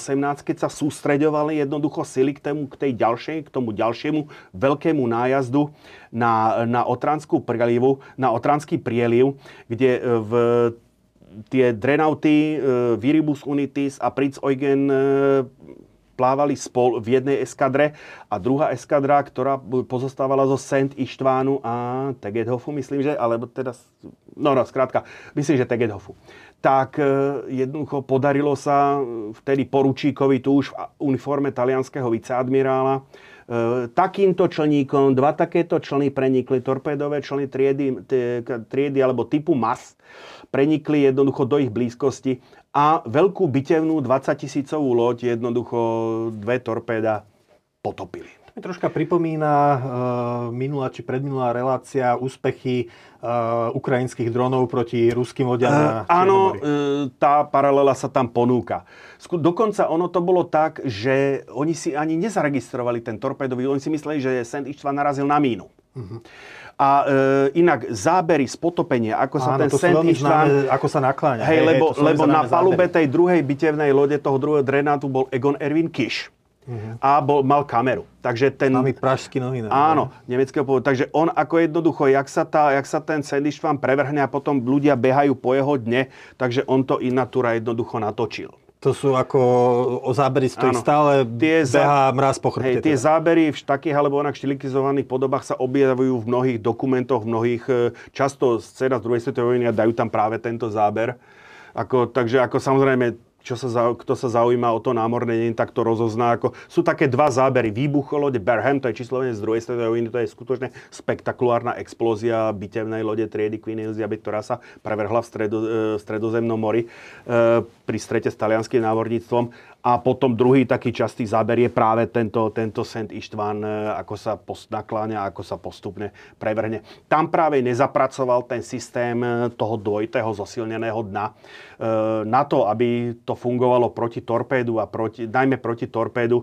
[SPEAKER 2] keď sa sústreďovali jednoducho sily k, tému, k tej ďalšej, k tomu ďalšiemu veľkému nájazdu na, na Otranskú prielivu, na Otranský prieliv, kde e, v tie drenauty e, Viribus Unitis a Prinz Eugen e, plávali spol v jednej eskadre a druhá eskadra, ktorá pozostávala zo Saint Ištvánu a Tegedhofu, myslím, že, alebo teda, no, no, skrátka, myslím, že Tegedhofu. Tak jednoducho podarilo sa vtedy poručíkovi tu už v uniforme talianského viceadmirála takýmto člníkom dva takéto člny prenikli, torpédové člny triedy, triedy alebo typu MAS, prenikli jednoducho do ich blízkosti a veľkú bitevnú 20 tisícovú loď jednoducho dve torpéda potopili
[SPEAKER 1] mi troška pripomína uh, minulá či predminulá relácia úspechy uh, ukrajinských dronov proti ruským lodiam
[SPEAKER 2] uh, Áno, uh, tá paralela sa tam ponúka. Dokonca ono to bolo tak, že oni si ani nezaregistrovali ten torpédový, oni si mysleli, že Send Ištva narazil na mínu. Uh-huh. A e, inak zábery z potopenia, ako sa Áno, ten Sent
[SPEAKER 1] ako sa nakláňa.
[SPEAKER 2] Hej, hej, lebo, hej, lebo na palube zábery. tej druhej bitevnej lode, toho druhého drenátu bol Egon Erwin Kiš uh-huh. a bol, mal kameru. Takže ten...
[SPEAKER 1] Máme pražský novinár.
[SPEAKER 2] Áno, nemeckého pôvodu. Takže on ako jednoducho, jak sa, tá, jak sa ten sandwich vám prevrhne a potom ľudia behajú po jeho dne, takže on to in natura jednoducho natočil.
[SPEAKER 1] To sú ako o zábery, z ktorých stále tie behá mraz po chrbte.
[SPEAKER 2] Hej, tie teda. zábery v takých alebo onak štilizovaných podobách sa objavujú v mnohých dokumentoch, v mnohých, e, často scéna z druhej svetovej vojny a dajú tam práve tento záber. Ako, takže ako samozrejme čo sa, kto sa zaujíma o to námorné deň, tak to rozozná. Ako, sú také dva zábery. Výbuch lode Berham, to je číslovne z druhej svetovej vojny, to je skutočne spektakulárna explózia bitevnej lode triedy Queen Elizabeth, ktorá sa prevrhla v stredo, e, stredozemnom mori e, pri strete s talianským námorníctvom. A potom druhý taký častý záber je práve tento, tento Saint Ištván, e, ako sa post, nakláňa, ako sa postupne prevrhne. Tam práve nezapracoval ten systém e, toho dvojitého zosilneného dna. E, na to, aby to fungovalo proti torpédu a proti, najmä proti torpédu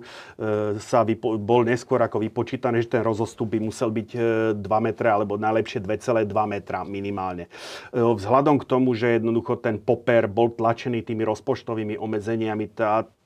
[SPEAKER 2] sa vypo, bol neskôr ako vypočítané, že ten rozostup by musel byť 2 metre alebo najlepšie 2,2 metra minimálne. Vzhľadom k tomu, že jednoducho ten poper bol tlačený tými rozpočtovými obmedzeniami,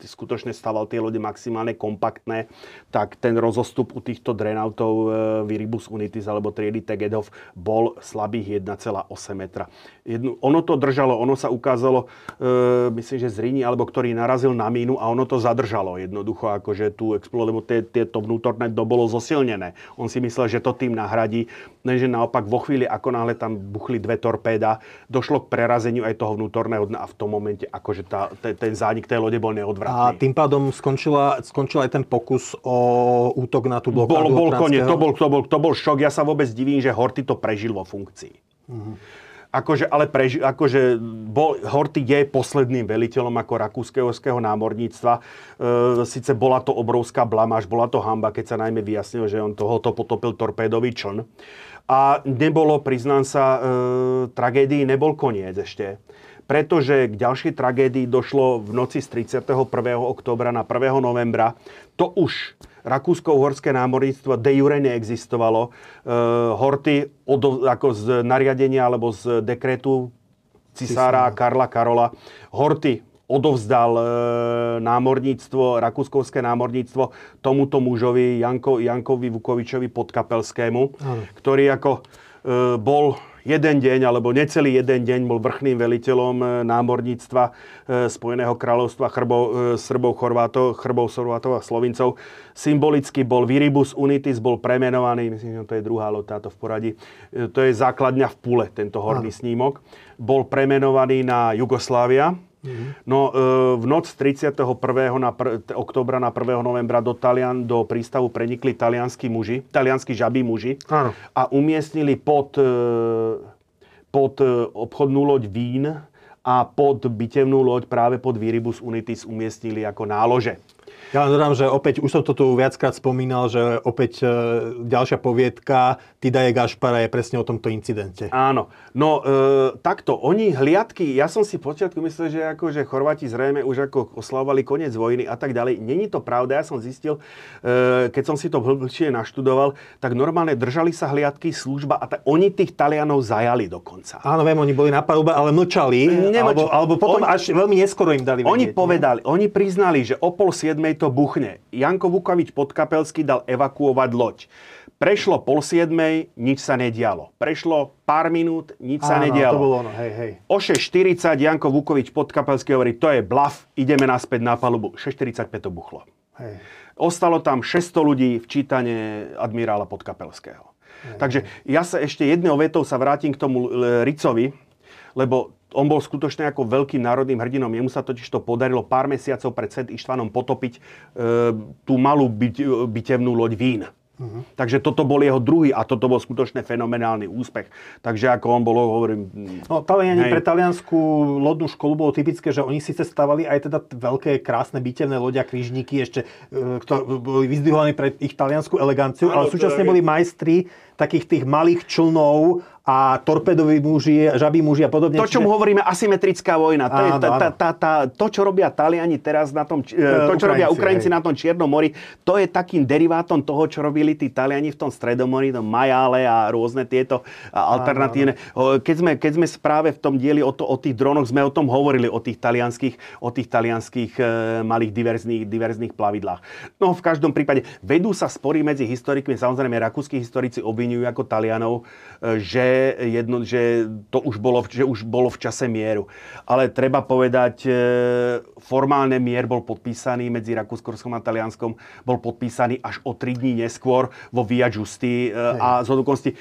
[SPEAKER 2] skutočne staval tie lode maximálne kompaktné, tak ten rozostup u týchto drenautov e, Viribus Unitis alebo triedy Tegedov bol slabých 1,8 metra. Jednu, ono to držalo, ono sa ukázalo, e, myslím, že z Rini, alebo ktorý narazil na mínu a ono to zadržalo jednoducho, akože tu explodovalo, lebo tieto vnútorné dno bolo zosilnené. On si myslel, že to tým nahradí, lenže naopak vo chvíli, ako náhle tam buchli dve torpéda, došlo k prerazeniu aj toho vnútorného dna a v tom momente akože tá, ten, ten zánik tej lode bol neodvratný.
[SPEAKER 1] A tým pádom skončila, skončil aj ten pokus o útok na tú blokádu
[SPEAKER 2] Bol, bol koniec, to bol, to, bol, to bol šok. Ja sa vôbec divím, že Horty to prežil vo funkcii. Uh-huh. Akože, ale preži, akože bol, Horty je posledným veliteľom ako rakúskeho námorníctva. E, Sice bola to obrovská blamáž, bola to hamba, keď sa najmä vyjasnilo, že on tohoto potopil torpédový čln. A nebolo, priznám sa, e, tragédii nebol koniec ešte pretože k ďalšej tragédii došlo v noci z 31. októbra na 1. novembra. To už Rakúsko-Uhorské námorníctvo de jure neexistovalo. E, Horty od, ako z nariadenia alebo z dekretu cisára Karla Karola. Horty odovzdal e, námorníctvo, rakúskovské námorníctvo tomuto mužovi, Janko, Jankovi Vukovičovi Podkapelskému, Ano. ktorý ako e, bol jeden deň, alebo necelý jeden deň bol vrchným veliteľom e, námorníctva e, Spojeného kráľovstva chrbov, e, Srbov, Chorvátov, Chrbov, Sorvátov a Slovincov. Symbolicky bol Viribus Unitis, bol premenovaný, myslím, že to je druhá loď táto v poradí, to je základňa v Pule, tento horný Aha. snímok. Bol premenovaný na Jugoslávia, Mm-hmm. No v noc 31. Na pr- oktobra na 1. novembra do Talian, do prístavu prenikli talianskí muži, talianskí žabí muži Áno. a umiestnili pod, pod obchodnú loď vín a pod bitevnú loď práve pod Viribus Unitis umiestnili ako nálože.
[SPEAKER 1] Ja len dodám, že opäť, už som to tu viackrát spomínal, že opäť e, ďalšia poviedka Tidaje Gašpara je presne o tomto incidente.
[SPEAKER 2] Áno. No e, takto, oni hliadky, ja som si počiatku myslel, že ako, že Chorváti zrejme už ako oslavovali koniec vojny a tak ďalej. Není to pravda, ja som zistil, e, keď som si to hlbšie naštudoval, tak normálne držali sa hliadky služba a ta, oni tých Talianov zajali dokonca.
[SPEAKER 1] Áno, viem, oni boli na palube, ale mlčali. Nemlč... Alebo, alebo potom oni, až veľmi neskoro im dali
[SPEAKER 2] vedieť. Oni povedali, nie? oni priznali, že o pol siedmej to buchne. Janko Vukovič Podkapelský dal evakuovať loď. Prešlo pol siedmej, nič sa nedialo. Prešlo pár minút, nič Áno, sa nedialo.
[SPEAKER 1] to bolo ono, hej, hej.
[SPEAKER 2] O 6.40 Janko Vukovič Podkapelský hovorí, to je blaf, ideme naspäť na palubu. 6.45 to buchlo. Hej. Ostalo tam 600 ľudí v čítane admirála Podkapelského. Hej. Takže ja sa ešte jednou vetou sa vrátim k tomu Ricovi, lebo on bol skutočne ako veľkým národným hrdinom. Jemu sa totiž to podarilo pár mesiacov pred Sed Ištvanom potopiť e, tú malú byt, bitevnú loď Vín. Uh-huh. Takže toto bol jeho druhý a toto bol skutočne fenomenálny úspech. Takže ako on bol, hovorím...
[SPEAKER 1] No, Taliani hej. pre taliansku lodnú školu bolo typické, že oni síce stavali aj teda veľké, krásne bitevné loďa, krížniky, ešte, e, ktoré boli vyzdvihovaní pre ich taliansku eleganciu, ale súčasne boli majstri takých tých malých člnov a torpedoví muži, žabí muži a podobne.
[SPEAKER 2] To, čo mu hovoríme asymetrická vojna. To, je tá, tá, tá, tá, to, čo robia Taliani teraz na tom, e, to, čo Ukrajinci, robia Ukrajinci hej. na tom Čiernom mori, to je takým derivátom toho, čo robili tí Taliani v tom Stredomori, tom Majále a rôzne tieto alternatívne. Áno, áno. Keď, sme, keď sme správe v tom dieli o, to, o tých dronoch, sme o tom hovorili, o tých talianských, o tých talianských e, malých diverzných, diverzných plavidlách. No v každom prípade vedú sa spory medzi historikmi, samozrejme rakúsky historici obvinujú ako Talianov, e, že jedno, že to už bolo, že už bolo v čase mieru. Ale treba povedať, e, formálne mier bol podpísaný medzi Rakúskorskom a Talianskom, bol podpísaný až o 3 dní neskôr vo Via Giusti e, a z hodokosti e,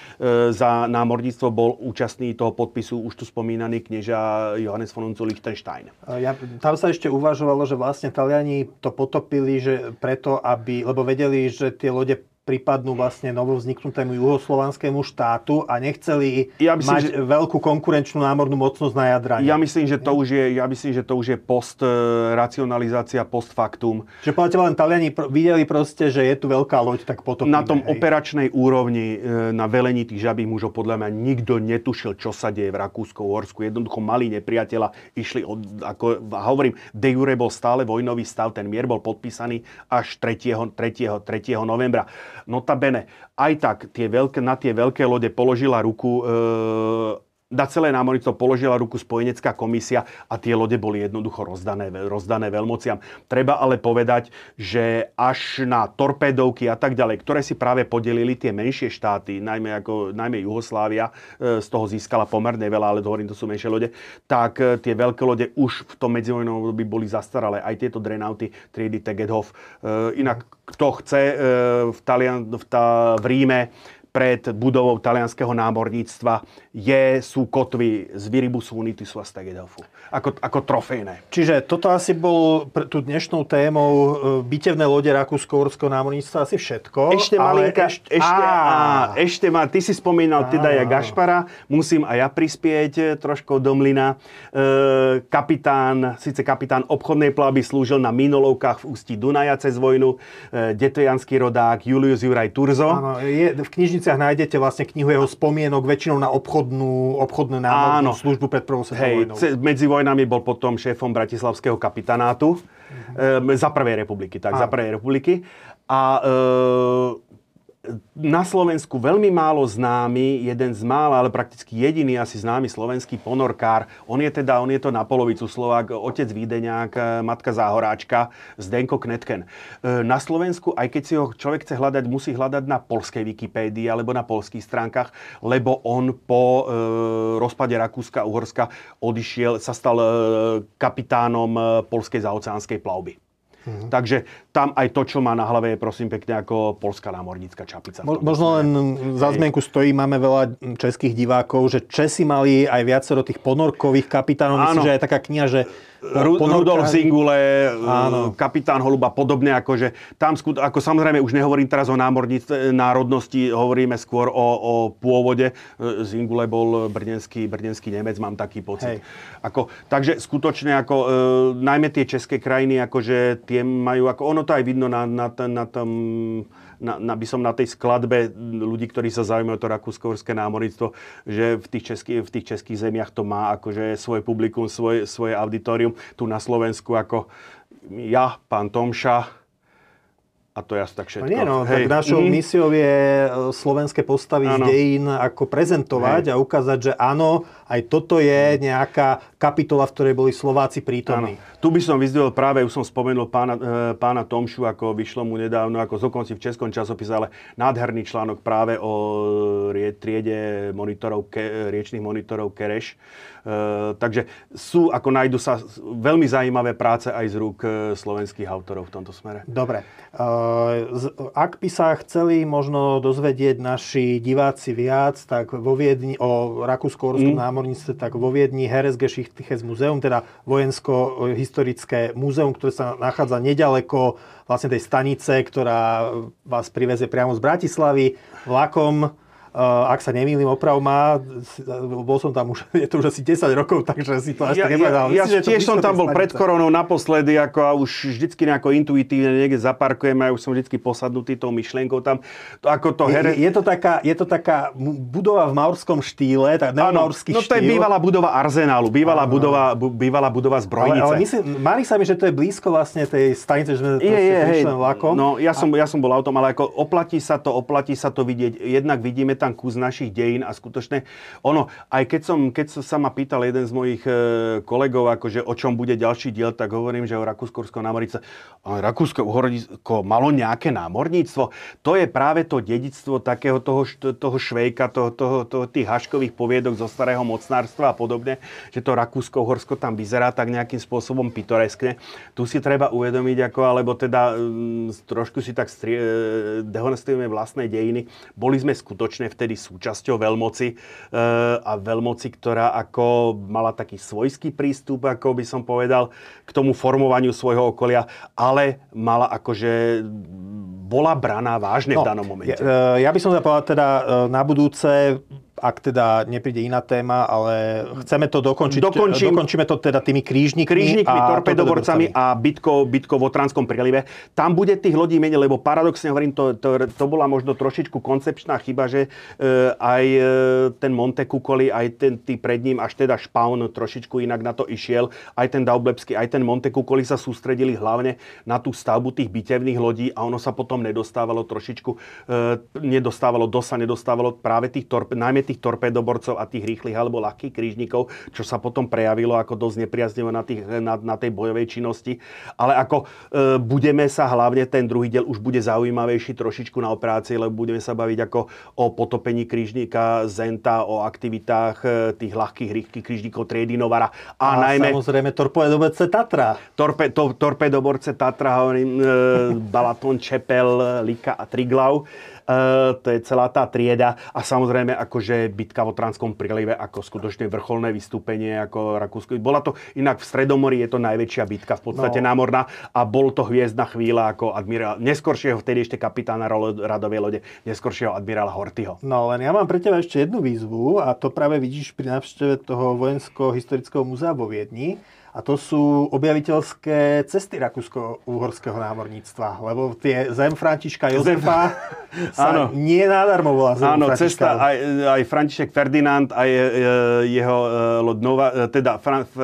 [SPEAKER 2] za námorníctvo bol účastný toho podpisu už tu spomínaný knieža Johannes von Unzu Liechtenstein.
[SPEAKER 1] Ja, tam sa ešte uvažovalo, že vlastne Taliani to potopili, že preto, aby, lebo vedeli, že tie lode pripadnú vlastne novovzniknutému juhoslovanskému štátu a nechceli ja myslím, mať že... veľkú konkurenčnú námornú mocnosť na Jadrane.
[SPEAKER 2] Ja myslím, že to už je, ja myslím, že to už je post racionalizácia, post factum.
[SPEAKER 1] Že podľa teba len Taliani videli proste, že je tu veľká loď, tak potom.
[SPEAKER 2] Na tom hej. operačnej úrovni, e, na velení tých žabých mužov, podľa mňa nikto netušil, čo sa deje v Rakúsku, Horsku. Jednoducho mali nepriateľa, išli od, ako hovorím, de jure bol stále vojnový stav, ten mier bol podpísaný až 3. 3. 3. novembra. Notabene, aj tak tie veľké, na tie veľké lode položila ruku e, na celé námornictvo položila ruku spojenecká komisia a tie lode boli jednoducho rozdané, rozdané veľmociam. Treba ale povedať, že až na torpédovky a tak ďalej, ktoré si práve podelili tie menšie štáty, najmä, ako, najmä Juhoslávia, e, z toho získala pomerne veľa, ale hovorím, to sú menšie lode, tak e, tie veľké lode už v tom medzivojnovom období boli zastaralé. Aj tieto drenauty triedy Tegedhof. E, inak kto chce v, Talian, v, tá, v Ríme pred budovou talianského námorníctva je, sú kotvy z Viribusu Unitisu a Stegedelfu. Ako, ako trofejné.
[SPEAKER 1] Čiže toto asi bol pre tú dnešnou témou e, bitevné lode Rakúsko-Horského námorníctva asi všetko.
[SPEAKER 2] Ešte malinka, eš, ešte, á, ešte má, ty si spomínal teda ja Gašpara, musím aj ja prispieť e, trošku do mlyna. E, kapitán, síce kapitán obchodnej plavby slúžil na minolovkách v ústí Dunaja cez vojnu, e, detojanský rodák Julius Juraj Turzo.
[SPEAKER 1] Áno, je, v knižnici knižniciach nájdete vlastne knihu jeho spomienok, väčšinou na obchodnú, obchodnú námornú službu pred prvou svetovou vojnou.
[SPEAKER 2] medzi vojnami bol potom šéfom Bratislavského kapitánátu mm-hmm. e, za prvej republiky. Tak, za prvej republiky. A e, na Slovensku veľmi málo známy, jeden z mála, ale prakticky jediný asi známy slovenský ponorkár. On je teda, on je to na polovicu Slovák, otec Vídeňák, e, matka Záhoráčka, Zdenko Knetken. E, na Slovensku, aj keď si ho človek chce hľadať, musí hľadať na polskej Wikipédii alebo na polských stránkach, lebo on po e, rozpade Rakúska Uhorska odišiel, sa stal kapitánom polskej zaoceánskej plavby. Mm-hmm. Takže tam aj to, čo má na hlave, je prosím pekne ako polská námornícka čapica.
[SPEAKER 1] Mo- možno len za zmienku stojí, máme veľa českých divákov, že Česi mali aj viacero tých ponorkových kapitánov. Myslím, že aj taká kniha, že
[SPEAKER 2] Ru- Rudolf Zingule, Áno. kapitán Holuba, podobne, akože tam, ako samozrejme už nehovorím teraz o národnosti, hovoríme skôr o, o pôvode. Zingule bol brdenský, brdenský Nemec, mám taký pocit. Ako, takže skutočne, ako, e, najmä tie české krajiny, akože tie majú, ako ono to aj vidno na, na, na tom na, na, by som na tej skladbe ľudí, ktorí sa zaujímajú to rakúsko-horské námorníctvo, že v tých, český, v tých českých zemiach to má akože svoje publikum, svoje, svoje auditorium. Tu na Slovensku ako ja, pán Tomša, a to je asi tak všetko.
[SPEAKER 1] No nie, no, Hej. tak našou mm. misiou je e, slovenské postavy ano. z dejín ako prezentovať Hej. a ukázať, že áno, aj toto je nejaká kapitola, v ktorej boli Slováci prítomní. Ano.
[SPEAKER 2] Tu by som vyzdvihol práve, už som spomenul pána, e, pána Tomšu, ako vyšlo mu nedávno, ako zokonci v Českom časopise, ale nádherný článok práve o triede monitorov, ke, riečných monitorov Kereš takže sú, ako nájdu sa veľmi zaujímavé práce aj z rúk eh, slovenských autorov v tomto smere.
[SPEAKER 1] Dobre. Eh, ak by sa chceli možno dozvedieť naši diváci viac, tak vo Viedni, o Rakúsko-Horskom mm. námorníctve, tak vo Viedni Heresgeschichtliches Muzeum, teda vojensko-historické múzeum, ktoré sa nachádza nedaleko vlastne tej stanice, ktorá vás priveze priamo z Bratislavy vlakom ak sa nemýlim, oprav má, bol som tam už, je to už asi 10 rokov, takže si to až ja, tak nepovedal.
[SPEAKER 2] Ja, ja tiež som tam bol pred koronou naposledy, ako a už vždycky nejako intuitívne niekde zaparkujem a už som vždycky posadnutý tou myšlienkou tam. To, ako to
[SPEAKER 1] here... je, je, to taká, je to taká budova v maurskom štýle, tak neomaurský
[SPEAKER 2] no, to je bývalá budova arzenálu, bývalá, ano. budova, bývalá budova zbrojnice.
[SPEAKER 1] Ale, ale myslím, mári sa mi, že to je blízko vlastne tej stanice, že sme je, je, hej, vlakom.
[SPEAKER 2] No, ja som, ja som bol autom, ale ako oplatí sa to, oplatí sa to vidieť. Jednak vidíme tam kus našich dejín a skutočne ono, aj keď, som, keď sa ma pýtal jeden z mojich e, kolegov, akože o čom bude ďalší diel, tak hovorím, že o Rakúsko-Horskom námorníctve. Rakúsko-Uhorsko malo nejaké námorníctvo. To je práve to dedictvo takého toho, toho švejka, toho, toho, toho, tých haškových poviedok zo starého mocnárstva a podobne, že to Rakúsko-Uhorsko tam vyzerá tak nejakým spôsobom pitoreskne. Tu si treba uvedomiť, ako, alebo teda mm, trošku si tak strie, dehonestujeme vlastné dejiny. Boli sme skutočne vtedy súčasťou veľmoci e, a veľmoci, ktorá ako mala taký svojský prístup, ako by som povedal, k tomu formovaniu svojho okolia, ale mala akože bola braná vážne no, v danom momente.
[SPEAKER 1] Ja, ja by som povedal teda e, na budúce ak teda nepríde iná téma, ale chceme to dokončiť. Dokončím, dokončíme to teda tými krížnikmi.
[SPEAKER 2] Krížnikmi, a torpedoborcami a bitkou, bitkou v Otranskom prílive. Tam bude tých lodí menej, lebo paradoxne hovorím, to, to, to bola možno trošičku koncepčná chyba, že e, aj e, ten Monte Kukoli, aj ten tý pred ním, až teda Špaun trošičku inak na to išiel, aj ten Daublebský, aj ten Monte Kukoli sa sústredili hlavne na tú stavbu tých bitevných lodí a ono sa potom nedostávalo trošičku, e, nedostávalo, dosa nedostávalo práve tých torp, najmä tých torpedoborcov a tých rýchlych alebo ľahkých krížnikov, čo sa potom prejavilo ako dosť nepriaznivo na, tých, na, na tej bojovej činnosti. Ale ako e, budeme sa hlavne, ten druhý diel už bude zaujímavejší trošičku na operácii, lebo budeme sa baviť ako o potopení krížnika Zenta, o aktivitách e, tých ľahkých rýchlych krížnikov triedy Novara.
[SPEAKER 1] A, a najmä... samozrejme torpedoborce Tatra.
[SPEAKER 2] Torpe, to, torpedoborce Tatra, hovorím, e, Balaton, Čepel, Lika a Triglav. Eh, to je celá tá trieda a samozrejme akože bitka v Otranskom prílive ako skutočne vrcholné vystúpenie ako Rakúsko. Bola to inak v Stredomorí je to najväčšia bitka v podstate no. námorná a bol to hviezdna chvíľa ako admirál, neskoršieho vtedy ešte kapitána radovej lode, neskoršieho admirála Hortyho.
[SPEAKER 1] No len ja mám pre teba ešte jednu výzvu a to práve vidíš pri návšteve toho vojensko-historického múzea vo Viedni a to sú objaviteľské cesty Rakúsko-Uhorského námorníctva, lebo tie zem Františka Jozefa sa áno. nie nádarmo volá zem
[SPEAKER 2] Áno, Františka. cesta aj, aj František Ferdinand, aj jeho e, loď Nova, e, teda Fran, f, f,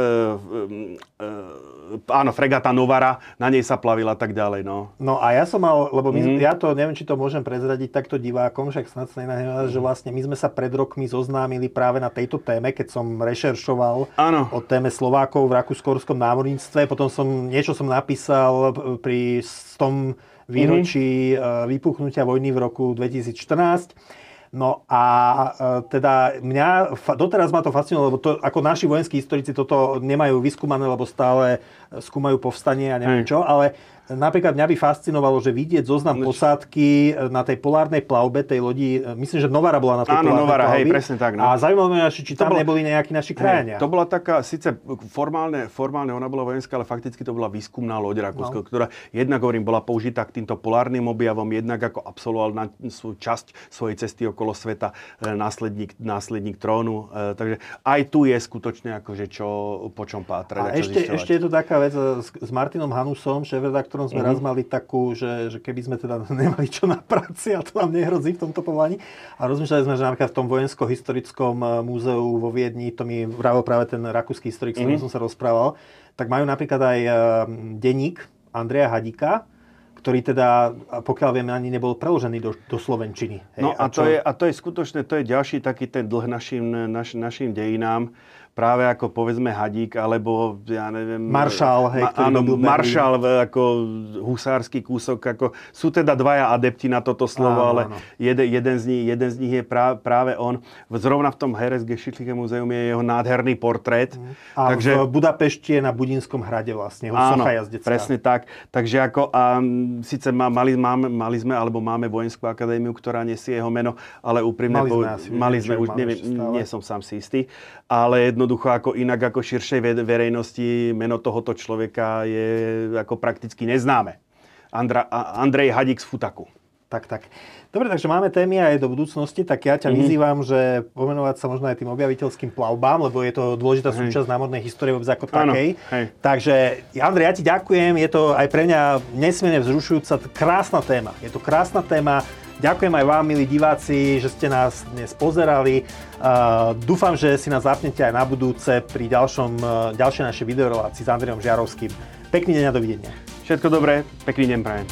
[SPEAKER 2] áno, fregata Novara, na nej sa plavila tak ďalej. No.
[SPEAKER 1] no a ja som mal, lebo my, mm. ja to neviem, či to môžem prezradiť takto divákom, však snad sa nenahnevajú, že vlastne my sme sa pred rokmi zoznámili práve na tejto téme, keď som rešeršoval áno. o téme Slovákov v Rakúskorskom námorníctve. Potom som niečo som napísal pri tom výročí mm-hmm. vypuknutia vojny v roku 2014 No a e, teda mňa, doteraz ma to fascinovalo, lebo to, ako naši vojenskí historici toto nemajú vyskúmané, lebo stále skúmajú povstanie a neviem čo, ale napríklad mňa by fascinovalo, že vidieť zoznam no, posádky na tej polárnej plavbe, tej lodi, myslím, že Novara bola na tej
[SPEAKER 2] Áno, Novara,
[SPEAKER 1] plavbi.
[SPEAKER 2] hej, presne tak. No.
[SPEAKER 1] A zaujímavé ma, či tam bola, neboli nejakí naši krajania.
[SPEAKER 2] to bola taká, síce formálne, formálne ona bola vojenská, ale fakticky to bola výskumná loď Rakúska, no. ktorá jednak, hovorím, bola použitá k týmto polárnym objavom, jednak ako absolvoval na svoju časť svojej cesty okolo sveta e, následník, následník trónu. E, takže aj tu je skutočne akože čo, po čom pátrať.
[SPEAKER 1] A ešte, ešte je tu taká vec e, s, s Martinom Hanusom, šéf-redaktorom sme mm-hmm. raz mali takú, že, že keby sme teda nemali čo na práci a to nám nehrozí v tomto povolaní. A rozmýšľali sme, že napríklad v tom vojensko-historickom e, múzeu vo Viedni, to mi vravil práve ten rakúsky historik, s ktorým mm-hmm. som sa rozprával, tak majú napríklad aj e, denník Andreja Hadika, ktorý teda, pokiaľ vieme, ani nebol preložený do, do Slovenčiny.
[SPEAKER 2] Hej, no a, a, to je, a to je skutočne, to je ďalší taký ten dlh našim, naš, našim dejinám, práve ako povedzme Hadík, alebo ja neviem...
[SPEAKER 1] Maršal, hej,
[SPEAKER 2] ma, áno, Maršal, ako husársky kúsok, ako sú teda dvaja adepti na toto slovo, áno, ale áno. Jeden, jeden, z nich, jeden z nich je prá, práve on. Zrovna v tom Heres Geschichtliche muzeum je jeho nádherný portrét.
[SPEAKER 1] Mhm. A takže, v Budapešti je na Budinskom hrade vlastne, áno, jazdecká.
[SPEAKER 2] presne tak. Takže ako, a, síce má, mali, máme, mali sme, alebo máme vojenskú akadémiu, ktorá nesie jeho meno, ale úprimne...
[SPEAKER 1] Mali sme, asi,
[SPEAKER 2] mali sme už, neviem, nie som sám si istý, ale jedno jednoducho ako inak ako širšej verejnosti meno tohoto človeka je ako prakticky neznáme. Andra, Andrej Hadík z Futaku.
[SPEAKER 1] Tak, tak. Dobre, takže máme témy aj do budúcnosti, tak ja ťa mm-hmm. vyzývam, že pomenovať sa možno aj tým objaviteľským plavbám, lebo je to dôležitá hej. súčasť námornej histórie vôbec ako takej. Takže, Andrej, ja ti ďakujem, je to aj pre mňa nesmierne vzrušujúca, krásna téma. Je to krásna téma, Ďakujem aj vám, milí diváci, že ste nás dnes pozerali. Dúfam, že si nás zapnete aj na budúce pri ďalšom, ďalšej našej videorelácii s Andrejom Žiarovským. Pekný deň a dovidenia.
[SPEAKER 2] Všetko dobré, pekný deň prajem.